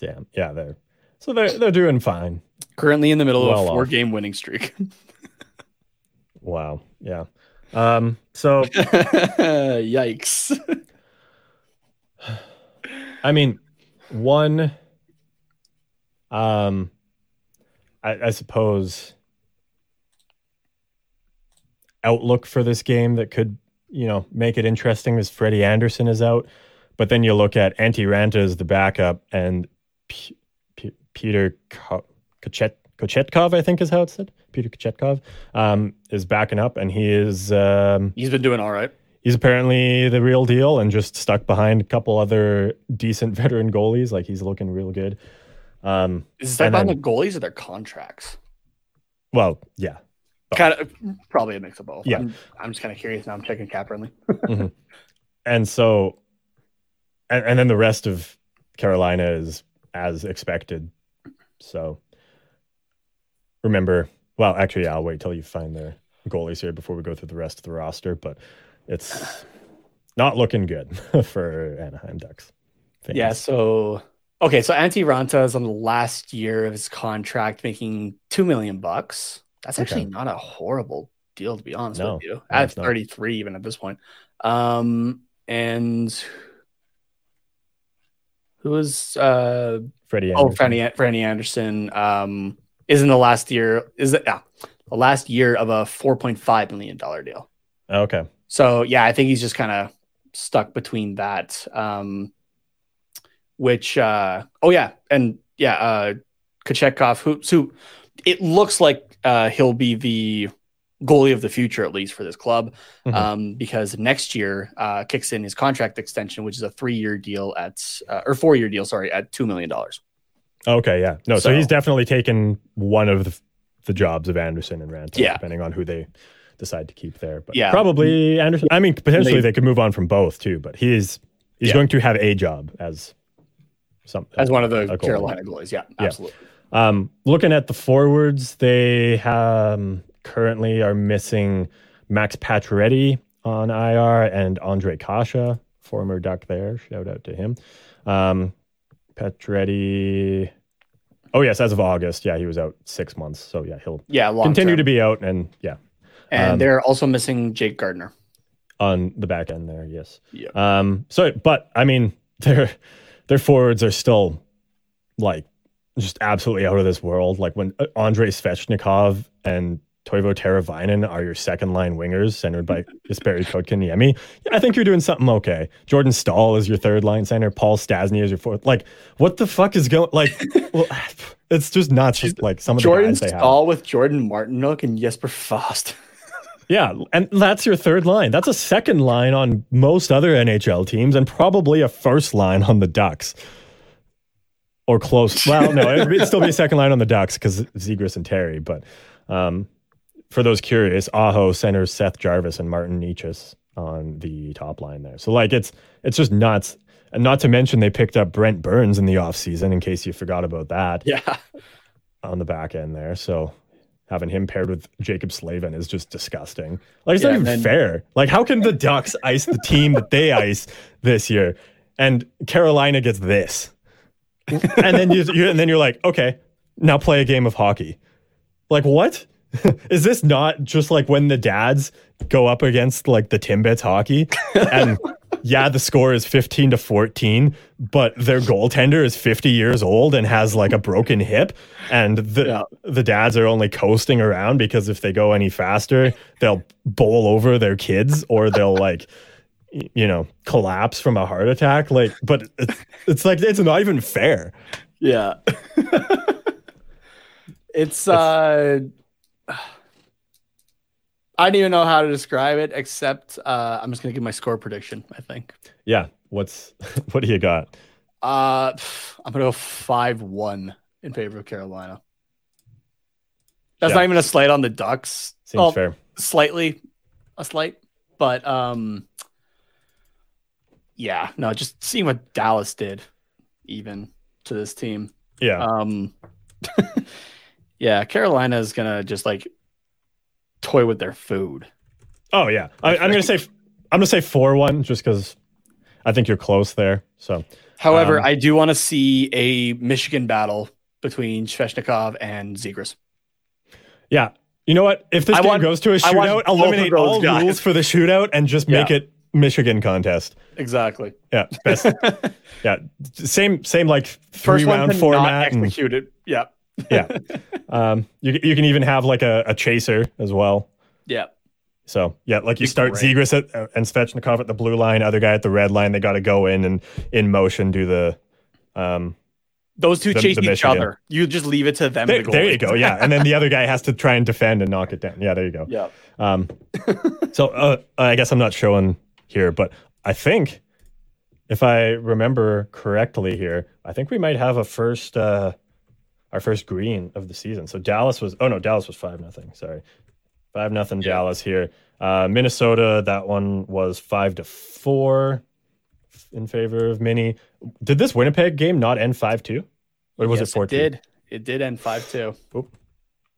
Damn. Yeah, they're so they're they're doing fine. Currently in the middle of Well a off. four game winning streak. Wow. Yeah. Um. So Yikes. I mean, one. Um. I, I suppose outlook for this game that could you know make it interesting is Freddie Andersen is out, but then you look at Antti Raanta as the backup and P- P- Peter Kochet- Kochetkov, I think is how it's said. Peter Kochetkov um, is backing up, and he is um, He's been doing all right. he's apparently the real deal and just stuck behind a couple other decent veteran goalies. Like he's looking real good. Um, Is that then- the goalies or their contracts? well, yeah, Kind of, probably a mix of both. Yeah. I'm, I'm just kind of curious now. I'm checking cap friendly. and so, and, and then the rest of Carolina is as expected. So, remember, well, actually, yeah, I'll wait till you find their goalies here before we go through the rest of the roster. But it's not looking good for Anaheim Ducks. fans. Yeah. So okay. So Antti Raanta is on the last year of his contract, making two million bucks. That's actually Okay. not a horrible deal, to be honest No. with you. No, At 33, even at this point. Um, and who is uh Freddie. oh Andersen. Franny Franny Andersen um is in the last year is it yeah the last year of a 4.5 million dollar deal. Okay. So yeah, I think he's just kind of stuck between that. Um, which uh, oh yeah, and yeah, uh, Kochetkov, who so it looks like uh, he'll be the goalie of the future at least for this club, Mhm. um, because next year uh, kicks in his contract extension, which is a three-year deal at uh, or four-year deal, sorry, at two million dollars. Okay, yeah. No, so, So- he's definitely taken one of the, the jobs of Andersen and Raanta, Yeah. depending on who they decide to keep there. But Yeah. probably Andersen. I mean, potentially They- they, could move on from both too, but he is he's Yeah. going to have a job as some As one of the. Carolina goalies, yeah, Yeah. absolutely. Um, looking at the forwards, they um, currently are missing Max Pacioretty on IR and Ondrej Kase, former Duck there. Shout out to him. Um, Pacioretty. Oh yes, as of August, yeah, he was out six months. So yeah, he'll Yeah, continue term. to be out, and yeah, and um, they're also missing Jake Gardiner. on the back end there. Yes. Yeah. Um. So, but I mean, their their forwards are still like just absolutely out of this world. Like when uh, Andrei Svechnikov and Teuvo Teravainen are your second line wingers, centered by Jesperi Kotkaniemi. I think you're doing something okay. Jordan Staal is your third line center. Paul Stastny is your fourth. Like, what the fuck is going? Like, well, it's just not Just like some of the Jordan guys they have. Staal with Jordan Martinook and Jesper Fast. Yeah, and that's your third line. That's a second line on most other NHL teams, and probably a first line on the Ducks, or close. Well, no, it'd, be- it'd still be a second line on the Ducks because Zegras and Terry. But um, for those curious, Aho centers Seth Jarvis and Martin Necas on the top line there. So like it's it's just nuts. And not to mention they picked up Brent Burns in the offseason, in case you forgot about that Yeah. on the back end there. So having him paired with Jaccob Slavin is just disgusting. Like it's Yeah, not even then- fair. Like how can the Ducks ice the team that they ice this year, and Carolina gets this, and then you, you and then you're like, okay, now play a game of hockey. Like what? Is this not just like when the dads go up against like the Timbits hockey and yeah, the score is 15 to 14, but their goaltender is 50 years old and has like a broken hip and the Yeah. the dads are only coasting around because if they go any faster, they'll bowl over their kids or they'll like you know, collapse from a heart attack like but it's, it's like it's not even fair. Yeah. it's uh I don't even know how to describe it except uh I'm just gonna give my score prediction, I think. Yeah, what's what do you got? Uh I'm gonna go five one in favor of Carolina. That's Yeah. not even a slight on the Ducks. Seems Well, fair. Slightly a slight, but um yeah, no, just seeing what Dallas did even to this team. Yeah. Um, yeah, Carolina is gonna just like toy with their food. oh yeah. I, I'm gonna say I'm gonna say four one just because I think you're close there. So However, Um, I do want to see a Michigan battle between Svechnikov and Zegras. yeah. You know what? If this I game want- goes to a shootout, eliminate all guys. rules for the shootout and just make Yeah. it Michigan contest. Exactly. Yeah. Best. yeah. Same same like First three one round not format. and- execute it. Yeah. Yeah. Um, you you can even have like a, a chaser as well. Yeah. So yeah, like you start great. Zegras at, uh, and Svechnikov at the blue line, other guy at the red line. They got to go in and in motion do the. Um, Those two The- chase the each other. You just leave it to them. there, and the there you go. Yeah, and then the other guy has to try and defend and knock it down. Yeah, there you go. Yeah. Um, so uh, I guess I'm not showing here, but I think if I remember correctly here, I think we might have a first uh, our first green of the season. So Dallas was oh no, Dallas was five nothing. Sorry, five nothing Yeah. Dallas here. Uh, Minnesota, that one was five to four in favor of Mini. Did this Winnipeg game not end five two, or was Yes, it four two? did. It did end 5 2. Ooh.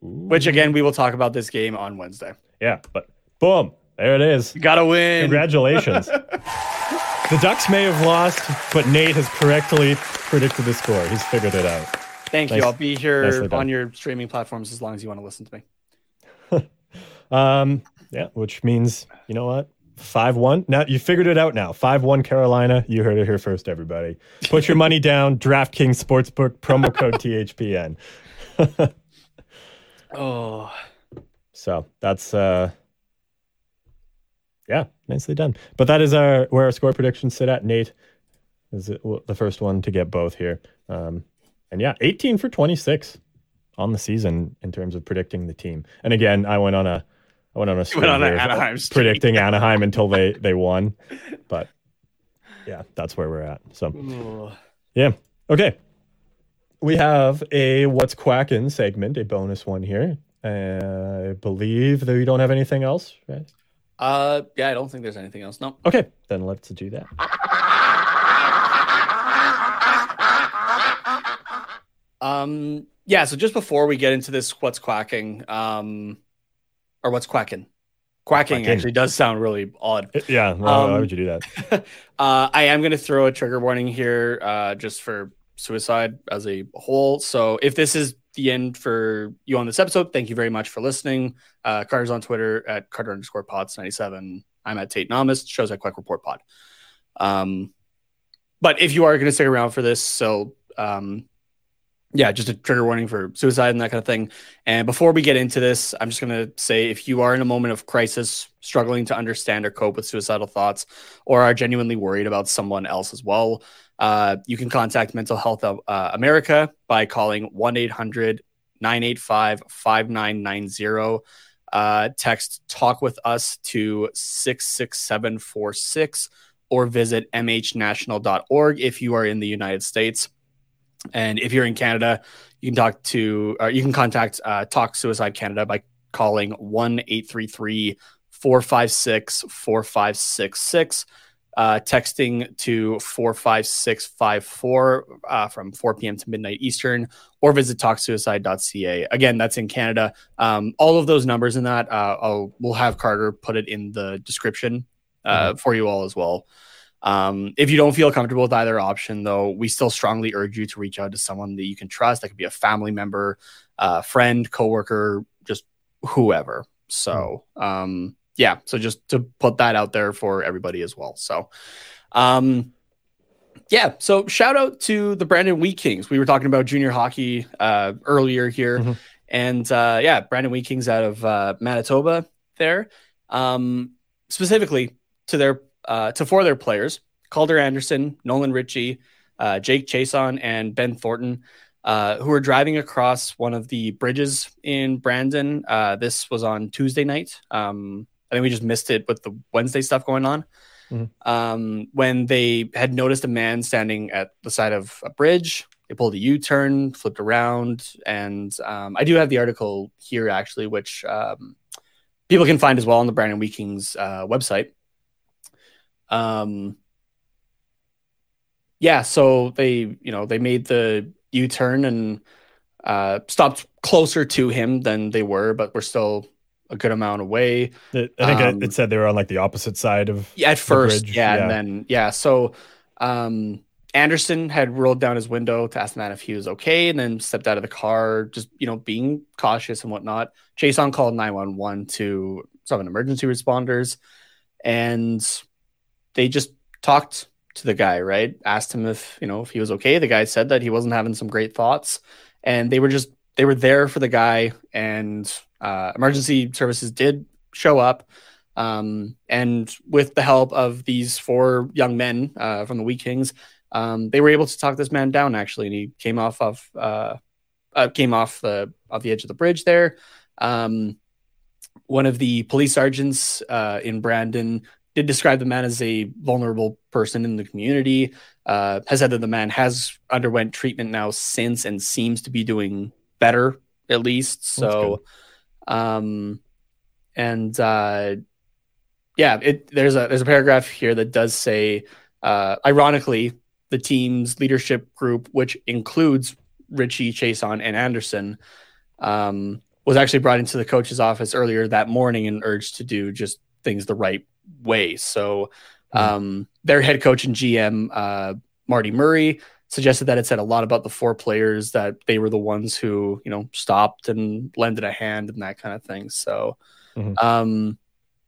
Which, again, we will talk about this game on Wednesday. Yeah, but boom, there it is. You got to win. Congratulations. the Ducks may have lost, but Nate has correctly predicted the score. He's figured it out. Thank Nice- you. I'll be here on your streaming platforms as long as you want to listen to me. Um, yeah, which means you know what? Five one. Now you figured it out. Now five one Carolina. You heard it here first, everybody. Put your money down. DraftKings Sportsbook promo code THPN. Oh, So that's uh, yeah, nicely done. But that is our where our score predictions sit at. Nate is it- the first one to get both here. Um, and yeah, 18 for 26 on the season in terms of predicting the team. And again, I went on a I went on a went on an Anaheim predicting Anaheim until they they won. But yeah, that's where we're at. So yeah. Okay. We have a What's Quacking segment, a bonus one here. Uh, I believe that we don't have anything else, right? Uh, yeah, I don't think there's anything else. No. Okay, then let's do that. Um, yeah. So just before we get into this, what's quacking? Um, or what's quacking? Quacking Quacking. actually does sound really odd. Uh, Yeah, why, why Um, would you do that? uh, I am going to throw a trigger warning here, uh, just for suicide as a whole. So if this is the end for you on this episode, thank you very much for listening. Uh, Carter's on Twitter at Carter underscore pods 97. I'm at Tate Namas, shows at Quack Report Pod. Um, but if you are going to stick around for this, so um, yeah, just a trigger warning for suicide and that kind of thing. And before we get into this, I'm just going to say if you are in a moment of crisis, struggling to understand or cope with suicidal thoughts, or are genuinely worried about someone else as well, uh, you can contact Mental Health uh, America by calling 1 800 985 5990. Uh, text talk with us to 66746 or visit mhnational.org if you are in the United States. And if you're in Canada, you can talk to, uh, you can contact uh, Talk Suicide Canada by calling 1 833 456 4566, uh, texting to 45654 uh, from 4 p.m. to midnight Eastern, or visit talksuicide.ca. Again, that's in Canada. Um, all of those numbers in that, uh, I'll, we'll have Carter put it in the description uh, for you all as well. Um, if you don't feel comfortable with either option, though, we still strongly urge you to reach out to someone that you can trust. That could be a family member, uh, friend, coworker, just whoever. So, um, yeah. So just to put that out there for everybody as well. So, um, yeah. So shout out to the Brandon Wheat Kings. We were talking about junior hockey uh, earlier here, Mhm. and uh, yeah, Brandon Wheat Kings out of uh, Manitoba there. Um, specifically to their uh, to four of their players: Calder Anderson, Nolan Ritchie, uh, Jake Chiasson, and Ben Thornton, uh, who were driving across one of the bridges in Brandon. Uh, this was on Tuesday night. Um, I think we just missed it with the Wednesday stuff going on. Mhm. Um, when they had noticed a man standing at the side of a bridge, they pulled a U-turn, flipped around, and um, I do have the article here actually, which um, people can find as well on the Brandon Wheat Kings uh, website. Um, yeah, so they you know they made the U turn and uh, stopped closer to him than they were, but we're still a good amount away. I think Um, it, it said they were on like the opposite side of. Yeah, at first, bridge, yeah, yeah. and then yeah. So um, Anderson had rolled down his window to ask the man if he was okay, and then stepped out of the car, just you know being cautious and whatnot. Jason called nine one one to summon emergency responders, and they just talked to the guy. Right, asked him if you know if he was okay. The guy said that he wasn't having some great thoughts, and they were just they were there for the guy, and uh, emergency services did show up. Um, and with the help of these four young men uh, from the Wheat Kings, um, they were able to talk this man down actually, and he came off of uh, uh, came off the off the edge of the bridge there. Um, one of the police sergeants uh, in Brandon did describe the man as a vulnerable person in the community. Uh, has said that the man has underwent treatment now since and seems to be doing better at least. So, um, and uh, yeah, it there's a there's a paragraph here that does say, uh, ironically, the team's leadership group, which includes Ritchie, Chiasson, and Anderson, um, was actually brought into the coach's office earlier that morning and urged to do just things the right way. So, um, their head coach and GM, uh, Marty Murray, suggested that it said a lot about the four players that they were the ones who you know stopped and lended a hand and that kind of thing. So, Mhm. um,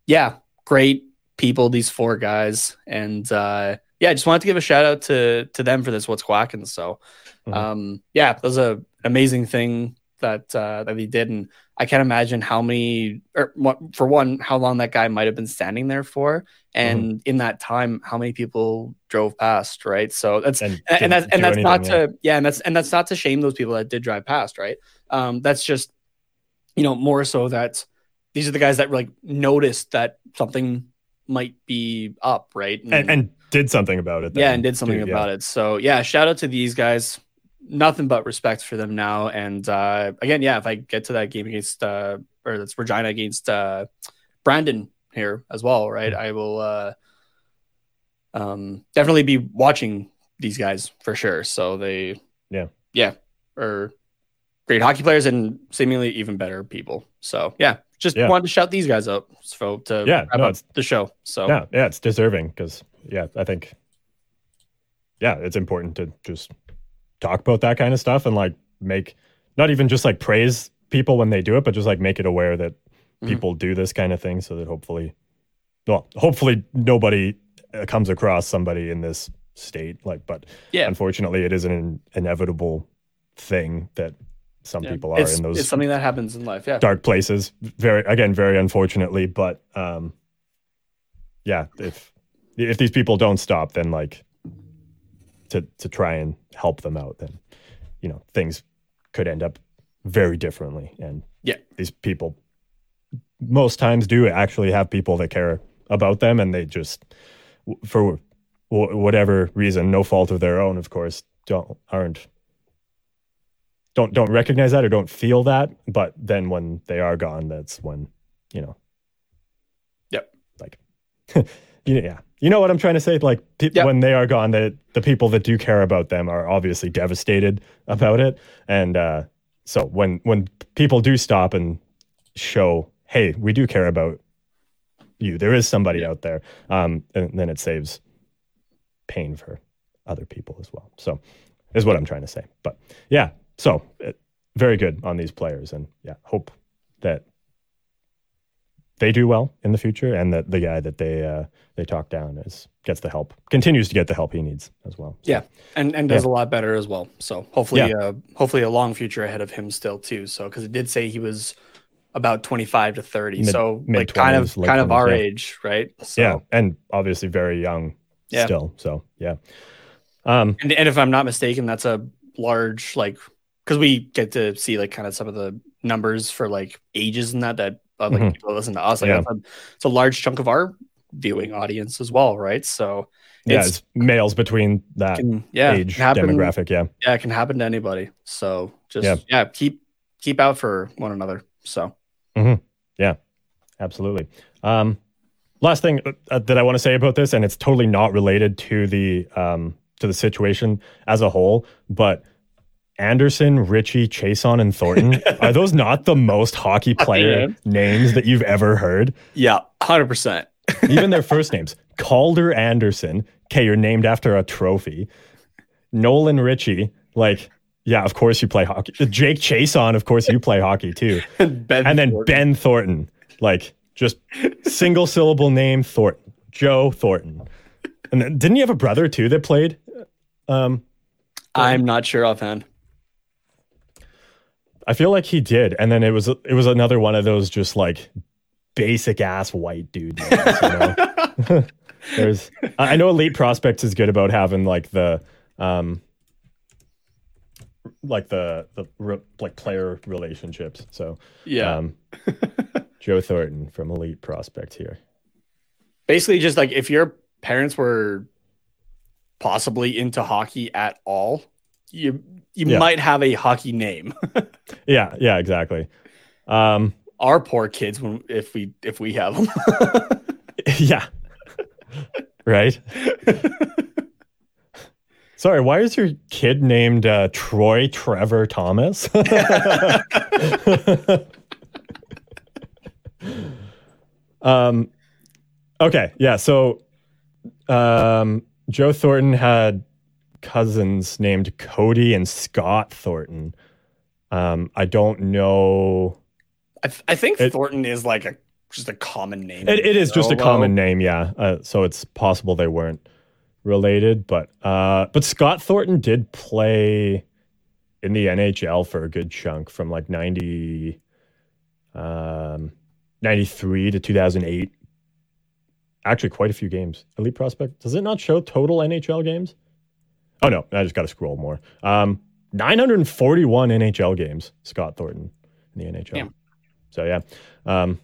yeah, great people, these four guys, and uh, yeah, I just wanted to give a shout out to to them for this. What's quacking? So, Mhm. um, yeah, that was a amazing thing that uh, that he did, and I can't imagine how many, or what, for one, how long that guy might have been standing there for, and in that time, how many people drove past, right? So that's And, and, and that's and that's not anything, yeah. to yeah and that's and that's not to shame those people that did drive past right um that's just you know more so that these are the guys that like noticed that something might be up right and, and did something about it. yeah and did something too, yeah. about it so yeah shout out to these guys nothing but respect for them now and uh again yeah if i get to that game against uh or that's regina against uh brandon here as well right Mm-hmm. i will uh um definitely be watching these guys for sure so they Yeah. yeah are great hockey players and seemingly even better people so yeah just Yeah. wanted to shout these guys out so to Yeah, wrap no, up the show so Yeah, yeah, it's deserving because yeah, I think yeah, it's important to just talk about that kind of stuff and like make not even just like praise people when they do it, but just like make it aware that Mhm. people do this kind of thing so that hopefully well, hopefully nobody uh, comes across somebody in this state like but Yeah. unfortunately it is an inevitable thing that some Yeah. people are it's, in those it's something that happens in life yeah dark places very again very unfortunately but um yeah if if these people don't stop then like to to try and help them out then you know things could end up very differently and Yeah. these people most times do actually have people that care about them and they just for whatever reason no fault of their own of course don't aren't don't don't recognize that or don't feel that but then when they are gone that's when you know Yep. like you- yeah you know what i'm trying to say? Like pe- Yep. when they are gone the the people that do care about them are obviously devastated about it. And uh so when when people do stop and show hey we do care about you. There is somebody out there um and then it saves pain for other people as well. So is what i'm trying to say. But yeah. So uh, very good on these players. And yeah hope that they do well in the future and that the guy that they uh they talk down is gets the help continues to get the help he needs as well So, Yeah, and and does a lot better as well. So hopefully, Yeah. uh, hopefully a long future ahead of him still too. So because it did say he was about twenty five to thirty, Mid- so like mid-twenties, kind of kind of our yeah. age, right? So, yeah and obviously very young Yeah. still so yeah um and and if I'm not mistaken, that's a large like because we get to see like kind of some of the numbers for like ages and that that uh, like Mhm. people that listen to us. Like Yeah. a, it's a large chunk of our viewing audience as well, right? So yeah It's- it's males between that can, yeah, age happen, demographic yeah Yeah, it can happen to anybody. So just Yeah. yeah, keep keep out for one another. So yeah. absolutely. Um, last thing uh, that I want to say about this, and it's totally not related to the um, to the situation as a whole, but Anderson, Ritchie, Chiasson, and Thornton are those not the most hockey player names that you've ever heard? Yeah, hundred percent. Even their first names. Calder Anderson. Okay, you're named after a trophy. Nolan Ritchie. Like, yeah, of course you play hockey. Jake Chiasson, of course you play hockey too. Ben And then Thornton. Ben Thornton. Like, just single syllable name Thornton. Joe Thornton. And then, didn't you have a brother too that played? Um, I'm not sure offhand. I feel like he did, and then it was it was another one of those just like basic ass white dude. Names, you know? There's, I know Elite Prospects is good about having like the, um, like the the re, like player relationships. So Yeah, um, Joe Thornton from Elite Prospect here. basically, just like if your parents were possibly into hockey at all, you you Yeah. might have a hockey name. Yeah, yeah, exactly. Um, Our poor kids, when if we if we have them. yeah, right. Sorry, why is your kid named uh, Troy Trevor Thomas? um, okay, yeah. So, um, Joe Thornton had cousins named Cody and Scott Thornton. Um, I don't know. I, th- I think It- Thornton is like a just a common name. It, it is just a common name, yeah. Uh, so it's possible they weren't related, but uh, but Scott Thornton did play in the NHL for a good chunk from like 90 um 93 to 2008. Actually quite a few games. Elite prospect. Does it not show total NHL games? Oh no, I just got to scroll more. Um 941 NHL games Scott Thornton in the NHL. Damn. So yeah. Um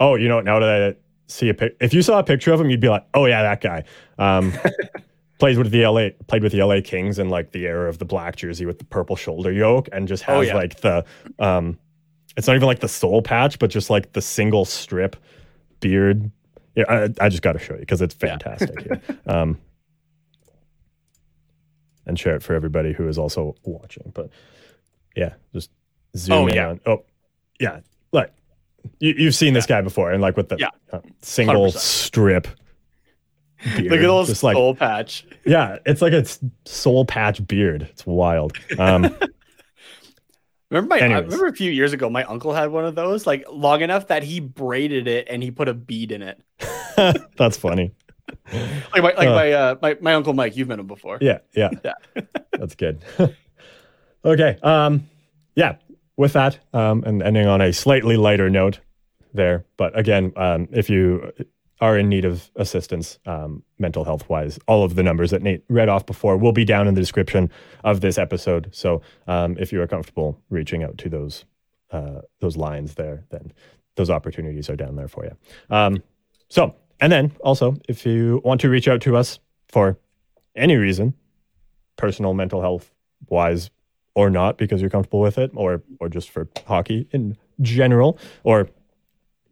Oh, you know what? Now that I see a pic, if you saw a picture of him, you'd be like, "Oh yeah, that guy." Um, plays with the LA, played with the LA Kings in like the era of the black jersey with the purple shoulder yoke, and just has Oh, yeah. like the, um, it's not even like the soul patch, but just like the single strip beard. Yeah, I, I just got to show you because it's fantastic here. Um, and share it for everybody who is also watching. But yeah, just zoom Oh, in yeah. on. Oh, yeah, like you, you've seen this guy before, and like with the Yeah. uh, single 100%. strip. Beard, Look at those just like soul patch. yeah, it's like a soul patch beard. It's wild. Um, Remember, my, I remember a few years ago, my uncle had one of those, like long enough that he braided it and he put a bead in it. that's funny. Like my like Uh. my, uh, my my uncle Mike, you've met him before. Yeah, yeah, Yeah. that's good. okay, um, yeah. With that, um, and ending on a slightly lighter note, there. But again, um, if you are in need of assistance, um, mental health wise, all of the numbers that Nate read off before will be down in the description of this episode. So um, if you are comfortable reaching out to those uh, those lines there, then those opportunities are down there for you. Um, so, and then also, if you want to reach out to us for any reason, personal mental health wise or not, because you're comfortable with it, or or just for hockey in general, or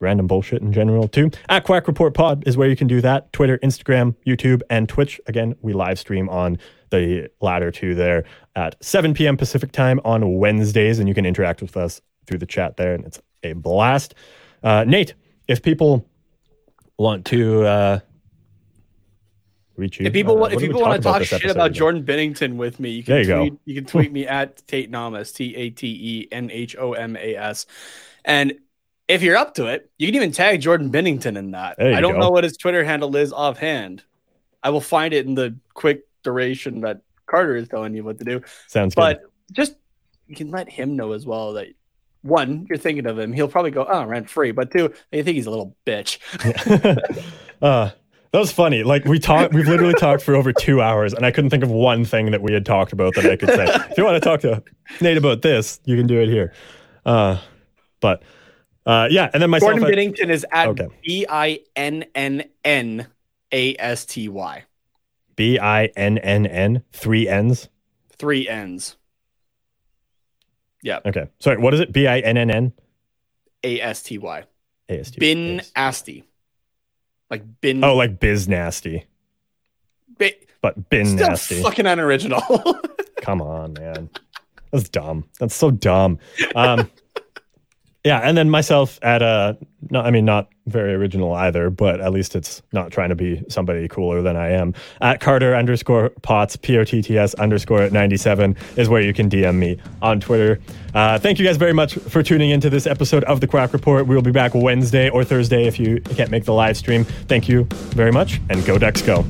random bullshit in general too. At Quack Report Pod is where you can do that. Twitter, Instagram, YouTube, and Twitch. Again, we live stream on the latter two there at 7 p.m. Pacific time on Wednesdays, and you can interact with us through the chat there, and it's a blast. Uh, Nate, if people want to uh, reach you, If people uh, want, if what do we people want to talk shit about again? Jordan Binnington with me, you can There you go. tweet, you can tweet me at Tate Namas, T A T E N H O M A S. And if you're up to it, you can even tag Jordan Binnington in that. I don't go. know what his Twitter handle is offhand. I will find it in the quick duration that Carter is telling you what to do. Sounds good. But just you can let him know as well that one, you're thinking of him. He'll probably go, oh, rent free. But two, you think he's a little bitch. uh, that was funny. Like we talked, we've literally talked for over two hours, and I couldn't think of one thing that we had talked about that I could say. if you want to talk to Nate about this, you can do it here. Uh, but uh, yeah, and then my Jordan I- Binnington is at Okay. B I N N N A S T Y. B I N N N three N's. Three N's. Yeah, Okay, sorry. What is it? B I N N N A S T Y. A S T. Bin. Asti. Like bin. Oh, like biz nasty. Ba- but bin Still nasty. fucking unoriginal. Come on, man. That's dumb. That's so dumb. Um, yeah, and then myself at uh no, I mean not very original either, but at least it's not trying to be somebody cooler than I am. At Carter underscore Potts P O T T S underscore ninety seven is where you can DM me on Twitter. Uh, thank you guys very much for tuning into this episode of the Quack Report. We will be back Wednesday or Thursday if you can't make the live stream. Thank you very much, and go Ducks go.